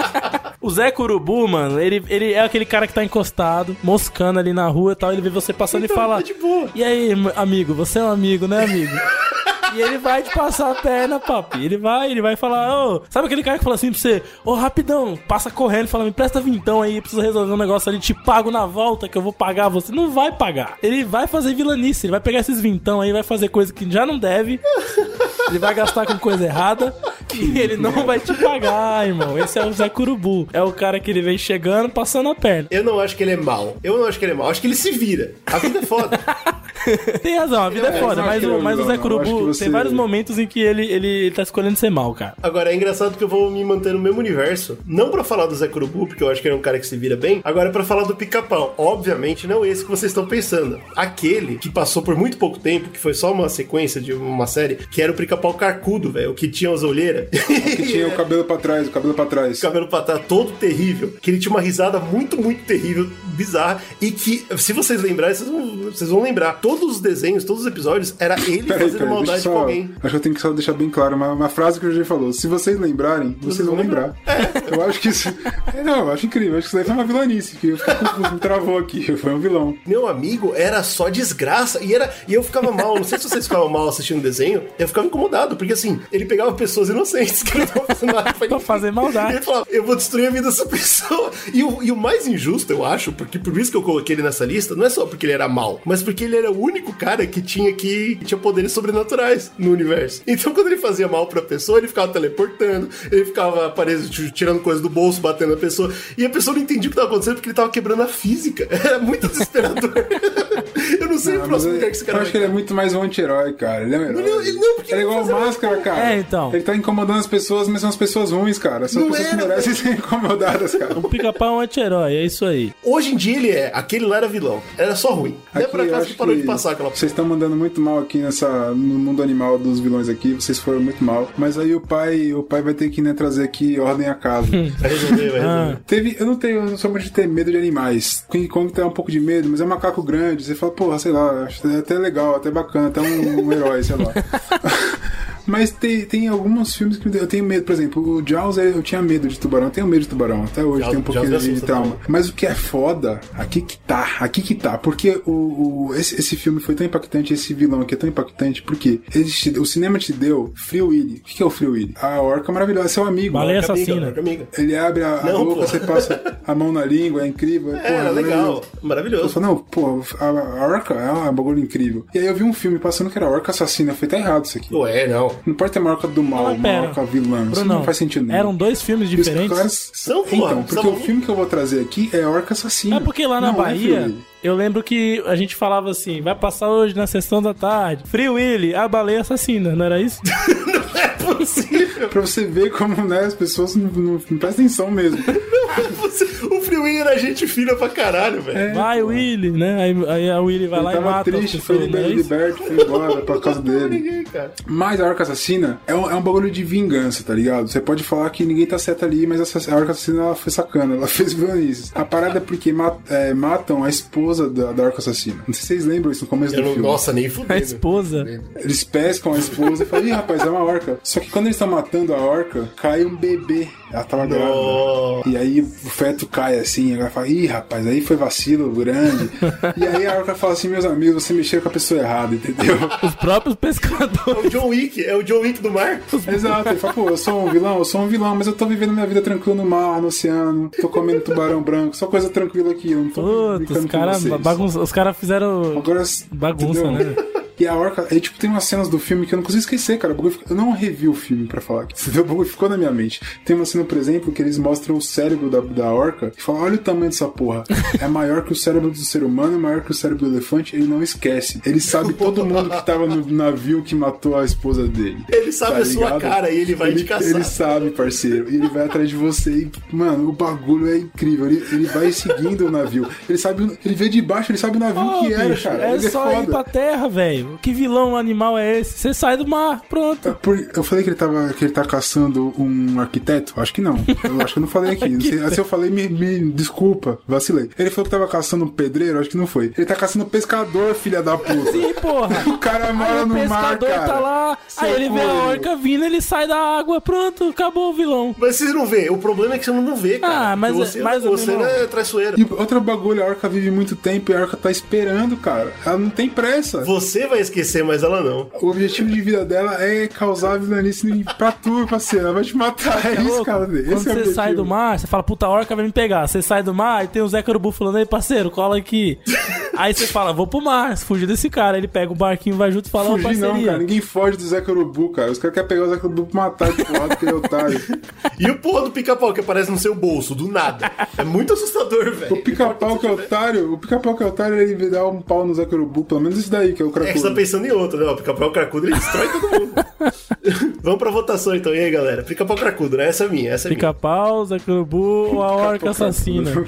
O Zé Curubu, mano, ele, ele é aquele cara que tá encostado, moscando ali na rua e tal, ele vê você passando e fala... Tá de boa. E aí, amigo, você é um amigo, né, amigo? E ele vai te passar a perna, papi. Ele vai, ele vai falar, ô, sabe aquele cara que fala assim pra você, ô, rapidão, passa correndo fala, me presta vintão aí, preciso resolver um negócio ali, te pago na volta que eu vou pagar você. Não vai pagar. Ele vai fazer vilanice, ele vai pegar esses vintão aí, vai fazer coisa que já não deve. Ele vai gastar com coisa errada. que ele não vai te pagar, irmão. Esse é o Zé Curubu. É o cara que ele vem chegando, passando a perna. Eu não acho que ele é mal. Eu não acho que ele é mal. Acho que ele se vira. A vida é foda. Tem razão, a vida é, Eu foda, mas, o, ele é mas o Zé Curubu você- tem vários momentos em que ele, ele tá escolhendo ser mal, cara. Agora, é engraçado que eu vou me manter no mesmo universo. Não pra falar do Zé Curubu, porque eu acho que ele é um cara que se vira bem. Agora, é pra falar do pica-pau. Obviamente, não esse que vocês estão pensando. Aquele que passou por muito pouco tempo, que foi só uma sequência de uma série, que era o pica-pau carcudo, velho. O que tinha as olheiras. Que tinha o cabelo pra trás, o cabelo pra trás. O cabelo pra trás todo terrível. Que ele tinha uma risada muito, muito terrível, bizarra. E que, se vocês lembrarem, vocês vão, vocês vão lembrar. Todos os desenhos, todos os episódios, era ele Peraí, fazendo peraí, maldade com alguém. acho que eu tenho que só deixar bem claro uma, uma frase que o G falou. Se vocês lembrarem, vocês vão lembrar. Eu acho que isso. É, não, eu acho incrível. Acho que isso daí foi uma vilanice, que eu fiquei confuso, me travou aqui. Foi um vilão. Meu amigo era só desgraça. E, era, e eu ficava mal. Não sei se vocês ficavam mal assistindo o desenho. Eu ficava incomodado. Porque assim, ele pegava pessoas inocentes que não estavam fazendo nada pra fazer E maldade. ele falava, eu vou destruir a vida dessa pessoa. E o, e o mais injusto, eu acho, porque por isso que eu coloquei ele nessa lista, não é só porque ele era mal, mas porque ele era o único cara que tinha que, que tinha poderes sobrenaturais no universo. Então, quando ele fazia mal pra pessoa, ele ficava teleportando, ele ficava aparecendo, tirando coisa do bolso, batendo na pessoa. E a pessoa não entendia o que estava acontecendo porque ele tava quebrando a física. Era muito desesperador. eu não sei o Ah, mas próximo lugar que esse cara eu vai acho que ele é muito mais um anti-herói, cara. Ele é um herói. Não, ele não, porque ele é igual a máscara, cara. É, então. Ele tá incomodando as pessoas, mas são as pessoas ruins, cara. São Não pessoas que era, merecem ser incomodadas, cara. O pica-pau é um anti-herói, é isso aí. Hoje em dia ele é. Aquele lá era vilão. Era só ruim. Não é Aqui, por eu acaso que parou de passar aquela Vocês estão mandando muito mal aqui nessa no mundo animal dos vilões aqui. Vocês foram muito mal. Mas aí o pai, o pai vai ter que né, trazer aqui ordem à casa. Vai resolver, vai resolver. Teve, eu não tenho, eu não sou muito de ter medo de animais. King Kong tem um pouco de medo, mas é um macaco grande. Você fala, porra, sei lá, acho até legal, até bacana, até um, um herói, sei lá. Mas tem, tem alguns filmes que eu tenho medo. Por exemplo, o Jaws eu tinha medo de tubarão. Eu tenho medo de tubarão. Até hoje Jaws- tem um pouquinho me de trauma. também. Mas o que é foda, aqui que tá, aqui que tá. Porque o, o- esse, esse filme foi tão impactante, esse vilão aqui é tão impactante, porque ele te- o cinema te deu Free Willy. O que é o Free Willy? A orca maravilhosa, é seu amigo. Baleia assassina. amiga. Ele abre a, a Não, boca, pô. você passa a mão na língua, é incrível. É, era legal. Eu Maravilhoso. falei, não, pô, a, a orca é um bagulho incrível. E aí eu vi um filme passando que era orca assassina. Eu falei, tá errado isso aqui. Ué, não. Não pode ter uma orca do mal, pera. orca vilã. Isso não faz sentido nenhum. Eram dois filmes diferentes. caras- São, Então, porque são- o filme que eu vou trazer aqui é Orca Assassina. É porque lá na Não é Bahia. Eu lembro que a gente falava assim: vai passar hoje na sessão da tarde. Free Willy, a baleia assassina, não era isso? É possível. Pra você ver como né, as pessoas não, não, não prestam atenção mesmo. o Free Willy era gente fina pra caralho, velho. Vai, Willy, né? Aí, aí a Willy vai Ele lá e mata triste, foi pessoas, não é liberto, foi embora por causa dele. Ninguém. Mas a Orca Assassina é um, é um bagulho de vingança, tá ligado? Você pode falar que ninguém tá certo ali, mas a Orca Assassina ela foi sacana, ela fez vilanices. A parada é porque ma- é, matam a esposa da, da Orca Assassina. Não sei se vocês lembram isso no começo Eu do não- filme. nossa, nem A fudeu. esposa. Eles pescam a esposa e falam, ih, rapaz, é uma orca. Só que quando eles estão matando a orca, cai um bebê. Ela tava grávida. E aí o feto cai assim, ela fala, ih, rapaz, aí foi vacilo grande. e aí a orca fala assim, meus amigos, você mexeu com a pessoa errada, entendeu? Os próprios É pescadores. o John Wick, é o John Wick do mar. Exato, ele fala, pô, eu sou um vilão, eu sou um vilão, mas eu tô vivendo minha vida tranquila no mar, no oceano, tô comendo tubarão branco, só coisa tranquila aqui, eu não tô Puta, brincando os com caras vocês. Bagunça, os cara fizeram Agora, bagunça, entendeu? né? E a orca, aí, tipo, tem umas cenas do filme que eu não consigo esquecer, cara. Eu não revi o filme pra falar. Entendeu? O bagulho ficou na minha mente. Tem uma cena, por exemplo, que eles mostram o cérebro da, da orca e falam: olha o tamanho dessa porra. É maior que o cérebro do ser humano, é maior que o cérebro do elefante. Ele não esquece. Ele sabe todo mundo que tava no navio que matou a esposa dele. Ele sabe Tá a sua cara e ele vai ele, te caçar. Ele sabe, parceiro. E ele vai atrás de você. E, mano, o bagulho é incrível. Ele, ele vai seguindo o navio. Ele sabe, ele vê de baixo, ele sabe o navio Ô, que era, bicho, cara. é ele só é ir pra terra, velho. Que vilão animal é esse? Você sai do mar, pronto. Por- eu falei que ele, tava, que ele tá caçando um arquiteto? Acho que não. Eu acho que eu não falei aqui. Não sei- se eu falei, me, me desculpa, vacilei. Ele falou que tava caçando um pedreiro? Acho que não foi. Ele tá caçando um pescador, filha da puta. Sim, porra. O cara mora o no mar, pescador cara. tá lá, Seu aí ele vê a orca vindo, ele sai da água, pronto, acabou o vilão. Mas vocês não vê. O problema é que você não vê, cara. Ah, mas- Porque você, mas, você meu não é traiçoeiro. E outro bagulho, a orca vive muito tempo e a orca tá esperando, cara. Ela não tem pressa. Você vai vai esquecer, mas ela não. O objetivo de vida dela é causar vilanice pra tu, parceiro. Ela vai te matar. É, isso, cara. Esse Quando é o você objetivo. sai do mar, você fala, puta, a orca vai me pegar. Você sai do mar e tem o Zé Corubu falando, aí, parceiro, cola aqui. aí você fala, vou pro mar, fugir desse cara. Ele pega o barquinho, vai junto e fala, ô, Fugir não, cara. Ninguém foge do Zé Corubu, cara. Os caras querem pegar o Zé Corubu pra matar de porrada, porque ele é otário. E o porra do pica-pau que aparece no seu bolso, do nada. É muito assustador, velho. O pica-pau que é otário, o pica-pau que é otário, ele dá um pau no Zé Corubu. Pelo menos esse daí, que é o É que você tá pensando em outro, né? O pica-pau cracudo, ele destrói todo mundo. Vamos pra votação então. E aí, galera? Pica-pau cracudo, né? Essa é minha, essa é minha. Pica-pau, ou a orca assassina.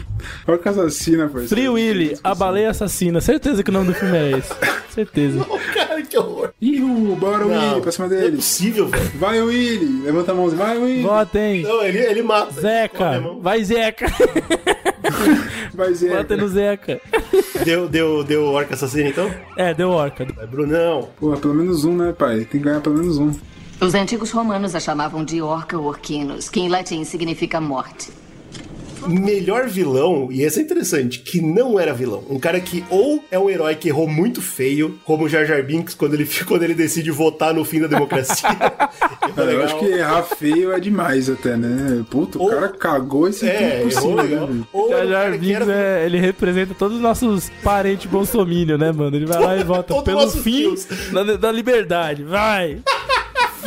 Orca assassina, parceiro. Free Willy, a baleia assassina. Certeza que o nome do filme é esse. Certeza. Cara, que horror. Ih, o bora o Não, Willy pra cima Não é dele. possível, velho. Vai, Willy. Levanta a mãozinha. Vai, Willy. Votem. Não, ele, ele mata. Zeca. Vai, Zeca. Vai, Zé. Votem no Zeca. Deu, deu, deu orca assassina, então? É, deu orca. Brunão. Pô, pelo menos um, né, pai? Tem que ganhar pelo menos um. Os antigos romanos a chamavam de orca orquinos, que em latim significa morte. Melhor vilão, e esse é interessante, que não era vilão. Um cara que ou é um herói que errou muito feio, como o Jar Jar Binks quando ele, quando ele decide votar no fim da democracia. Cara, eu acho que errar feio é demais até, né? Puta, o cara cagou esse É, errou possível, legal. né? Ou Jar um Jar Binks, era é, ele representa todos os nossos parentes bolsominion, né, mano? Ele vai lá e vota pelo fim da, da liberdade. Vai!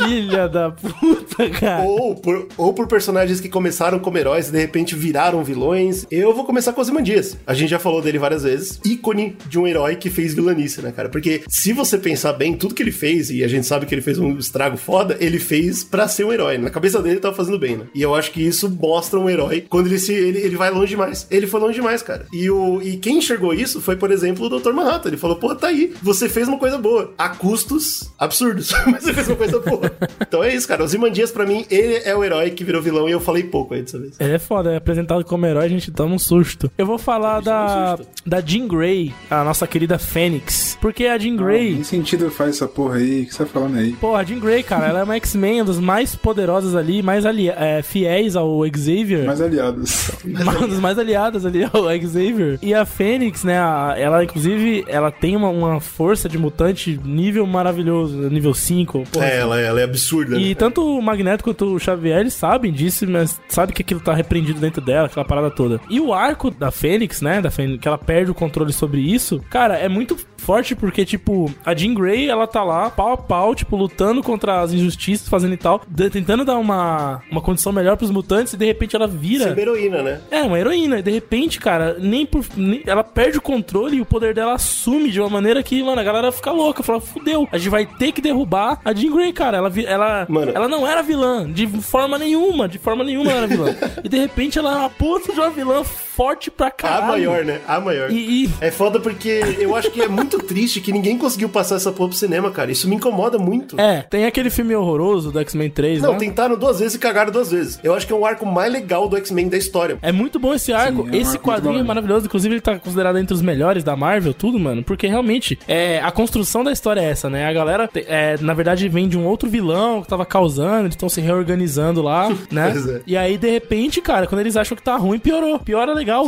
Filha da puta, cara. Ou por, ou por personagens que começaram como heróis e de repente viraram vilões. Eu vou começar com o Ozymandias. A gente já falou dele várias vezes. Ícone de um herói que fez vilanice, né, cara? Porque se você pensar bem, tudo que ele fez, e a gente sabe que ele fez um estrago foda, ele fez pra ser um herói. Na cabeça dele ele tava fazendo bem, né? E eu acho que isso mostra um herói quando ele se ele, ele vai longe demais. Ele foi longe demais, cara. E, o, e quem enxergou isso foi, por exemplo, o Dr. Manhattan. Ele falou, pô, tá aí. Você fez uma coisa boa. A custos absurdos. Mas você fez uma coisa boa. Então é isso, cara. O Zimandias, pra mim, ele é o herói que virou vilão e eu falei pouco aí dessa vez. Ele é foda, é apresentado como herói, a gente toma um susto. Eu vou falar da, da Jean Grey, a nossa querida Fênix. Porque a Jean Grey. Que sentido faz essa porra aí? O que você tá falando aí? Porra, a Jean Grey, cara, ela é uma X-Men, uma das mais poderosas ali, mais ali, é, fiéis ao Xavier. Mais aliados. uma das mais aliadas ali ao Xavier. E a Fênix, né, a- ela inclusive, ela tem uma, uma força de mutante nível maravilhoso, nível 5. porra, É, ela, é- ela é absurda. e né? tanto o Magneto quanto o Xavier, eles sabem disso, mas sabe que aquilo tá repreendido dentro dela, aquela parada toda. E o arco da Fênix, né, da Fênix, que ela perde o controle sobre isso, cara, é muito forte porque, tipo, a Jean Grey, ela tá lá, pau a pau, tipo, lutando contra as injustiças, fazendo e tal, tentando dar uma, uma condição melhor pros mutantes e de repente ela vira... Ser uma heroína, né? É, uma heroína. E de repente, cara, nem por. nem- ela perde o controle e o poder dela assume de uma maneira que, mano, a galera fica louca. Fala, fudeu, a gente vai ter que derrubar a Jean Grey, cara. Ela, ela, ela não era vilã, de forma nenhuma. De forma nenhuma ela era vilã. e de repente ela é uma puta de uma vilã forte pra caralho. A maior, né? A maior. E, É foda porque eu acho que é muito triste que ninguém conseguiu passar essa porra pro cinema, cara. Isso me incomoda muito. É, tem aquele filme horroroso do X-Men 3, Não, né? tentaram duas vezes e cagaram duas vezes. Eu acho que é o arco mais legal do X-Men da história. É muito bom esse arco. Sim, é um esse arco quadrinho é maravilhoso. Inclusive, ele tá considerado entre os melhores da Marvel, tudo, mano. Porque realmente, é, a construção da história é essa, né? A galera, é, na verdade, vem de um outro vilão que tava causando, eles estão se reorganizando lá, né? É. E aí, de repente, cara, quando eles acham que tá ruim, piorou. Piora legal.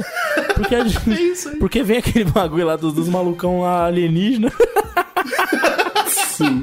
Porque, gente- porque vem aquele bagulho lá dos, dos malucão lá alienígena. Sim,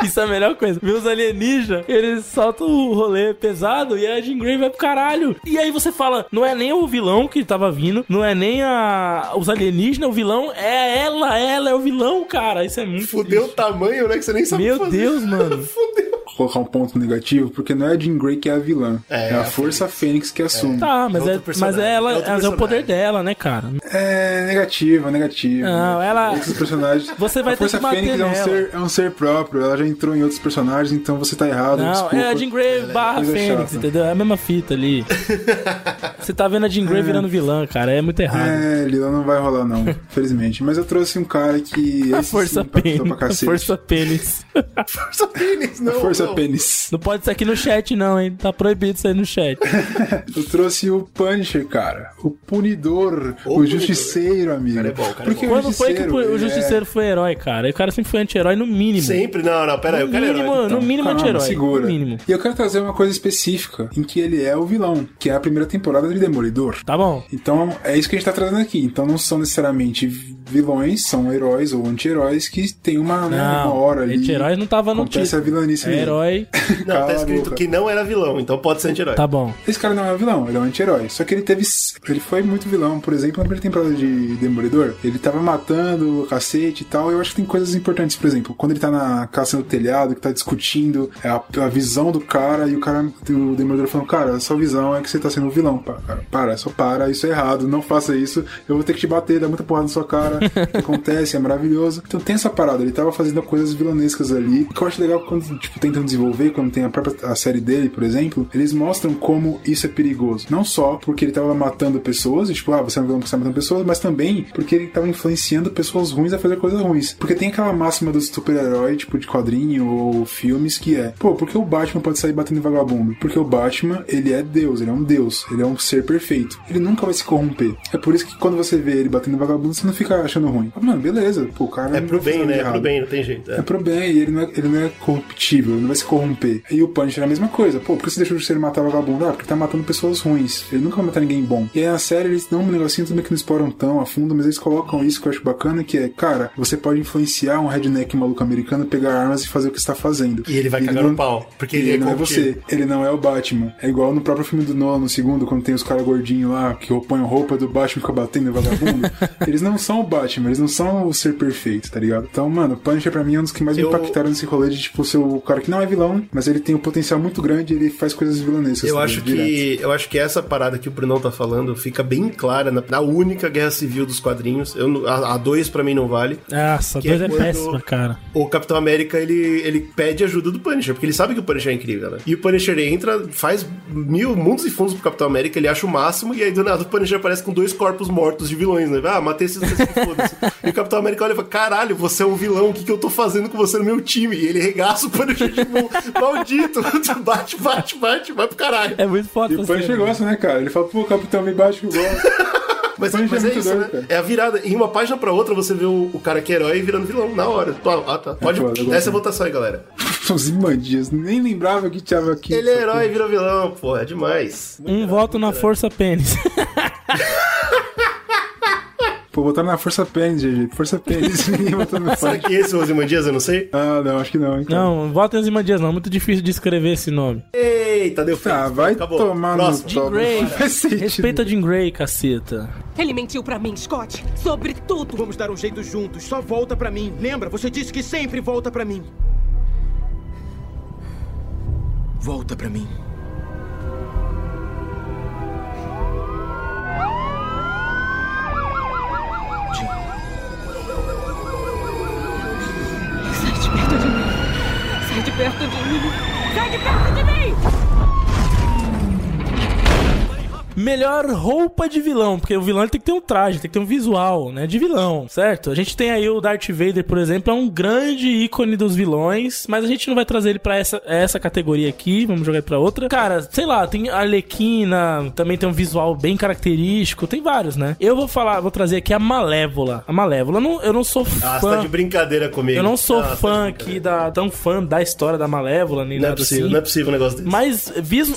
é. Isso é a melhor coisa. Vê os alienígenas, eles soltam o rolê pesado e a Jean Grey vai pro caralho. E aí você fala, não é nem o vilão que tava vindo, não é nem a os alienígenas, o vilão é ela, ela é o vilão, cara. Isso é muito Fudeu o tamanho, né? Que você nem sabe Meu fazer. Deus, mano. Colocar um ponto negativo, porque não é a Jean Grey que é a vilã. É, a Força Fênix que assume. Tá, mas é, mas é ela, outro mas é o poder dela, né, cara? É negativo, é negativo. Não, ela- Outros personagens. Você vai a ter Força Fênix é um, ser, é um ser próprio, ela já entrou em outros personagens, então você tá errado. Não, desculpa. é a Jean Grey barra Coisa Fênix, chata. entendeu? É a mesma fita ali. Você tá vendo a Jean Grey É. virando vilã, cara. É muito errado. É, Lila não vai rolar, não, felizmente. Mas eu trouxe um cara que. A força sim pênis. pra cacete. Força pênis. Força pênis, não. A força não. pênis. Não pode ser aqui no chat, não, hein? Tá proibido isso aí no chat. Eu trouxe o Punisher, cara. O punidor. O, punidor. justiceiro, amigo. Cara é bom, cara é Porque Quando o foi que o ele Justiceiro foi herói, cara? O cara sempre foi anti-herói, no mínimo. Sempre, não, não, pera aí, No o cara é mínimo, herói. no mínimo anti-herói. segura. No mínimo. E eu quero trazer uma coisa específica, em que ele é o vilão, que é a primeira temporada de Demolidor. Tá bom. Então, é isso que a gente tá trazendo aqui. Então, não são necessariamente vilões são heróis ou anti-heróis que tem uma, né, uma hora ali. Anti-heróis não tava no Acontece título. a vilanice É herói. Não, Cala tá escrito que não era vilão, então pode ser anti-herói. Tá bom. Esse cara não é um vilão, ele é um anti-herói. Só que ele teve. Ele foi muito vilão. Por exemplo, na primeira temporada de Demolidor, ele tava matando o cacete e tal. Eu acho que tem coisas importantes, por exemplo, quando ele tá na caça no telhado, que tá discutindo é a, a visão do cara, e o cara, o Demolidor falando, cara, a sua visão é que você tá sendo um vilão. Para, cara, para, só para, isso é errado, não faça isso, eu vou ter que te bater, dar muita porrada na sua cara. Que acontece, é maravilhoso. Então tem essa parada, ele tava fazendo coisas vilanescas ali. Que eu acho legal quando, tipo, tentam desenvolver, quando tem a própria a série dele, por exemplo, eles mostram como isso é perigoso. Não só porque ele tava matando pessoas, e, tipo, ah, você é um vilão porque você tá matando pessoas, mas também porque ele tava influenciando pessoas ruins a fazer coisas ruins. Porque tem aquela máxima do super-herói, tipo, de quadrinho ou filmes, que é, pô, por que o Batman pode sair batendo em vagabundo? Porque o Batman, ele é Deus, ele é um Deus, ele é um ser perfeito. Ele nunca vai se corromper. É por isso que quando você vê ele batendo em vagabundo, você não fica achando ruim. Ah, Mano, beleza, pô, o cara. É pro bem, né? É errado. pro bem, não tem jeito. É pro bem, e ele não é, ele não é corruptível, ele não vai se corromper. E o Punisher é a mesma coisa. Pô, por que você deixou de ser matar vagabundo? Ah, porque ele tá matando pessoas ruins. Ele nunca vai matar ninguém bom. E aí na série eles dão um negocinho também que não exploram tão a fundo, mas eles colocam isso que eu acho bacana, que é, cara, você pode influenciar um redneck maluco americano pegar armas e fazer o que está fazendo. E ele vai cagar não, no pau, porque ele, ele é não é você. Ele não é o Batman. É igual no próprio filme do Nolan, no segundo, quando tem os caras gordinhos lá, que põem roupa do Batman e ficam batendo vagabundo. eles não são o Batman, eles não são o ser perfeito, tá ligado? Então, mano, o Punisher pra mim é um dos que mais me Eu- impactaram nesse rolê de, tipo, ser o cara que não é vilão, mas ele tem um potencial muito grande e ele faz coisas vilanescas. Eu tá acho? Direto. que eu acho que essa parada que o Brunão tá falando fica bem clara na, na única guerra civil dos quadrinhos. Eu, a, a dois pra mim não vale. Nossa, Que dois é é, péssima, cara. O Capitão América ele, ele pede ajuda do Punisher, porque ele sabe que o Punisher é incrível, né? E o Punisher entra, faz mil mundos e fundos pro Capitão América, ele acha o máximo, e aí do nada o Punisher aparece com dois corpos mortos de vilões, né? Ah, matei esses dois, foda-se. E o Capitão América olha e fala: caralho, você é um vilão, o que, que eu tô fazendo com você no meu time? E ele regaça o Punisher, tipo, maldito, bate, bate, bate, vai pro caralho. É muito foda E o Punisher gosta, né, cara? Ele fala, pô, capitão, me bate que eu gosto. Mas, mas é muito isso, doido, né? cara. É a virada. Em uma página pra outra, você vê o, o cara que é herói virando vilão, na hora. Ah, tá. Pode. foda, eu gosto. Essa é a votação aí, galera. Os imandias, nem lembrava que tinha aqui. Ele é herói e vira vilão, pô, é demais. Um voto na força pênis. Pô, botaram na Força Pênis, GG. Força Pênis. Ninguém botou no Será que esse é o Ozymandias? Eu não sei. Ah, não, acho que não, cara. Não, voto em Zimandias não. Muito difícil de escrever esse nome. Eita, deu Tá, vai Acabou. tomar Próximo. no. Faz sentido. Respeita Jean Grey, caceta. Ele mentiu pra mim, Scott. Sobre tudo. Vamos dar um jeito juntos. Só volta pra mim. Lembra? Você disse que sempre volta pra mim. Volta pra mim. Sai de perto de mim. Sai de perto de mim. Sai de perto de mim. Melhor roupa de vilão, porque o vilão tem que ter um traje, tem que ter um visual, né, de vilão, certo? A gente tem aí o Darth Vader, por exemplo, é um grande ícone dos vilões, mas a gente não vai trazer ele pra essa, essa categoria aqui, vamos jogar ele pra outra. Cara, sei lá, tem a Arlequina, também tem um visual bem característico, tem vários, né? Eu vou falar, vou trazer aqui a Malévola. A Malévola, eu não, eu não sou Ah, você fã... tá de brincadeira comigo. Eu não sou Ah, tá fã brincadeira. aqui da tão fã da história da Malévola nem Não é nada possível, assim. não é possível um negócio desse. Mas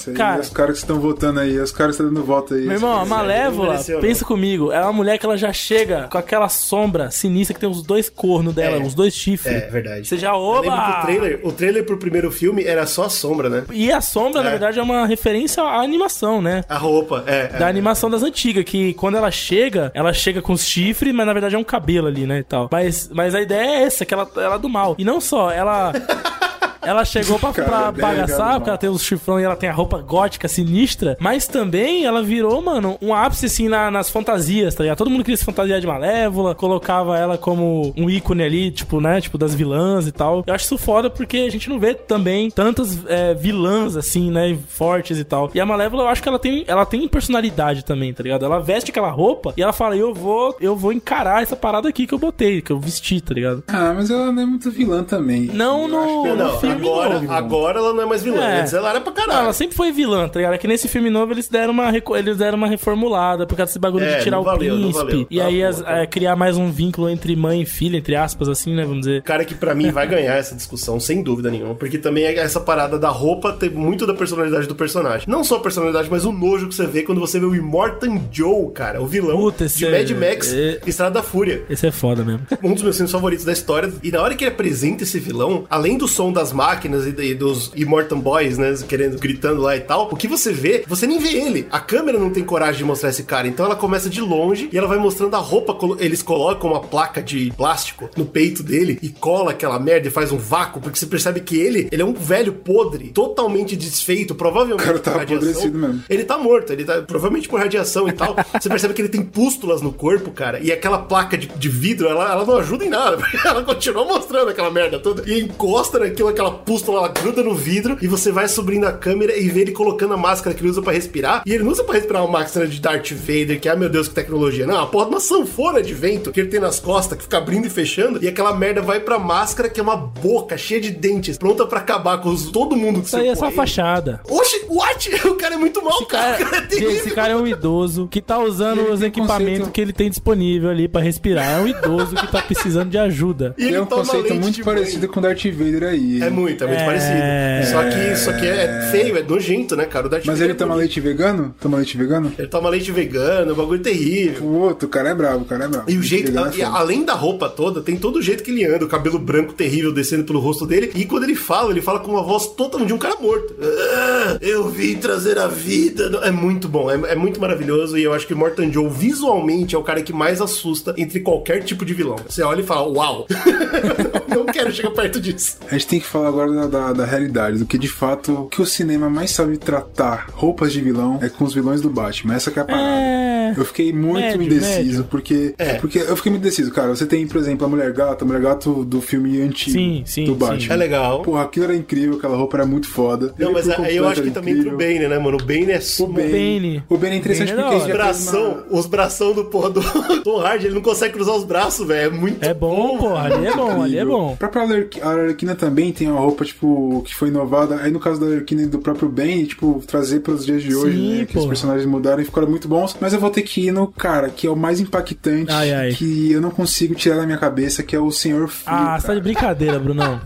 aí, cara, Os caras que estão votando aí, os caras que estão dando voto aí. meu irmão, a Malévola, mereceu, pensa comigo, é uma mulher que ela já chega com aquela sombra sinistra que tem os dois cornos dela, É. os dois chifres. É, verdade. Você já que o trailer, o trailer pro primeiro filme era só a sombra, né? E a sombra, na É. verdade, é uma referência à animação, né? A roupa, é. Da é. animação das antigas, que quando ela chega, ela chega com os chifres, mas na verdade é um cabelo ali, né, e tal. Mas, mas a ideia é essa, que ela, ela é do mal. E não só, ela... Ela chegou pra, Cara, pra bagaçar, porque ela tem os chifrão e ela tem a roupa gótica sinistra, mas também ela virou, mano, um ápice assim na- nas fantasias, tá ligado? Todo mundo queria se fantasiar de malévola, colocava ela como um ícone ali, tipo, né? Tipo, das vilãs e tal. Eu acho isso foda porque a gente não vê também tantas é, vilãs assim, né? Fortes e tal. E a malévola, eu acho que ela tem, ela tem personalidade também, tá ligado? Ela veste aquela roupa e ela fala: Eu vou, eu vou encarar essa parada aqui que eu botei, que eu vesti, tá ligado? Ah, mas ela não é muito vilã também. Não no, no ela- filme agora, novo. agora ela não é mais vilã. É. Antes ela era pra Não, caralho. ela sempre foi vilã, tá ligado? É que nesse filme novo eles deram uma, eles deram uma reformulada por causa desse bagulho É, de tirar o príncipe. E Tá aí as- tá é, criar mais um vínculo entre mãe e filha, entre aspas, assim, né? Vamos dizer. Cara que pra mim vai ganhar essa discussão, sem dúvida nenhuma. Porque também é essa parada da roupa ter muito da personalidade do personagem. Não só a personalidade, mas o nojo que você vê quando você vê o Immortan Joe, cara. O vilão Puta, de é- Mad Max é- Estrada da Fúria. Esse é foda mesmo. Um dos meus filmes favoritos da história. E na hora que ele apresenta esse vilão, além do som das máquinas e, e dos Immortan Boys, né? Querendo, gritando lá e tal, o que você vê, você nem vê ele. A câmera não tem coragem de mostrar esse cara. Então ela começa de longe e ela vai mostrando a roupa. Eles colocam uma placa de plástico no peito dele e cola aquela merda e faz um vácuo, porque você percebe que ele, ele é um velho podre, totalmente desfeito, provavelmente. O cara tá apodrecido mesmo. Ele tá morto, ele tá provavelmente por radiação e tal. Você percebe que ele tem pústulas no corpo, cara, e aquela placa de, de vidro, ela, ela não ajuda em nada, ela continua mostrando aquela merda toda. E encosta naquilo, aquela pústula, ela gruda no vidro, e você vai subindo a câmera e vê ele colocando a máscara que ele usa pra respirar. E ele não usa pra respirar uma máscara de Darth Vader, que, ah, meu Deus, que tecnologia. Não, a porra de uma sanfona de vento que ele tem nas costas, que fica abrindo e fechando, e aquela merda vai pra máscara, que é uma boca cheia de dentes, pronta pra acabar com os- todo mundo que Isso aí é só ele. fachada. Oxi, what? O cara é muito mal, cara. O cara é terrível. Esse cara é um idoso que tá usando os equipamentos que ele tem disponível ali pra respirar. É um idoso que tá precisando de ajuda. E ele é um toma conceito muito parecido com Darth Vader aí. É muito, é muito É. parecido. Só que, só que é feio, é nojento, né, cara? O Darth Mas Vader ele é toma bonito. leite vegano? Toma leite vegano? Ele toma leite vegano, é um bagulho terrível. O outro, o cara é bravo, o cara é bravo. E o jeito, é e foda. além da roupa toda, tem todo o jeito que ele anda, o cabelo branco terrível descendo pelo rosto dele. E quando ele fala, ele fala com uma voz totalmente de um cara morto. Ah, eu vim trazer a vida. É muito bom, é, é muito maravilhoso. E eu acho que Morton Joe, visualmente, é o cara que mais assusta entre qualquer tipo de vilão. Você olha e fala, uau, não quero chegar perto disso. A gente tem que falar agora da, da, da realidade, do que de fato o que o cinema mais sabe tratar roupas de vilão é com os vilões do Batman. Essa que é a parada. É. Eu fiquei muito Médio, indeciso, médio. porque. É. Porque eu fiquei muito indeciso, cara. Você tem, por exemplo, a Mulher Gata, a Mulher Gato do filme antigo Sim, sim, do sim. Batman. É legal. Porra, aquilo era incrível, aquela roupa era muito foda. Não, Ele mas aí eu acho que também pro Bane, né, mano? O Bane é O Bane. O Bane é interessante Bane é porque ele bração, uma... os bração do porra do Tom Hardy, ele não consegue cruzar os braços, velho. É muito É bom, porra. Ali é bom, ali é bom. A própria Arlequina também tem uma roupa, tipo, que foi inovada. Aí no caso da Arlequina e do próprio Bane, tipo, trazer pros dias de hoje, Sim, né? Que os personagens mudaram e ficaram muito bons. Mas eu vou ter que ir no cara, que é o mais impactante, Ai, ai. que eu não consigo tirar da minha cabeça, que é o Senhor Frio. Ah, você tá de brincadeira, Brunão.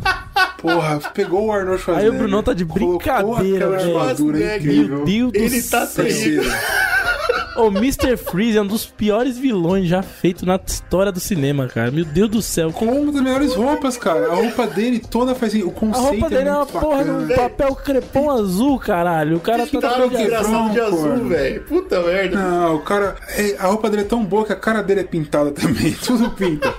Porra, pegou o Arnold Aí Schwarzenegger. o Brunão tá de brincadeira, velho. Meu Deus do Ele tá terrível. O Mr. Freeze é um dos piores vilões já feito na história do cinema, cara. Meu Deus do céu. Com uma das melhores roupas, cara. A roupa dele toda faz. O A conceito roupa dele é uma muito porra de um papel crepom azul, caralho. O cara tá todo de Não, azul, velho. Puta merda. Não, o cara. é, a roupa dele é tão boa que a cara dele é pintada também. Tudo pinta.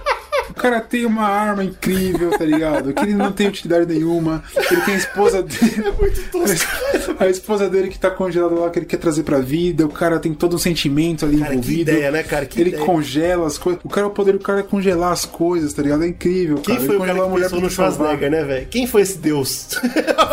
O cara tem uma arma incrível, tá ligado? Que ele não tem utilidade nenhuma. Ele tem a esposa dele. É muito tosco. A esposa dele que tá congelada lá, que ele quer trazer pra vida. O cara tem todo um sentimento ali Cara, que envolvido. ideia, né, cara? Que ele ideia. congela as coisas. O cara, o poder do cara é congelar as coisas, tá ligado? É incrível, Quem cara. foi ele o cara que a mulher pensou no. Schwarzenegger, né, velho? Quem foi esse deus?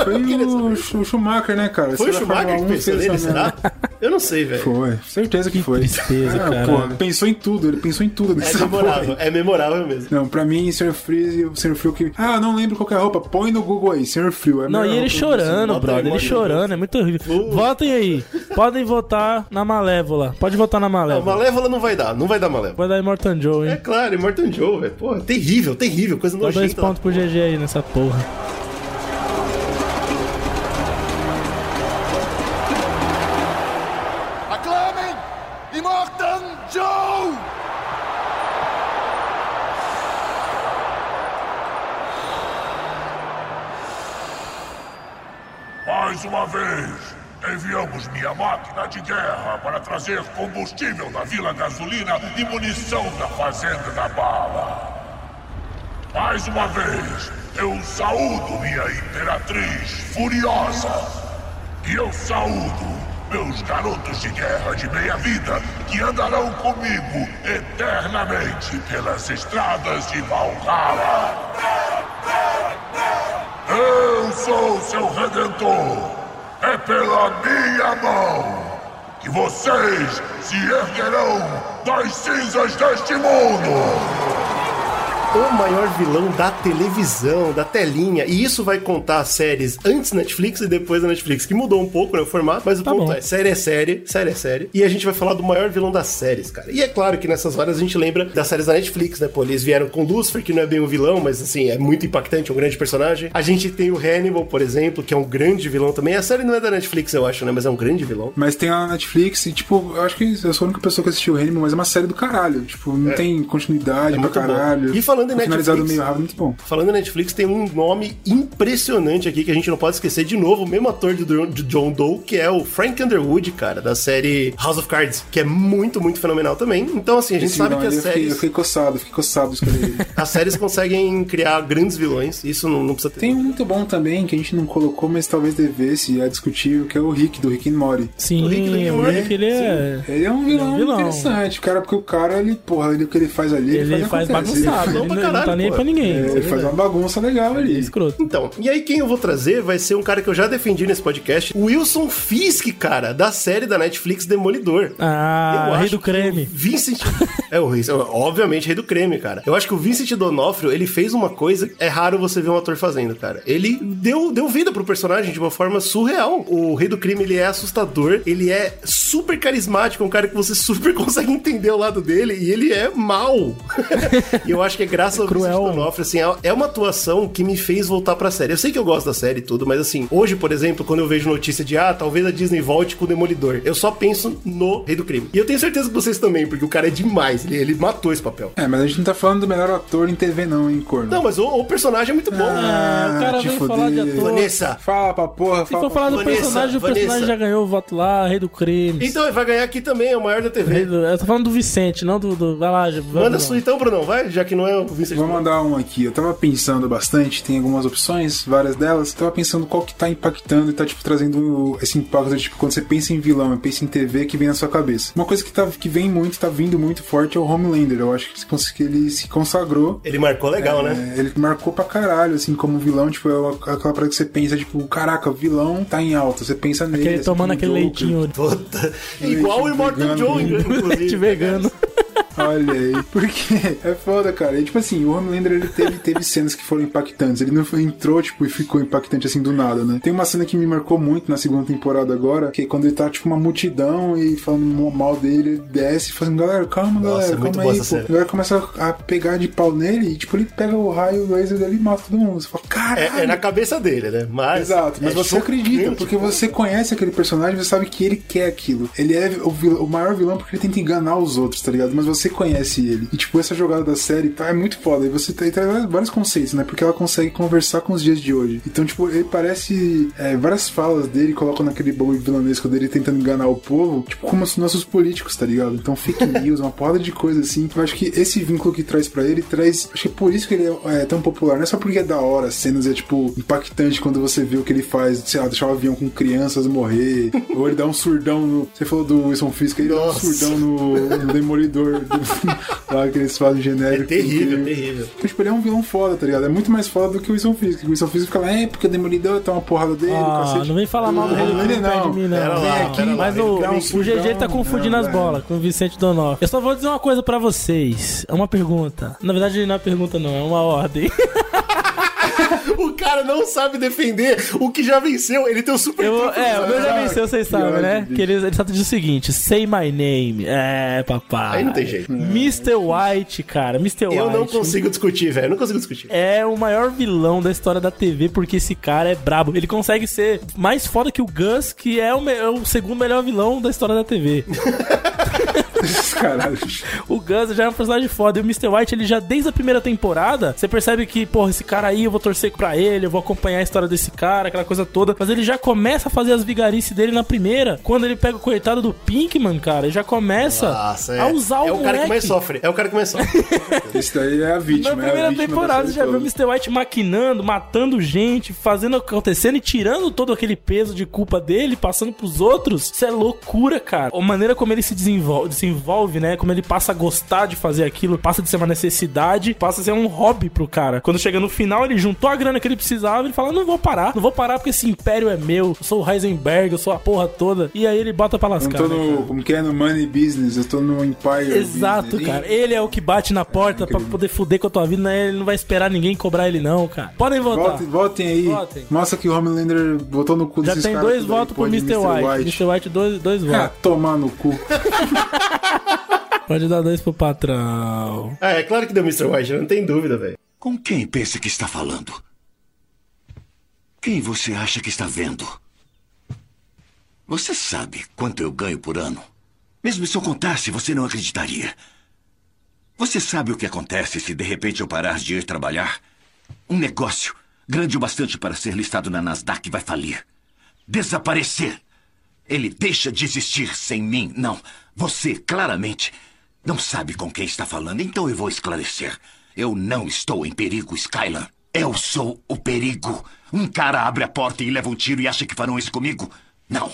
Foi o, o Schumacher, né, cara? Foi o Schumacher que 1, pensou fez nele, será? Eu não sei, velho. Foi, certeza que, foi. tristeza, Ah, cara. pô, pensou em tudo, ele pensou em tudo É memorável, porra. é memorável mesmo. Não, pra mim, Sr. Freeze, o Sr. Frio que. Ah, não lembro qual que é a roupa. Põe no Google aí, Sr. Frio. É Não, e ele chorando, brother. Ele chorando, é muito horrível. Votem aí. Podem votar na Malévola. Pode votar na Não, Malévola. Malévola não vai dar, não vai dar Malévola. Vai dar Immortan Joe, É hein? claro, Immortan Joe, velho. Pô, terrível, terrível, coisa Dá dois nojenta. pontos pro GG aí nessa porra. Máquina de guerra para trazer combustível da Vila Gasolina e munição da Fazenda da Bala. Mais uma vez, eu saúdo minha Imperatriz Furiosa. E eu saúdo meus garotos de guerra de meia-vida que andarão comigo eternamente pelas estradas de Valhalla. Eu sou seu redentor. É pela minha mão que vocês se erguerão das cinzas deste mundo. O maior vilão da televisão, da telinha. E isso vai contar séries antes Netflix e depois da Netflix, que mudou um pouco né, o formato, mas o Tá ponto bom. é: série é série, série é série. E a gente vai falar do maior vilão das séries, cara. E é claro que nessas horas a gente lembra das séries da Netflix, né? Pô, eles vieram com Lucifer, que não é bem um vilão, mas assim, é muito impactante, é um grande personagem. A gente tem o Hannibal, por exemplo, que é um grande vilão também. A série não é da Netflix, eu acho, né? Mas é um grande vilão. Mas tem a Netflix e, tipo, eu acho que eu sou a única pessoa que assistiu o Hannibal, mas é uma série do caralho. Tipo, não É. tem continuidade É pra muito bom. caralho. E falando em Foi finalizado Netflix- meio rápido, muito bom. Falando em Netflix, tem um nome impressionante aqui que a gente não pode esquecer de novo, o mesmo ator de John- de John Doe, que é o Frank Underwood, cara, da série House of Cards, que é muito, muito fenomenal também. Então, assim, a gente Esse sabe que as eu fiquei, eu séries, fiquei coçado, fiquei coçado escolher ele. as séries conseguem criar grandes vilões, isso não, não precisa ter. Tem um muito bom também que a gente não colocou, mas talvez devesse a discutir, que é o Rick, do Rick and Morty. Sim, O Rick do Rick and Morty, Rick, ele é... Ele é um vilão, Ele é um vilão. interessante, cara, porque o cara, ele, porra, ele, o que ele faz ali, Ele faz acontece. bagunçado, Ele, ele, pra não- caralho, não tá nem pô. pra ninguém. é, ele faz uma bagunça legal ali. Escroto. Então, e aí quem eu vou trazer vai ser um cara que eu já defendi nesse podcast, o Wilson Fisk, cara, da série da Netflix Demolidor. Ah, Eu rei do creme. Vincent. é o rei, obviamente, rei do creme, cara. Eu acho que o Vincent Donofrio, ele fez uma coisa que é raro você ver um ator fazendo, cara. Ele deu, deu vida pro personagem de uma forma surreal. O rei do crime, ele é assustador, ele é super carismático, é um cara que você super consegue entender o lado dele e ele é mal. e eu acho que é graças ao Vincent Donofrio, assim, é- é uma atuação que me fez voltar pra série. Eu sei que eu gosto da série e tudo, mas assim, hoje, por exemplo, quando eu vejo notícia de, ah, talvez a Disney volte com o Demolidor, eu só penso no Rei do Crime. E eu tenho certeza que vocês também, porque o cara é demais, ele, ele matou esse papel. É, mas a gente não tá falando do melhor ator em TV não, hein, corno. Não, mas o, o personagem é muito bom. Ah, o cara foder. falar de ator. Vanessa. Fala pra porra, Se fala for falar do Vanessa, personagem, o personagem Vanessa. já ganhou o voto lá, rei do crime. Então ele vai ganhar aqui também, é o maior da TV. do- Eu tô falando do Vicente, não do. do... Vai lá, Manda sua então, Brunão, vai, já que não é o Vou mandar um aqui. Eu tava pensando bastante, tem algumas opções, várias delas. Tava pensando qual que tá impactando e tá, tipo, trazendo esse impacto, tipo, quando você pensa em vilão e pensa em TV, que vem na sua cabeça. Uma coisa que, tá, que vem muito, tá vindo muito forte é o Homelander. Eu acho que ele se consagrou. Ele marcou legal, É, né? Ele marcou pra caralho, assim, como vilão, tipo, é aquela parada que você pensa, tipo, caraca, vilão tá em alta. Você pensa nele. Aquele assim, tomando aquele Joker. leitinho. Leite Igual o Immortal. Joe, Leite inclusive. vegano. Olha aí. Porque é foda, cara. E, tipo assim, o Homelander ele teve, teve cenas que foram impactantes. Ele não foi- entrou, tipo, e ficou impactante assim do nada, né? Tem uma cena que me marcou muito na segunda temporada agora, que é quando ele tá, tipo, uma multidão e falando mal dele, ele desce e falando, galera, calma, Nossa, galera, é muito calma aí, pô. A galera começa a pegar de pau nele e, tipo, ele pega o raio, o laser dele e mata todo mundo. Você fala, caralho. É, é na cabeça dele, né? Mas. Exato, mas é você acredita, porque pô. você conhece aquele personagem, você sabe que ele quer aquilo. Ele é o, o maior vilão porque ele tenta enganar os outros, tá ligado? Mas você conhece ele. E tipo, essa jogada da série tá, é muito foda. E você tem, tem vários conceitos, né? Porque ela consegue conversar com os dias de hoje. Então, tipo, ele parece. é, várias falas dele colocam naquele bagulho vilanesco dele tentando enganar o povo, tipo, como os nossos políticos, tá ligado? Então, fake news, uma porrada de coisa assim. Eu acho que esse vínculo que traz pra ele traz. Acho que é por isso que ele é, é tão popular. Não é só porque é da hora, as cenas é, tipo, impactante quando você vê o que ele faz, sei lá, deixar o avião com crianças morrer, ou ele dá um surdão no. Você falou do Wilson Fisk, ele dá um Nossa. surdão no, no Demolidor, do- lá que eles fazem genérico. É terrível, incrível. terrível. Então, tipo, ele é um vilão foda, tá ligado? É muito mais foda do que o Wilson Fisk. O Wilson Fisk fica lá, é, porque o Demolidor tá uma porrada dele, Ah, cacete. não vem falar mal do do Não, não. perto de mim, não. Pera lá, Vem aqui, mas o, um o GG tá confundindo Não, as velho. bolas com o Vicente Donoff. Eu só vou dizer uma coisa pra vocês. É uma pergunta. Na verdade, não é pergunta, não. É uma ordem. O cara não sabe defender o que já venceu. Ele tem o super Eu, é, o meu já venceu, vocês que sabem, ódio, né? bicho. Que ele, ele só diz o seguinte: Say my name. É, papai. Aí não tem jeito. Mr. White, cara. Mr. White. Eu não consigo discutir, velho. Eu não consigo discutir. É o maior vilão da história da TV, porque esse cara é brabo. Ele consegue ser mais foda que o Gus, que é o, me- é o segundo melhor vilão da história da TV. Caralho. O Gus já é um personagem foda. E o Mr. White, ele já desde a primeira temporada, você percebe que, porra, esse cara aí, eu vou torcer pra ele, eu vou acompanhar a história desse cara, aquela coisa toda. Mas ele já começa a fazer as vigarices dele na primeira. Quando ele pega o coitado do Pinkman, cara, ele já começa Nossa, é. a usar o é o cara que mais sofre. É o cara que mais sofre. Esse daí é a vítima. Na é a primeira vítima temporada, da você já viu o. Mr. White maquinando, matando gente, fazendo acontecendo e tirando todo aquele peso de culpa dele, passando pros outros. Isso é loucura, cara. A maneira como ele se desenvolve, desenvolve desenvolve, né? Como ele passa a gostar de fazer aquilo, passa de ser uma necessidade, passa a ser um hobby pro cara. Quando chega no final, ele juntou a grana que ele precisava, ele fala: não vou parar, não vou parar porque esse império é meu, eu sou o Heisenberg, eu sou a porra toda. E aí ele bota pra Eu lascar. não tô né, no, cara? como que é, no money business, eu tô no empire Exato, business. cara. Ele é o que bate na porta pra poder fuder com a tua vida, né? Ele não vai esperar ninguém cobrar ele, não, cara. Podem votar. Votem, votem aí. Votem. Mostra que o Homelander botou no cu Já tem dois votos pro Mr. White. Mr. White, dois, dois Ah, votos. tomar no cu. Pode dar dois pro patrão. Ah, é claro que deu Mr. White, não tem dúvida, velho. Com quem pensa que está falando? Quem você acha que está vendo? Você sabe quanto eu ganho por ano? Mesmo se eu contasse, você não acreditaria. Você sabe o que acontece se de repente eu parar de ir trabalhar? Um negócio grande o bastante para ser listado na Nasdaq vai falir. Desaparecer. Ele deixa de existir sem mim. Não. Você, claramente, não sabe com quem está falando, então eu vou esclarecer. Eu não estou em perigo, Skylan. Eu sou o perigo. Um cara abre a porta e leva um tiro e acha que farão isso comigo? Não.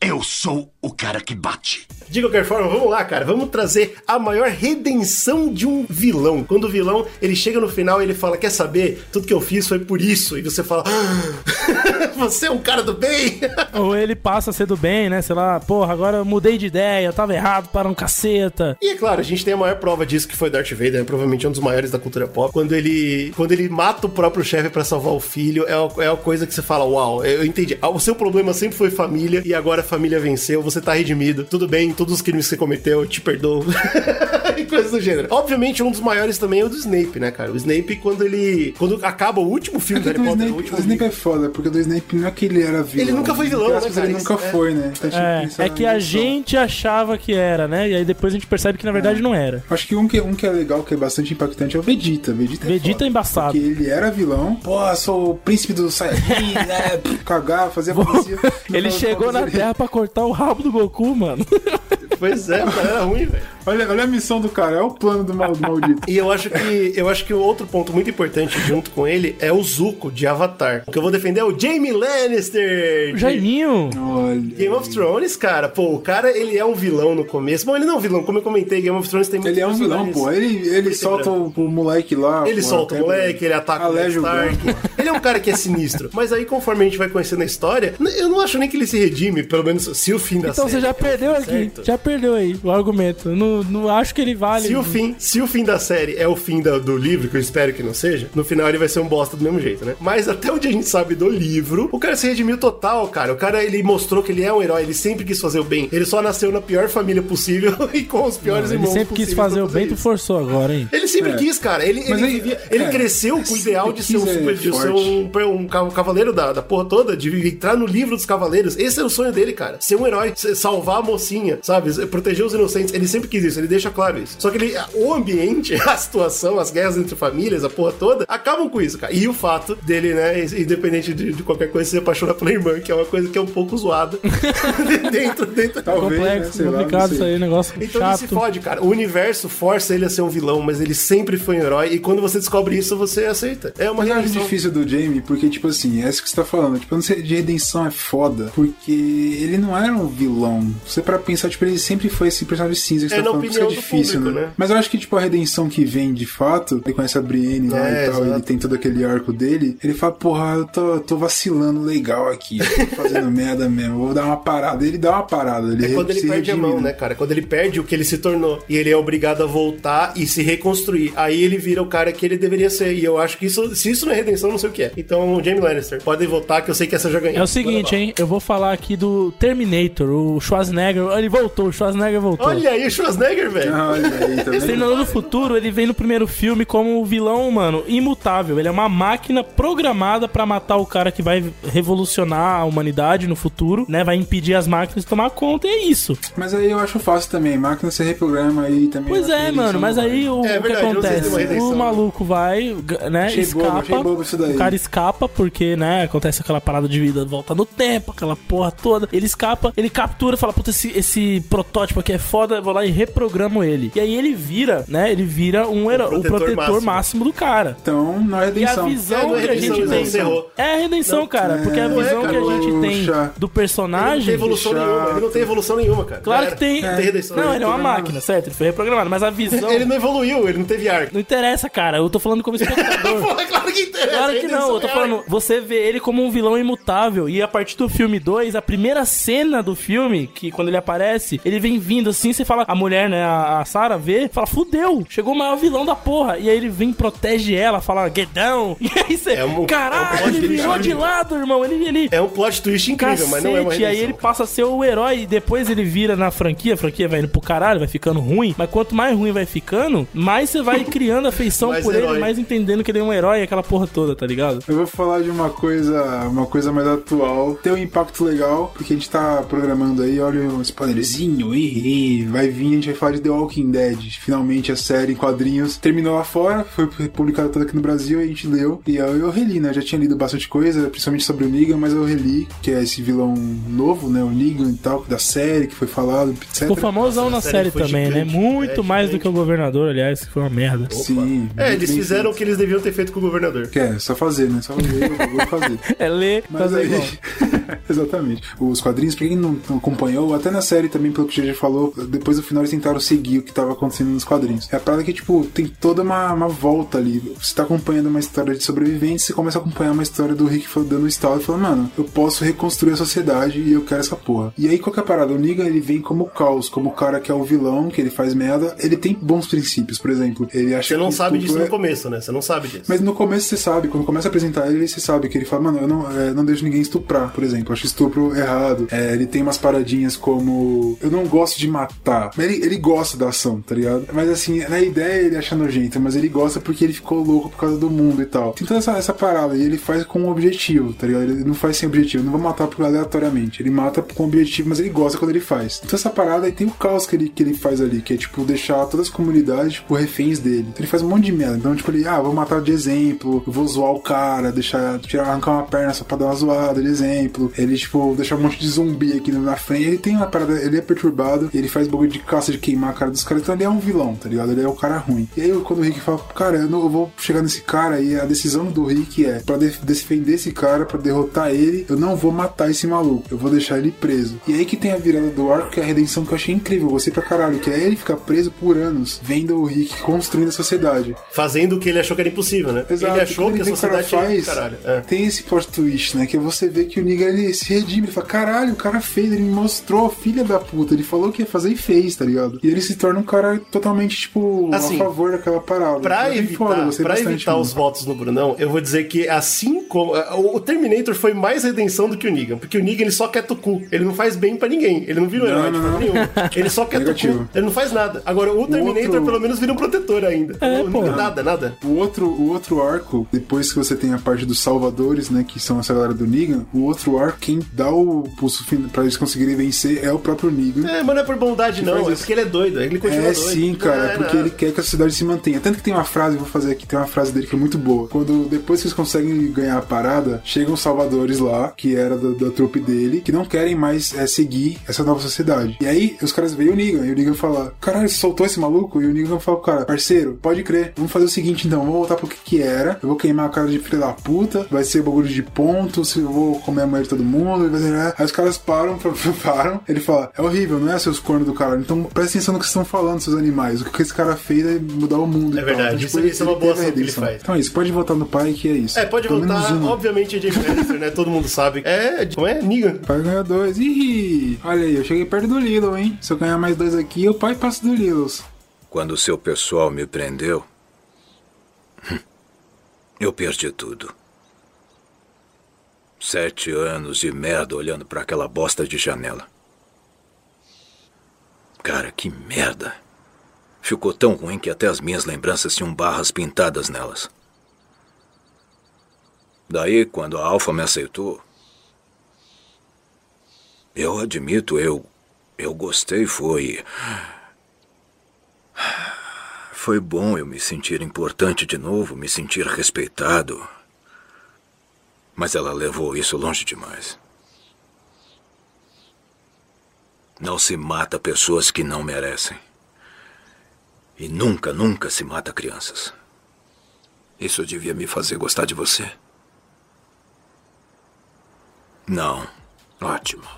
Eu sou o cara que bate. De qualquer forma, vamos lá, cara. Vamos trazer a maior redenção de um vilão. Quando o vilão, ele chega no final e ele fala, quer saber? Tudo que eu fiz foi por isso. E você fala, "Ah, você é um cara do bem. Ou ele passa a ser do bem, né? Sei lá, porra, agora eu mudei de ideia, eu tava errado para um caceta. E é claro, a gente tem a maior prova disso que foi Darth Vader, né? provavelmente um dos maiores da cultura pop. Quando ele, quando ele mata o próprio chefe pra salvar o filho, é uma, é uma coisa que você fala, uau, eu entendi. Ah, O seu problema sempre foi família e agora a família venceu, você tá redimido. Tudo bem, todos os crimes que você cometeu, eu te perdoo. e coisas do gênero. Obviamente, um dos maiores também é o do Snape, né, cara? O Snape, quando ele. Quando acaba o último filme do É que Harry do Potter, o Snape, último o Snape é foda, porque do Snape não é que ele era vilão. Ele nunca foi vilão, né, cara? Ele nunca é- foi, né? Então, tipo, É, isso é que a gente achava que era, né? E aí depois a gente percebe que na verdade não era. Acho que um que, um que é legal, que é bastante impactante, é o Vegeta. Vegeta é, Vegeta foda, é embaçado. Porque ele era vilão. Pô, sou o príncipe do Saiyajin, né? Cagar, fazer a. Ele chegou na Terra pra cortar o rabo do Goku, mano. Pois é, era ruim, velho. Olha, olha a missão do cara, é o plano do, mal, do maldito. E eu acho que eu acho que o outro ponto muito importante junto com ele é o Zuko de Avatar. O que eu vou defender é o Jaime Lannister. de Jaiminho. Olha. Game of Thrones, cara. Pô, o cara, ele é um vilão no começo. Bom, ele não é um vilão, como eu comentei, Game of Thrones tem muitos Ele é um vilão, pô. Ele, ele solta o, o moleque lá. Ele pô, solta o moleque, ele ataca o o Stark. Ele é um cara que é sinistro. Mas aí, conforme a gente vai conhecendo a história, eu não acho nem que ele se redime, pelo menos se o fim da Então série. você já é o perdeu aqui. certo. Já perdeu aí o argumento. Eu Não, não acho que ele vale. Se o, fim, se o fim da série é o fim da- do livro, que eu espero que não seja, no final ele vai ser um bosta do mesmo jeito, né? Mas até onde a gente sabe do livro, o cara se redimiu total, cara. O cara, ele mostrou que ele é um herói, ele sempre quis fazer o bem. Ele só nasceu na pior família possível e com os piores Não, ele irmãos sempre quis fazer o bem, tu isso. forçou agora, hein? Ele sempre É. quis, cara. Ele, ele, aí- vivia- ele é, cresceu com o ideal de ser um é, super, de ser um, um ca- cavaleiro da, da porra toda, de entrar no livro dos cavaleiros. Esse era o sonho dele, cara. Ser um herói, salvar a mocinha, sabe? Proteger os inocentes. Ele sempre quis isso, ele deixa claro isso. Só que ele, o ambiente, a situação, as guerras entre famílias, a porra toda, acabam com isso, cara. E o fato dele, né, independente de, de qualquer coisa, se apaixonar pela irmã, que é uma coisa que é um pouco zoada dentro, dentro Talvez, né? Complexo, lá, não complicado sei. isso aí, negócio então ele se chato. fode, cara. O universo força ele a ser um vilão, mas ele sempre foi um herói. E quando você descobre isso, você aceita. É uma acho redenção. difícil do Jamie, porque, tipo assim, é isso que você tá falando. Tipo, eu não sei, de redenção é foda, porque ele não era um vilão. Você para pensar, tipo, ele sempre foi esse personagem cinza que você É tá na é opinião do difícil, público, né? né? Mas eu acho que, tipo, a redenção que vem de fato, ele conhece a Brienne lá É, e tal, exato. ele tem todo aquele arco dele, ele fala, porra, eu tô, tô vacilando legal aqui, tô fazendo merda mesmo, vou dar uma parada. Ele dá uma parada, ele É quando ele perde a redime, mão, né, cara? Quando ele perde o que ele se tornou. E ele é obrigado a voltar e se reconstruir. Aí ele vira o cara que ele deveria ser. E eu acho que isso, se isso não é redenção, não sei o que é. Então, Jamie Lannister, podem votar que eu sei que essa já ganhou. É o seguinte, hein? Eu vou falar aqui do Terminator, o Schwarzenegger. Ele voltou, o Schwarzenegger voltou. Olha aí o Schwarzenegger, velho. Ah, Olha aí, tá? Exterminador do Futuro, ele vem no primeiro filme como o vilão, mano, imutável. Ele é uma máquina programada pra matar o cara que vai revolucionar a humanidade no futuro, né? Vai impedir as máquinas de tomar conta e é isso. Mas aí eu acho fácil também, máquina você reprograma aí também. Pois eu é, mano, mas aí o, É o que verdade, se acontece? O maluco vai, né? Achei escapa. bobo, achei bobo isso daí. O cara escapa porque, né? Acontece aquela parada de vida, volta no tempo, aquela porra toda. Ele escapa, ele captura, fala, puta, esse, esse protótipo aqui é foda, vou lá e reprogramam ele. E aí ele vira, né? Ele vira um herói, o protetor protetor, máximo. máximo. do cara. Então, não é E a redenção. visão É, não é que a redenção, gente não, tem. encerrou. É a redenção, cara. Porque a não é, visão cara, que a gente tem do Ele não personagem. tem evolução nenhuma. Ele não tem evolução nenhuma, cara. Claro que tem. Não tem redenção. Não, ele é uma máquina, certo? Ele foi reprogramado. Mas a visão. Ele não evoluiu, ele não teve arco. Não interessa, cara. Eu tô falando como espectador. Pô, claro que interessa. Claro que redenção não, eu tô é falando, você vê ele como um vilão imutável. E a partir do filme 2, a primeira cena do filme, que quando ele aparece, ele vem vindo assim, você fala, a mulher, né, a, a Sarah vê, fala, fudeu, chegou o maior vilão da porra. E aí ele vem, protege ela, fala, get down. E aí você, É um- caralho, é um ele virou de lado, irmão. Ele, ele É um plot twist incrível, mas não é uma Cacete, e aí redenção. ele passa a ser o herói e depois ele vira na franquia, a franquia vai indo pro caralho, vai ficando ruim, mas quanto mais ruim vai ficando, mais você vai criando afeição por herói. ele, mais entendendo que ele é um herói, aquela porra toda, tá ligado? Eu vou falar de uma coisa, uma coisa mais atual. Tem um impacto legal, porque a gente tá programando aí, olha um spoilerzinho, e, vai vir, a gente vai falar de The Walking Dead. Finalmente a série em quadrinhos terminou lá fora, foi publicada toda aqui no Brasil, e a gente leu. E eu, eu reli, né? Eu já tinha lido bastante coisa, principalmente sobre o Negan, mas eu reli, que é esse vilão novo, né? O Negan e tal, da série que foi falado, etc. Ficou famosão Nossa, na série série também, né? gigante. Muito É, mais do gigante. que o governador, aliás, que foi uma merda. Sim. É, eles fizeram o feito. que eles deviam ter feito com o governador. Que é, só fazer, né? Só fazer, eu vou fazer. É ler, Mas fazer aí, igual. exatamente. Os quadrinhos, pra quem não, não acompanhou, até na série também, pelo que o GG falou, depois do final eles tentaram seguir o que tava acontecendo nos quadrinhos. É a parada que, tipo, tem toda uma, uma volta ali. Você tá acompanhando uma história de sobreviventes, você começa a acompanhar uma história do Rick dando um estalo e falando, mano, eu posso reconstruir a sociedade e eu quero essa porra. E aí, qual que é a parada? O Negan, ele vem como caos, como o cara que é o vilão, que ele faz merda. Ele tem bons princípios, por exemplo. Ele acha Você não sabe disso é- no começo, né? Você não sabe disso. mas no começo você sabe, quando começa a apresentar ele, você sabe que ele fala, mano, eu não, é, não deixo ninguém estuprar, por exemplo. Eu acho estupro errado. É, ele tem umas paradinhas como. Eu não gosto de matar. Mas ele, ele gosta da ação, tá ligado? Mas assim, na ideia ele acha nojento, mas ele gosta porque ele ficou louco por causa do mundo e tal. Toda essa, essa parada, e ele faz com um objetivo, tá ligado? Ele não faz sem objetivo. Não vou matar por aleatoriamente. Ele mata com objetivo, mas ele gosta quando ele faz. Então essa parada aí tem o caos que ele, que ele faz ali, que é tipo deixar todas as comunidades, tipo, reféns dele. Então ele faz um monte de merda. Então, tipo, ele, ah, vou matar de exemplo, vou zoar o cara, deixar, tirar, arrancar uma perna só pra dar uma zoada de exemplo. Ele, tipo, deixar um monte de zumbi aqui na frente. Ele tem uma parada, ele é perturbado, ele faz bagulho de caça de queimar a cara dos caras. Então ele é um vilão, tá ligado? Ele é o cara ruim. E aí, quando o Rick fala, cara, eu, não, eu vou chegar nesse cara, e a decisão do Rick é pra de- defender esse cara, pra derrotar ele, eu não vou matar esse maluco, eu vou deixar ele preso. E aí que tem a virada do arco, que é a redenção que eu achei incrível, gostei pra caralho, que é ele ficar preso por anos, vendo o Rick construindo a sociedade. Fazendo o que ele achou que era impossível, né? Exato, ele achou que a sociedade faz, Caralho. É. tem esse plot twist, né? Que é você vê que o Negan ele se redime, ele fala, caralho, o cara fez, ele me mostrou, filha da puta, ele falou que ia fazer e fez, tá ligado? E ele se torna um cara totalmente, tipo, Assim, a favor daquela parada. Pra É evitar, foda, pra evitar os votos no Brunão, eu vou dizer que assim como. O o Terminator foi mais redenção do que o Negan. Porque o Negan ele só quer tucu. Ele não faz bem pra ninguém. Ele não vira um Não, herói de não, forma não. nenhuma. Ele só quer Negativo. tucu. Ele não faz nada. Agora, o Terminator outro- pelo menos vira um protetor ainda. É, o pô. Nada, nada. O outro, o outro arco, depois que você tem a parte dos salvadores, né, que são essa galera do Negan, o outro arco, quem dá o pulso fin- pra eles conseguirem vencer é o próprio Negan. É, mas não é por bondade, não. É isso. Porque ele é doido. Ele continua É doido. sim, cara, é é porque nada. ele quer que a sociedade se mantenha. Tanto que tem uma frase, vou fazer aqui, tem uma frase dele que é muito boa. Quando depois que eles conseguem ganhar a parada, chegam os salvadores lá, que era da, da trupe dele, que não querem mais é, seguir essa nova sociedade. E aí os caras veem o Negan, e o Negan fala: Caralho, você soltou esse maluco? E o Negan fala cara: Parceiro, pode crer, vamos fazer o seguinte então, vamos voltar pro que que era. Eu vou queimar a cara de filha da puta, vai ser bagulho de pontos, eu vou comer a mulher de todo mundo, e vai ser. né? Aí os caras param, param. Ele fala: É horrível, não é seus cornos do cara. Então presta atenção no que vocês estão falando, seus animais. O que esse cara fez é mudar o mundo. É e tal. verdade, Então, isso- isso é uma boa ação que ele faz. Então é isso, pode votar no pai que é isso. É, pode Pelo uma. Obviamente, é Lannister, né? Todo mundo sabe. É, como é? Negan. Pai ganhou dois. Ih, olha aí, eu cheguei perto do Lilo, hein? Se eu ganhar mais dois aqui, o pai passa do Lilo. Quando seu pessoal me prendeu, eu perdi tudo. Sete anos de merda olhando pra aquela bosta de janela. Cara, que merda. Ficou tão ruim que até as minhas lembranças tinham barras pintadas nelas. Daí, quando a Alfa me aceitou, eu admito, eu eu gostei, foi foi bom eu me sentir importante de novo, me sentir respeitado. Mas ela levou isso longe demais. Não se mata pessoas que não merecem. E nunca, nunca se mata crianças. Isso devia me fazer gostar de você? Não. Ótimo.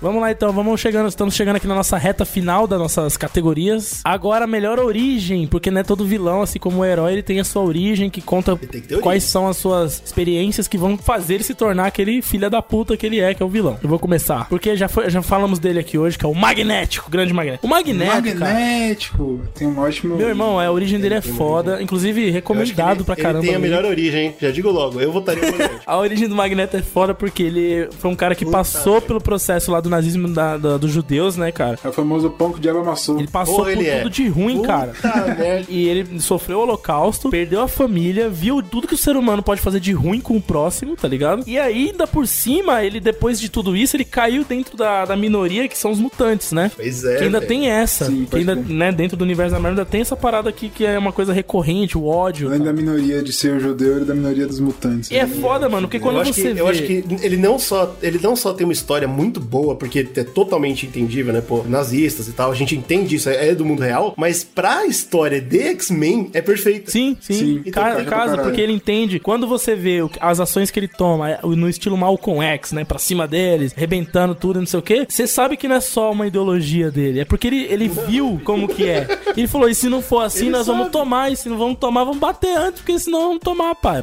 Vamos lá então, vamos chegando, estamos chegando aqui na nossa reta final das nossas categorias. Agora, a melhor origem, porque não é todo vilão, assim como o herói, ele tem a sua origem, que conta quais são as suas experiências que vão fazer ele se tornar aquele filho da puta que ele é, que é o vilão. Eu vou começar, porque já, foi, já falamos dele aqui hoje, que é o Magnético, o grande Magnético. O Magnético, Magnético, tem um ótimo... Meu irmão, a origem dele é foda, inclusive recomendado ele, pra caramba. Ele tem a melhor origem, hein? Já digo logo, eu votaria no Magnético. A origem do Magneto é foda porque ele foi um cara que passou pelo processo lá do nazismo da, da- dos judeus, né, cara? É o famoso pão que o diabo amassou. Ele passou Porra, por ele é. tudo de ruim, Puta cara. merda. E ele sofreu o holocausto, perdeu a família, viu tudo que o ser humano pode fazer de ruim com o próximo, tá ligado? E aí, ainda por cima, ele, depois de tudo isso, ele caiu dentro da, da minoria que são os mutantes, né? Pois é, Que ainda velho. tem essa. Sim, que ainda, né, dentro do universo da Marvel ainda tem essa parada aqui que é uma coisa recorrente, o ódio. Além da minoria de ser judeu, ele é da minoria dos mutantes. E é foda, mano, porque quando eu acho você que, vê... Eu acho que ele não, só, ele não só tem uma história muito boa, porque é totalmente entendível, né? Pô, nazistas e tal, a gente entende isso, é do mundo real, mas pra história de X-Men é perfeito. Sim, sim. Sim. Ca- Então, casa, porque ele entende. Quando você vê as ações que ele toma é, no estilo Malcolm X, né? Pra cima deles, rebentando tudo, não sei o quê. Você sabe que não é só uma ideologia dele. É porque ele, ele viu como que é. Ele falou: e se não for assim, Ele nós vamos tomar. E se não vamos tomar, vamos bater antes, porque senão vamos tomar, pai.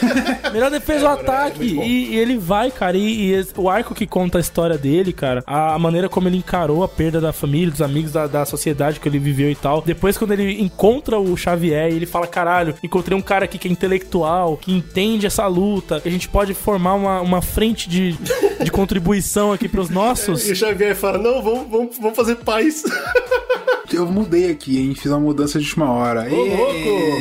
Melhor defesa o ataque. e, e ele vai, cara. E, e o arco que conta a história dele, cara, a, a maneira como ele encarou a perda da família, dos amigos, da, da sociedade que ele viveu e tal. Depois, quando ele encontra o Xavier, ele fala: caralho, encontrei um cara aqui que é intelectual, que entende essa luta, que a gente pode formar uma, uma frente de, de contribuição aqui pros nossos. E o Xavier fala: não, vamos, vamos, vamos fazer paz. Eu mudei aqui, hein? Fiz uma mudança de última hora. Ô, louco,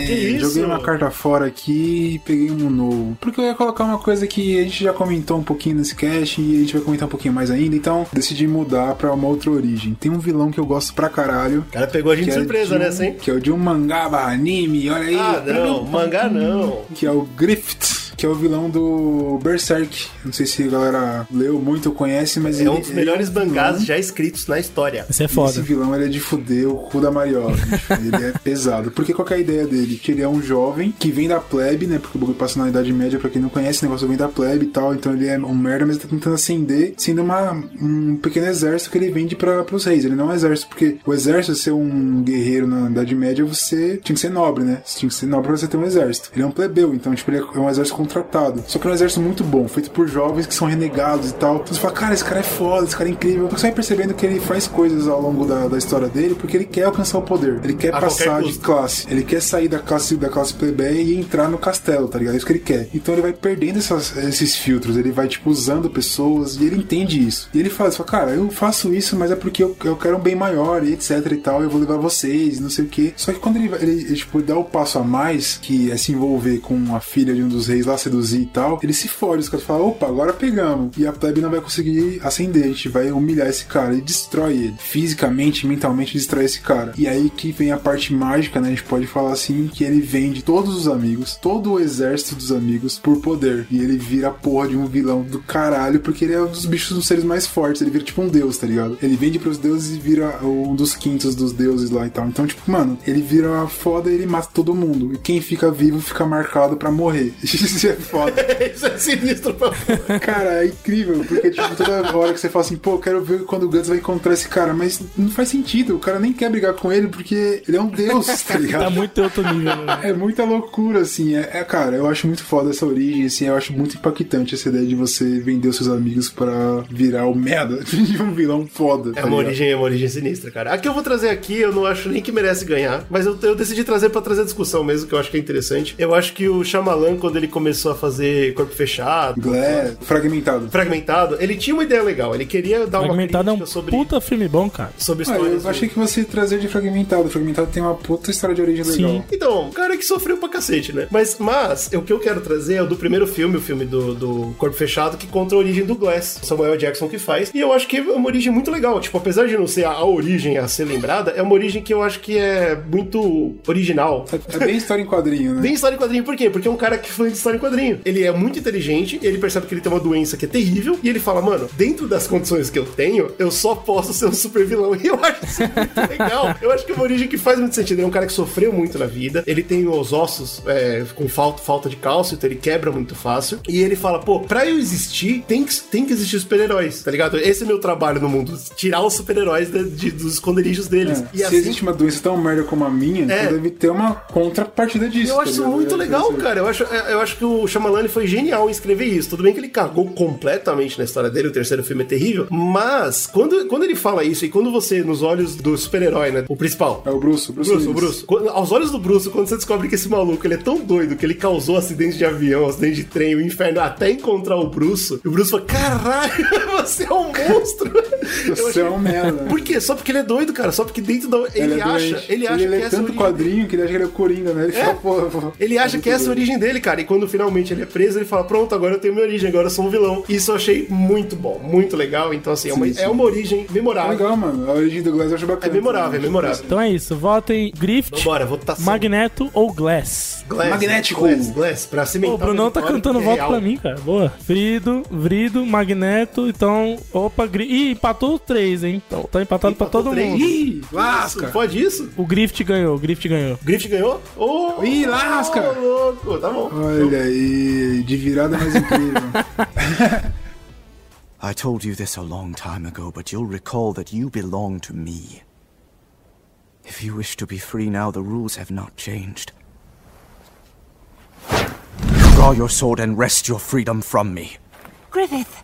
que isso? Joguei uma carta fora aqui e peguei um novo. Porque eu ia colocar uma coisa que a gente já comentou um pouquinho nesse cast e a gente vai comentar um pouquinho mais ainda. Então, decidi mudar pra uma outra origem. Tem um vilão que eu gosto pra caralho. O cara pegou a gente de é surpresa de um- nessa, hein? Que é o de um mangá barra anime, olha aí. Ah, não, mangá não. Que é o Griffith, que é o vilão do Berserk. Não sei se a galera leu muito ou conhece, mas É ele um dos melhores um vilão- mangás já escritos na história. Isso é esse foda. vilão ele é de fuder o cu da Mariola. ele é pesado. Porque qual que é a ideia dele? Que ele é um jovem que vem da plebe, né? Porque o bagulho passa na Idade Média, pra quem não conhece, o negócio vem da plebe e tal. Então ele é um merda, mas ele tá tentando ascender, sendo uma, um pequeno exército que ele vende pra, pros reis. Ele não é um exército, porque o exército, ser um guerreiro na Idade Média, você tinha que ser nobre, né? Você tinha que ser nobre pra você ter um exército. Ele é um plebeu, então, tipo, ele é um exército contratado. Só que é um exército muito bom, feito por jovens que são renegados e tal. Então você fala, cara, esse cara é foda, esse cara é incrível. Você vai percebendo que ele faz coisas ao longo da, da história dele porque ele quer alcançar o poder. Ele quer A passar de classe. Ele quer sair da classe da classe plebeia e entrar no castelo, tá ligado? É isso que ele quer. Então ele vai perdendo essas- esses filtros. Ele vai, tipo, usando pessoas e ele entende isso. E ele fala, fala, cara, eu faço isso, mas é porque eu, eu quero um bem maior e etc e tal. Eu vou levar vocês, não sei o que. Só que quando ele, ele, ele, tipo, dá o passo a mais, que é se envolver com a filha de um dos reis lá, seduzir e tal, ele se fode. Os caras falam, opa, agora pegamos. E a plebe não vai conseguir acender. A gente vai humilhar esse cara e destrói ele. Fisicamente, mentalmente, destrói esse cara. E aí que vem a parte mágica, né? A gente pode falar assim, que ele vende todos os amigos, todo o exército dos amigos por poder. E ele vira a porra de um vilão do caralho, porque ele é um dos bichos dos seres mais fortes. Ele vira tipo um deus, tá ligado? Ele vende pros deuses e vira um dos quintos dos deuses lá e tal. Então, tipo, mano, ele vira foda e ele mata todo mundo. E quem fica vivo fica marcado pra morrer. Isso é foda. Isso é sinistro pra Cara, é incrível, porque tipo, toda hora que você fala assim, pô, eu quero ver quando o Guts vai encontrar esse cara, mas não faz sentido, o cara nem quer brigar com ele porque ele é um deus, tá ligado? Tá muito outro nível, né? É muita loucura, assim. É, é, cara, eu acho muito foda essa origem, assim. Eu acho muito impactante essa ideia de você vender os seus amigos pra virar o merda de um vilão foda. É tá uma ligado? origem, é uma origem sinistra, cara. A que eu vou trazer aqui, eu não acho nem que merece ganhar, mas eu, eu decidi trazer pra trazer discussão mesmo, que eu acho que é interessante. Eu acho que o Shyamalan, quando ele começou a fazer Corpo Fechado, É, fragmentado. Fragmentado, ele tinha uma ideia legal. Ele queria dar uma Fragmentado é um sobre, puta filme bom, cara. sobre Ah, histórias. eu achei que você ia trazer de fragmentado. Fragmentado tem uma puta história de origem legal. Então, um cara que sofreu pra cacete, né? Mas, mas o que eu quero trazer é o do primeiro filme, o filme do, do Corpo Fechado, que conta a origem do Glass. Samuel Jackson que faz. E eu acho que é uma origem muito legal. Tipo, apesar de não ser a, a origem a ser lembrada, é uma origem que eu acho que é muito original. É bem história em quadrinho, né? Bem história em quadrinho. Por quê? Porque é um cara que foi de história em quadrinho. Ele é muito inteligente, ele percebe que ele tem uma doença que é terrível, e ele fala, mano, dentro das condições que eu tenho, eu só posso ser um super vilão. E eu acho isso muito legal. Eu acho que é uma origem que faz muito sentido. Ele é um cara que sofreu muito na vida, ele tem os ossos é, com falta, falta de cálcio, então ele quebra muito fácil. E ele fala, pô, pra eu existir, tem que, tem que existir super-heróis, tá ligado? Esse é meu trabalho no mundo, tirar os super-heróis dos esconderijos deles. É, E se assim, existe uma doença tão merda como a minha, É. então deve ter uma contrapartida disso. Eu tá acho isso ligado? muito É, legal, interessante. cara. Eu acho, é, eu acho que o Shyamalan ele foi genial em escrever isso. Tudo bem que ele cagou completamente na história dele, o terceiro filme é terrível, mas quando, quando ele fala isso e quando você, nos olhos do super-herói, né, o principal... É o Bruce, o Bruce Bruce, o. Bruce. Quando- aos olhos do Bruce, quando você descobre que esse maluco ele é tão doido que ele causou acidente de avião, acidente de trem, o inferno, até encontrar o Bruce, e o Bruce fala, caralho, você é um monstro. Você achei- é um merda. Por quê? Só porque ele é doido, cara. Só porque dentro da... Ele, é acha, doente. ele acha ele que é é tanto origem quadrinho que ele acha que ele é o Coringa, né? Ele É. fala, pô, pô, Ele acha muito que essa é a origem dele, cara. E quando finalmente ele é preso, ele fala: Pronto, agora eu tenho minha origem, agora eu sou um vilão. Isso eu achei muito bom, muito legal. Então, assim, é, uma, Sim, sim. é uma origem É memorável. legal, mano. A origem do Glass eu acho bacana. É memorável, é memorável. Então é isso, votem Grift, Vambora, votação. Magneto ou Glass. Glass, Magnético. Glass, Glass, pra cimentar o Brunão tá cantando voto é real. pra mim, cara. Boa. Frido, Vrido, Magneto, então. Opa, Gri... Ih, empatou os três, hein? Então tá empatado pra todo três. mundo. Ih, Isso, lasca. pode isso? O Grift ganhou, o Grift ganhou. Grift ganhou? Oh, Ih, lasca. oh, louco, tá bom. Olha aí, de virada mais incrível. I told you this a long time ago, but you'll recall that you belong to me. If you wish to be free now, the rules have not changed. Draw your sword and wrest your freedom from me. Griffith,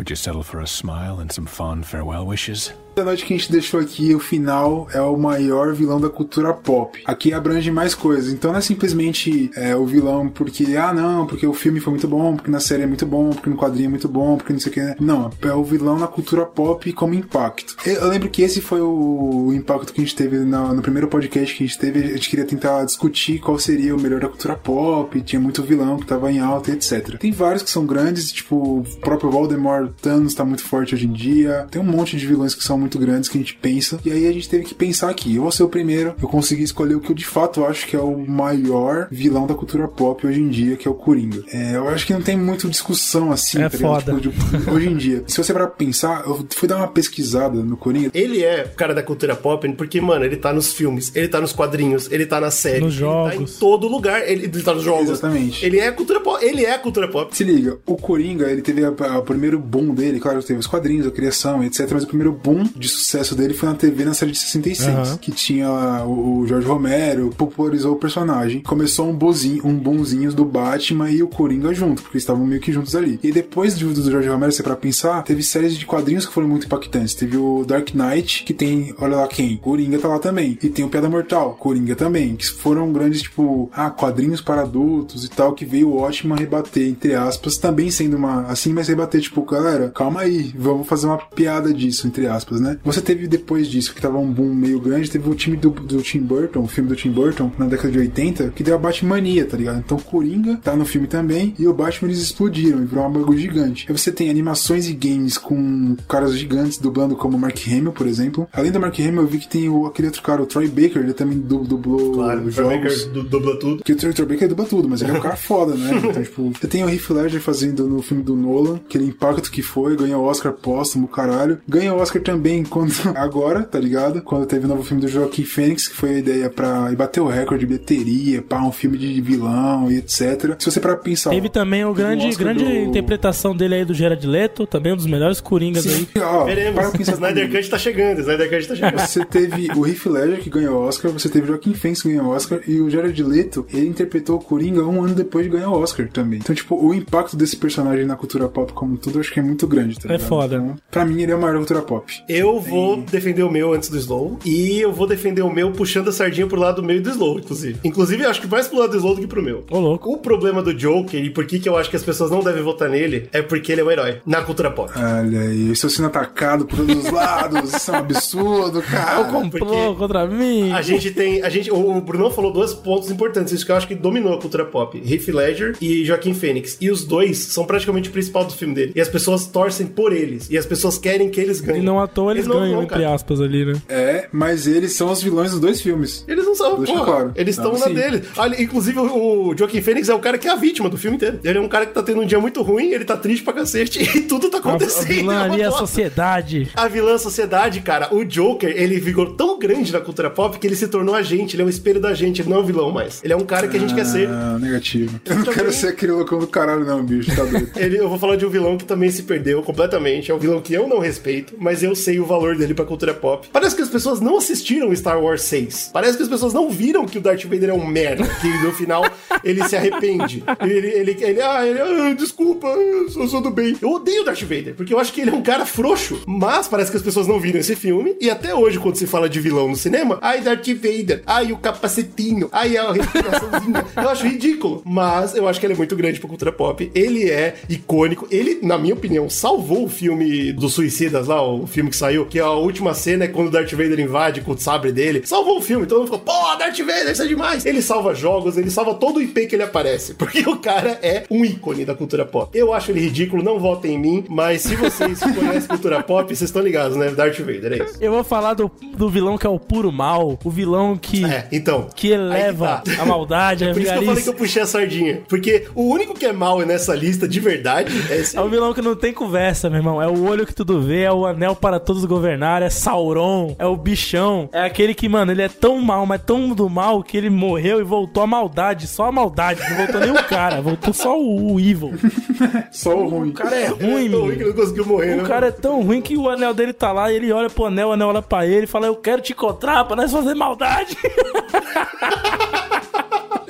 Would you settle for a smile and some fond farewell wishes? Da noite que a gente deixou aqui, o final é o maior vilão da cultura pop. Aqui abrange mais coisas. Então não é simplesmente é, o vilão porque, ah, não, porque o filme foi muito bom, porque na série é muito bom, porque no quadrinho é muito bom, porque não sei o que. Não, é o vilão na cultura pop como impacto. Eu, lembro que esse foi o, impacto que a gente teve na- no primeiro podcast que a gente teve. A gente queria tentar discutir qual seria o melhor da cultura pop. Tinha muito vilão que tava em alta, etc. Tem vários que são grandes, tipo, o próprio Voldemort, Thanos tá muito forte hoje em dia. Tem um monte de vilões que são muito grandes que a gente pensa. E aí a gente teve que pensar aqui. Eu vou ser o primeiro. Eu consegui escolher o que eu de fato acho que é o maior vilão da cultura pop hoje em dia, que é o Coringa. É, eu acho que não tem muito discussão assim, É tá foda. Tipo, de- hoje em dia. Se você parar pra pensar, eu fui dar uma pesquisada no Coringa. Ele é o cara da cultura pop porque, mano, ele tá nos filmes, ele tá nos quadrinhos, ele tá na série, Nos ele tá em jogos. todo lugar, ele, ele tá nos jogos. Exatamente. Ele é a cultura pop, ele é a cultura pop. Se liga, o Coringa, ele teve o primeiro boom dele, claro, teve os quadrinhos, a criação, etc. Mas o primeiro boom de sucesso dele foi na TV na série de 66, Aham. que tinha o, o Jorge Romero, popularizou o personagem. Começou um bozinho, um boomzinho do Batman e o Coringa junto, porque estavam meio que juntos ali. E depois do, do Jorge Romero, se é pra pensar, teve séries de quadrinhos que foram muito impactantes. Teve o Dark Knight, que tem, olha lá quem, Coringa tá lá também. E tem o Piada Mortal, Coringa também, que foram grandes, tipo, ah, quadrinhos para adultos e tal, que veio ótimo a rebater, entre aspas, também sendo uma, assim, mas rebater, tipo, galera, calma aí, vamos fazer uma piada disso, entre aspas, né? Você teve depois disso, que tava um boom meio grande, teve o time do, do Tim Burton, o filme do Tim Burton, na década de 80, que deu a Batmania, tá ligado? Então, Coringa tá no filme também, e o Batman eles explodiram, e virou um bagulho gigante. Aí você tem animações e games com caras gigantes dublando, como o Mark Hamill, por exemplo. Além do Mark Hamill, eu vi que tem o, aquele outro cara, o Troy Baker, ele também du- dublou Claro, o jogos. Baker du- dubla tudo. Porque o Troy Troy Baker dubla tudo, mas ele é um cara foda, né? Então, tipo, você tem o Heath Ledger fazendo no filme do Nolan, aquele impacto que foi, ganhou o Oscar póstumo, caralho. Ganhou o Oscar também quando, agora, tá ligado? Quando teve o novo filme do Joaquim Fênix, que foi a ideia pra e bater o recorde de bilheteria, pá, um filme de vilão e etc. Se você parar pra pensar. Teve também o um grande, Oscar grande do- interpretação dele aí do Gerard Leto, também um dos melhores Coringas aí. Sim, ó, Veremos. pensar Snyder. Cut tá chegando, Snyder Cut tá chegando. Você teve o Heath Ledger que ganhou o Oscar, você teve o Joaquim Phoenix que ganhou o Oscar e o Jared Leto, ele interpretou o Coringa um ano depois de ganhar o Oscar também. Então, tipo, o impacto desse personagem na cultura pop como um todo, eu acho que é muito grande, tá É ligado? foda. Então, pra mim, ele é o maior da cultura pop. Eu vou defender o meu antes do Slow. E eu vou defender o meu puxando a sardinha pro lado do meio do Slow, inclusive. Inclusive, eu acho que mais pro lado do Slow do que pro meu. Ô, louco. O problema do Joker e por que, que eu acho que as pessoas não devem votar nele é porque ele é um herói na cultura pop. Olha aí, eu estou sendo atacado por todos os lados, isso é um absurdo, cara. Comprou contra mim. A gente tem. A gente, o o Brunão falou dois pontos importantes, isso que eu acho que dominou a cultura pop: Heath Ledger e Joaquim Fênix. E os dois são praticamente o principal do filme dele. E as pessoas torcem por eles. E as pessoas querem que eles E ganhem. não à toa Eles, ganham, vão, entre cara. aspas, ali, né? É, mas eles são os vilões dos dois filmes. Eles não são, Deixa porra. claro. Eles estão na sim. dele. Olha, inclusive, o Joaquim Fênix é o cara que é a vítima do filme inteiro. Ele é um cara que tá tendo um dia muito ruim, ele tá triste pra cacete e tudo tá A, a acontecendo. vilã ali é a sociedade. A vilã sociedade, cara, o Joker, ele ficou tão grande na cultura pop que ele se tornou a gente, ele é um espelho da gente, ele não é um vilão mais. Ele é um cara que a gente quer ser. Ah, negativo. Eu não quero ser aquele loucão do caralho, não, bicho. Tá doido. Ele, eu vou falar de um vilão que também se perdeu completamente. É um vilão que eu não respeito, mas eu sei o valor dele pra cultura pop. Parece que as pessoas não assistiram Star Wars 6. Parece que as pessoas não viram que o Darth Vader é um merda. Que no final ele se arrepende. Ele, ele, ele, ah, ele, ah, desculpa, eu sou, sou do bem. Eu odeio o Darth Vader, porque eu acho que ele é um cara frouxo. Mas parece que as pessoas não viram esse filme. E até hoje, quando se fala de vilão no cinema, ai, Darth Vader, ai, o capacetinho, ai, a respiraçãozinha. eu acho ridículo. Mas eu acho que ele é muito grande pra cultura pop. Ele é icônico. Ele, na minha opinião, salvou o filme dos suicidas lá, o filme que saiu, que a última cena é quando o Darth Vader invade com o sabre dele. Salvou o filme. Todo mundo ficou, pô, Darth Vader, isso é demais. Ele salva jogos, ele salva todo o IP que ele aparece. Porque o cara é um ícone da cultura pop. Eu acho ele ridículo, não votem em mim, mas se vocês conhecem cultura pop, vocês estão ligados, né? Darth Vader, é isso. Eu vou falar do, do vilão que é o puro mal, o vilão que, É, então. que eleva que tá. a maldade, a Por isso que eu falei que eu puxei a sardinha. Porque o único que é mal nessa lista, de verdade, é esse. É o vilão que não tem conversa, meu irmão. É o olho que tudo vê, é o anel para todos governar, é Sauron, é o bichão. É aquele que, mano, ele é tão mal, mas tão do mal que ele morreu e voltou a maldade. Só a maldade. Não voltou nem o cara, voltou só o, o evil. Só o ruim. O cara é ruim, Ele é ruim que não conseguiu morrer, né? O cara é tão ruim que o anel dele tá lá e ele olha pro anel, o anel olha pra ele e fala: Eu quero te encontrar pra nós fazer maldade.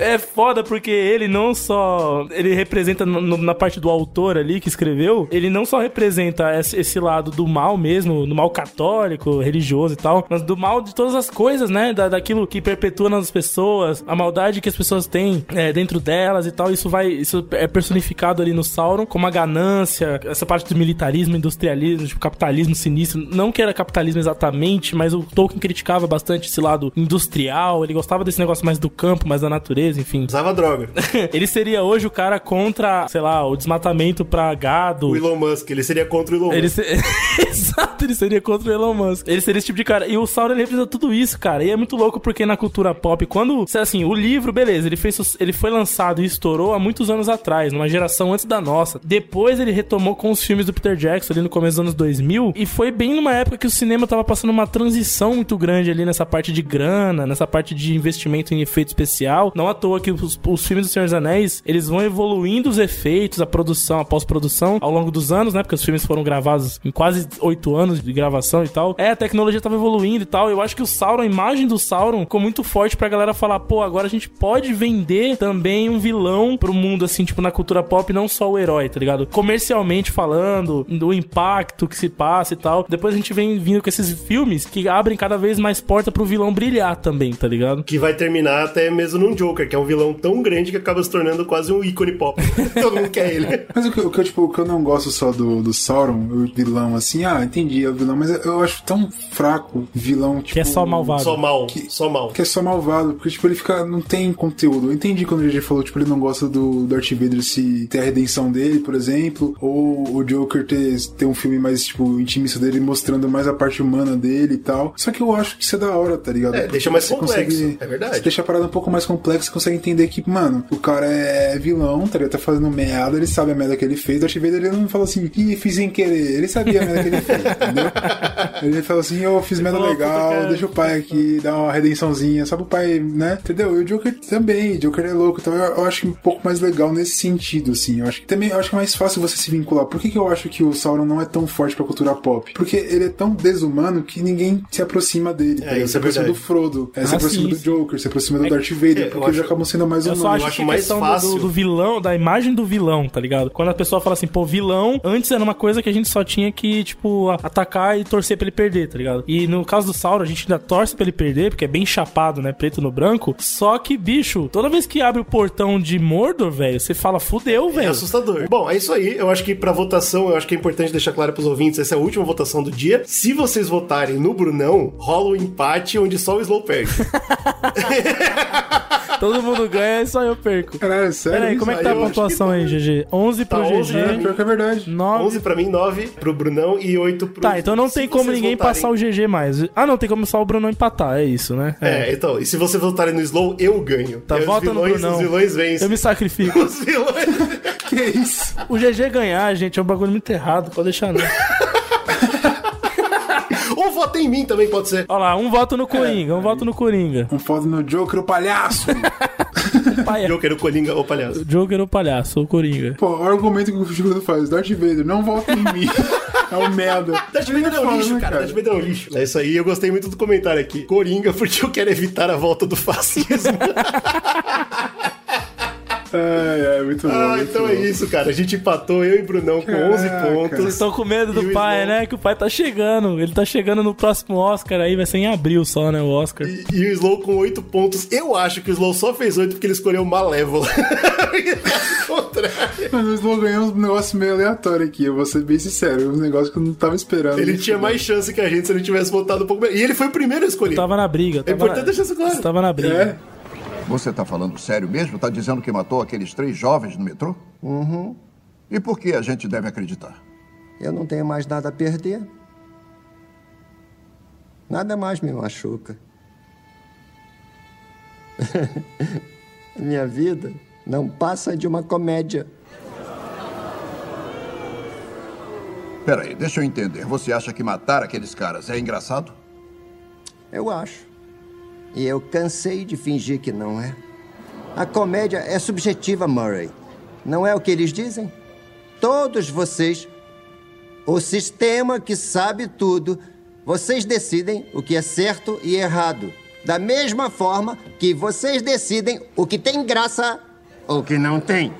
É foda porque ele não só. Ele representa no- na parte do autor ali que escreveu. Ele não só representa esse, esse lado do mal mesmo, do mal católico, religioso e tal, mas do mal de todas as coisas, né? Da, daquilo que perpetua nas pessoas, a maldade que as pessoas têm é, dentro delas e tal. Isso vai. Isso é personificado ali no Sauron como a ganância, essa parte do militarismo, industrialismo, tipo, capitalismo sinistro. Não que era capitalismo exatamente, mas o Tolkien criticava bastante esse lado industrial. Ele gostava desse negócio mais do campo, mais da natureza, enfim. Usava droga. ele seria hoje o cara contra, sei lá, o desmatamento pra gado. O Elon Musk, ele seria contra o Elon Ele Musk. se- Exato, ele seria contra o Elon Musk. Ele seria esse tipo de cara. E o Sauron ele representa tudo isso, cara. E é muito louco porque na cultura pop, quando. Assim, o livro, beleza, ele fez. Ele foi lançado e estourou há muitos anos atrás, numa geração antes da nossa. Depois ele retomou com os filmes do Peter Jackson ali no começo dos anos 2000. E foi bem numa época que o cinema tava passando uma transição muito grande ali nessa parte de grana, nessa parte de investimento em efeito especial. Não à toa que os, os filmes do Senhor dos Anéis, eles vão evoluindo os efeitos, a produção, a pós-produção ao longo dos anos, né? Porque os filmes foram gravados em quase oito anos de gravação e tal. É, a tecnologia tava evoluindo e tal. Eu acho que o Sauron, a imagem do Sauron ficou muito forte pra galera falar, pô, agora a gente pode vender também um vilão pro mundo, assim, tipo, na cultura pop, não só o herói, tá ligado? Comercialmente falando, do impacto que se passa e tal. Depois a gente vem vindo com esses filmes que abrem cada vez mais porta pro vilão brilhar também, tá ligado? Que vai terminar até mesmo num Joker, que é um vilão tão grande que acaba se tornando quase um ícone pop. Todo mundo quer ele. Mas o que, o que eu, tipo, o que eu não gosto só do, do Sauron, o vilão, assim, ah, entendi, é o vilão, mas eu acho tão fraco vilão, tipo... Que é só malvado. Só mal, só mal. Que é só malvado, porque, tipo, ele fica... Não tem conteúdo. Eu entendi quando o GG falou, tipo, ele não gosta do Darth Vader se ter a redenção dele, por exemplo, ou o Joker ter, ter um filme mais, tipo, intimista dele, mostrando mais a parte humana dele e tal. Só que eu acho que isso é da hora, tá ligado? É, Porque deixa mais você complexo, é verdade. Você deixa a parada um pouco mais complexa, você consegue entender que, mano, o cara é vilão, tá ligado? Tá fazendo merda, ele sabe a merda que ele fez. Darth Vader, ele não fala assim, ih, fiz sem querer. Ele sabia a merda que ele fez, entendeu? Ele fala assim, eu fiz merda falou, legal, cara. deixa o pai aqui dar uma redençãozinha, sabe o pai, né? Entendeu? E o Joker também, o Joker é louco, então eu, eu acho que um pouco mais legal nesse sentido, assim. Eu acho que também eu acho que é mais fácil você se vincular. Por que, que eu acho que o Sauron não é tão forte pra cultura pop? Porque ele é tão desumano que ninguém se aproxima dele. É, tá se é aproxima do Frodo, é, se Ah, aproxima sim, do. Joker, se aproxima do É Darth Vader, eu porque acho- eles acabam sendo mais Eu só acho, acho que a mais fácil. do, do vilão, da imagem do vilão, tá ligado? Quando a pessoa fala assim, pô, vilão, antes era uma coisa que a gente só tinha que, tipo, atacar e torcer pra ele perder, tá ligado? E no caso do Sauron, a gente ainda torce pra ele perder, porque é bem chapado, né? Preto no branco. Só que, bicho, toda vez que abre o portão de Mordor, velho, você fala, fudeu, É velho. assustador. Bom, é isso aí. Eu acho que pra votação, eu acho que é importante deixar claro pros ouvintes, essa é a última votação do dia. Se vocês votarem no Brunão, rola um empate onde só o Slow perde. Todo mundo ganha e só eu perco. Caralho, sério? Peraí, como é que tá a pontuação aí, GG? 11 pro Tá 11, GG. É, pior que é verdade. 9 11 pra mim, 9 pro Brunão e 8 pro... Tá, então não tem como ninguém passar o GG mais. Ah, não, tem como só o Bruno empatar, é isso, né? É, então, e se você votarem no Slow, eu ganho. Tá, os vota no vilões, Brunão. Os vilões vencem. Eu me sacrifico. Os vilões... Que isso? O GG ganhar, gente, é um bagulho muito errado. Pode deixar não. Ou vota em mim também, pode ser. Olha lá, um voto no Coringa, um voto no Coringa. Um foto no Joker, o palhaço. Joker, o Coringa ou palhaço. Joker o palhaço, o Coringa. Pô, o argumento que o Figueiredo faz. Darth Vader, não volta em mim. É um merda. Darth Vader é um Foda, lixo, né, cara. Darth Vader é um lixo. É isso aí, eu gostei muito do comentário aqui. Coringa, porque eu quero evitar a volta do fascismo. É, é, muito bom. ah, muito então bom. é isso, cara. A gente empatou, eu e Brunão, com 11 Caraca. pontos. Vocês estão com medo do pai, Slow- né? Que o pai tá chegando. Ele tá chegando no próximo Oscar aí, vai ser em abril só, né? O Oscar. E, e o Slow com 8 pontos. Eu acho que o Slow só fez 8 porque ele escolheu Malévola. Mas o Slow ganhou um negócio meio aleatório aqui, eu vou ser bem sincero. Um negócio que eu não tava esperando. ele tinha mais chance que a gente se ele tivesse votado um pouco melhor. E ele foi o primeiro a escolher. Tava na briga. É Tava importante na... deixar isso claro. Tava na briga. É? Você tá falando sério mesmo? Tá dizendo que matou aqueles três jovens no metrô? Uhum. E por que a gente deve acreditar? Eu não tenho mais nada a perder. Nada mais me machuca. Minha vida não passa de uma comédia. Peraí, deixa eu entender. Você acha que matar aqueles caras é engraçado? Eu acho. E eu cansei de fingir que não é. A comédia é subjetiva, Murray. Não é o que eles dizem? Todos vocês, o sistema que sabe tudo, vocês decidem o que é certo e errado. Da mesma forma que vocês decidem o que tem graça ou o que não tem.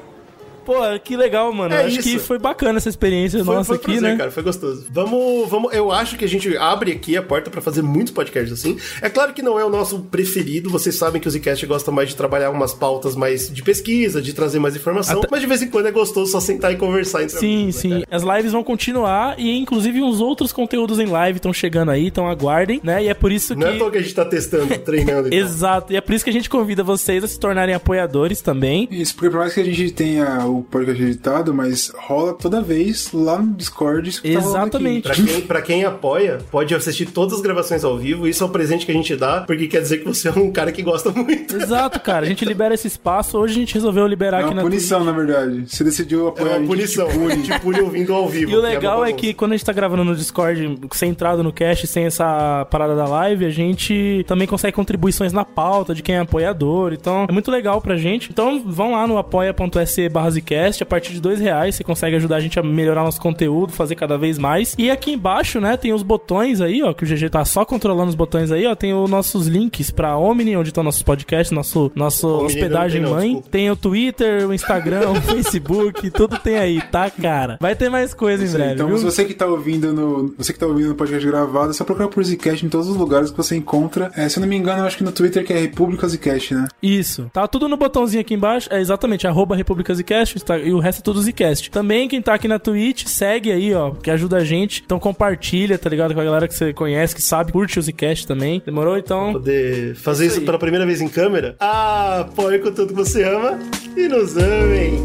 Pô, que legal, mano. É acho isso. que foi bacana essa experiência Foi, nossa foi aqui, prazer, né? cara, foi gostoso. Vamos, vamos, eu acho que a gente abre aqui a porta pra fazer muitos podcasts assim. É claro que não é o nosso preferido, vocês sabem que o Zcast gosta mais de trabalhar umas pautas mais de pesquisa, de trazer mais informação, mas de vez em quando é gostoso só sentar e conversar entre Sim, amigos, né, sim. As lives vão continuar e inclusive uns outros conteúdos em live estão chegando aí, então aguardem, né? E é por isso que Não é toa que a gente tá testando, treinando e. Exato, e é por isso que a gente convida vocês a se tornarem apoiadores também. Isso, porque por mais que a gente tenha o podcast editado, mas rola toda vez lá no Discord. Isso que tá rolando aqui. Pra quem, pra quem apoia, pode assistir todas as gravações ao vivo. Isso é o presente que a gente dá, porque quer dizer que você é um cara que gosta muito. Exato, cara. A gente libera esse espaço. Hoje a gente resolveu liberar É aqui uma na punição, na verdade. Você decidiu apoiar É a uma gente, punição. te pune. Te pune ouvindo ao vivo. E o que legal é bagunça. que quando a gente tá gravando no Discord, centrado no cast, sem essa parada da live, a gente também consegue contribuições na pauta de quem é apoiador. Então é muito legal pra gente. Então vão lá no apoia.se barra Zcast. A partir de dois reais você consegue ajudar a gente a melhorar nosso conteúdo, fazer cada vez mais. E aqui embaixo, né, tem os botões aí, ó, que o GG tá só controlando os botões aí, ó. Tem os nossos links pra Omni, onde estão nossos podcasts, nosso, nosso Omni hospedagem não não, mãe. desculpa. Tem o Twitter, o Instagram, o Facebook, tudo tem aí, tá, cara? Vai ter mais coisa em Isso breve, Então, viu? se você que tá ouvindo no. Você que tá ouvindo no podcast gravado, é só procurar por Zcast em todos os lugares que você encontra. É, se eu não me engano, eu acho que no Twitter que é República Zcast, né? Isso. Tá tudo no botãozinho aqui embaixo. É exatamente, arroba República Zcast e o resto é tudo Zcast. Também quem tá aqui na Twitch, segue aí, ó, que ajuda a gente. Então compartilha, tá ligado? Com a galera que você conhece, que sabe, curte o Zcast também. Demorou? Então... Poder fazer isso, pela primeira vez em câmera. Ah, apoie com tudo que você ama e nos amem.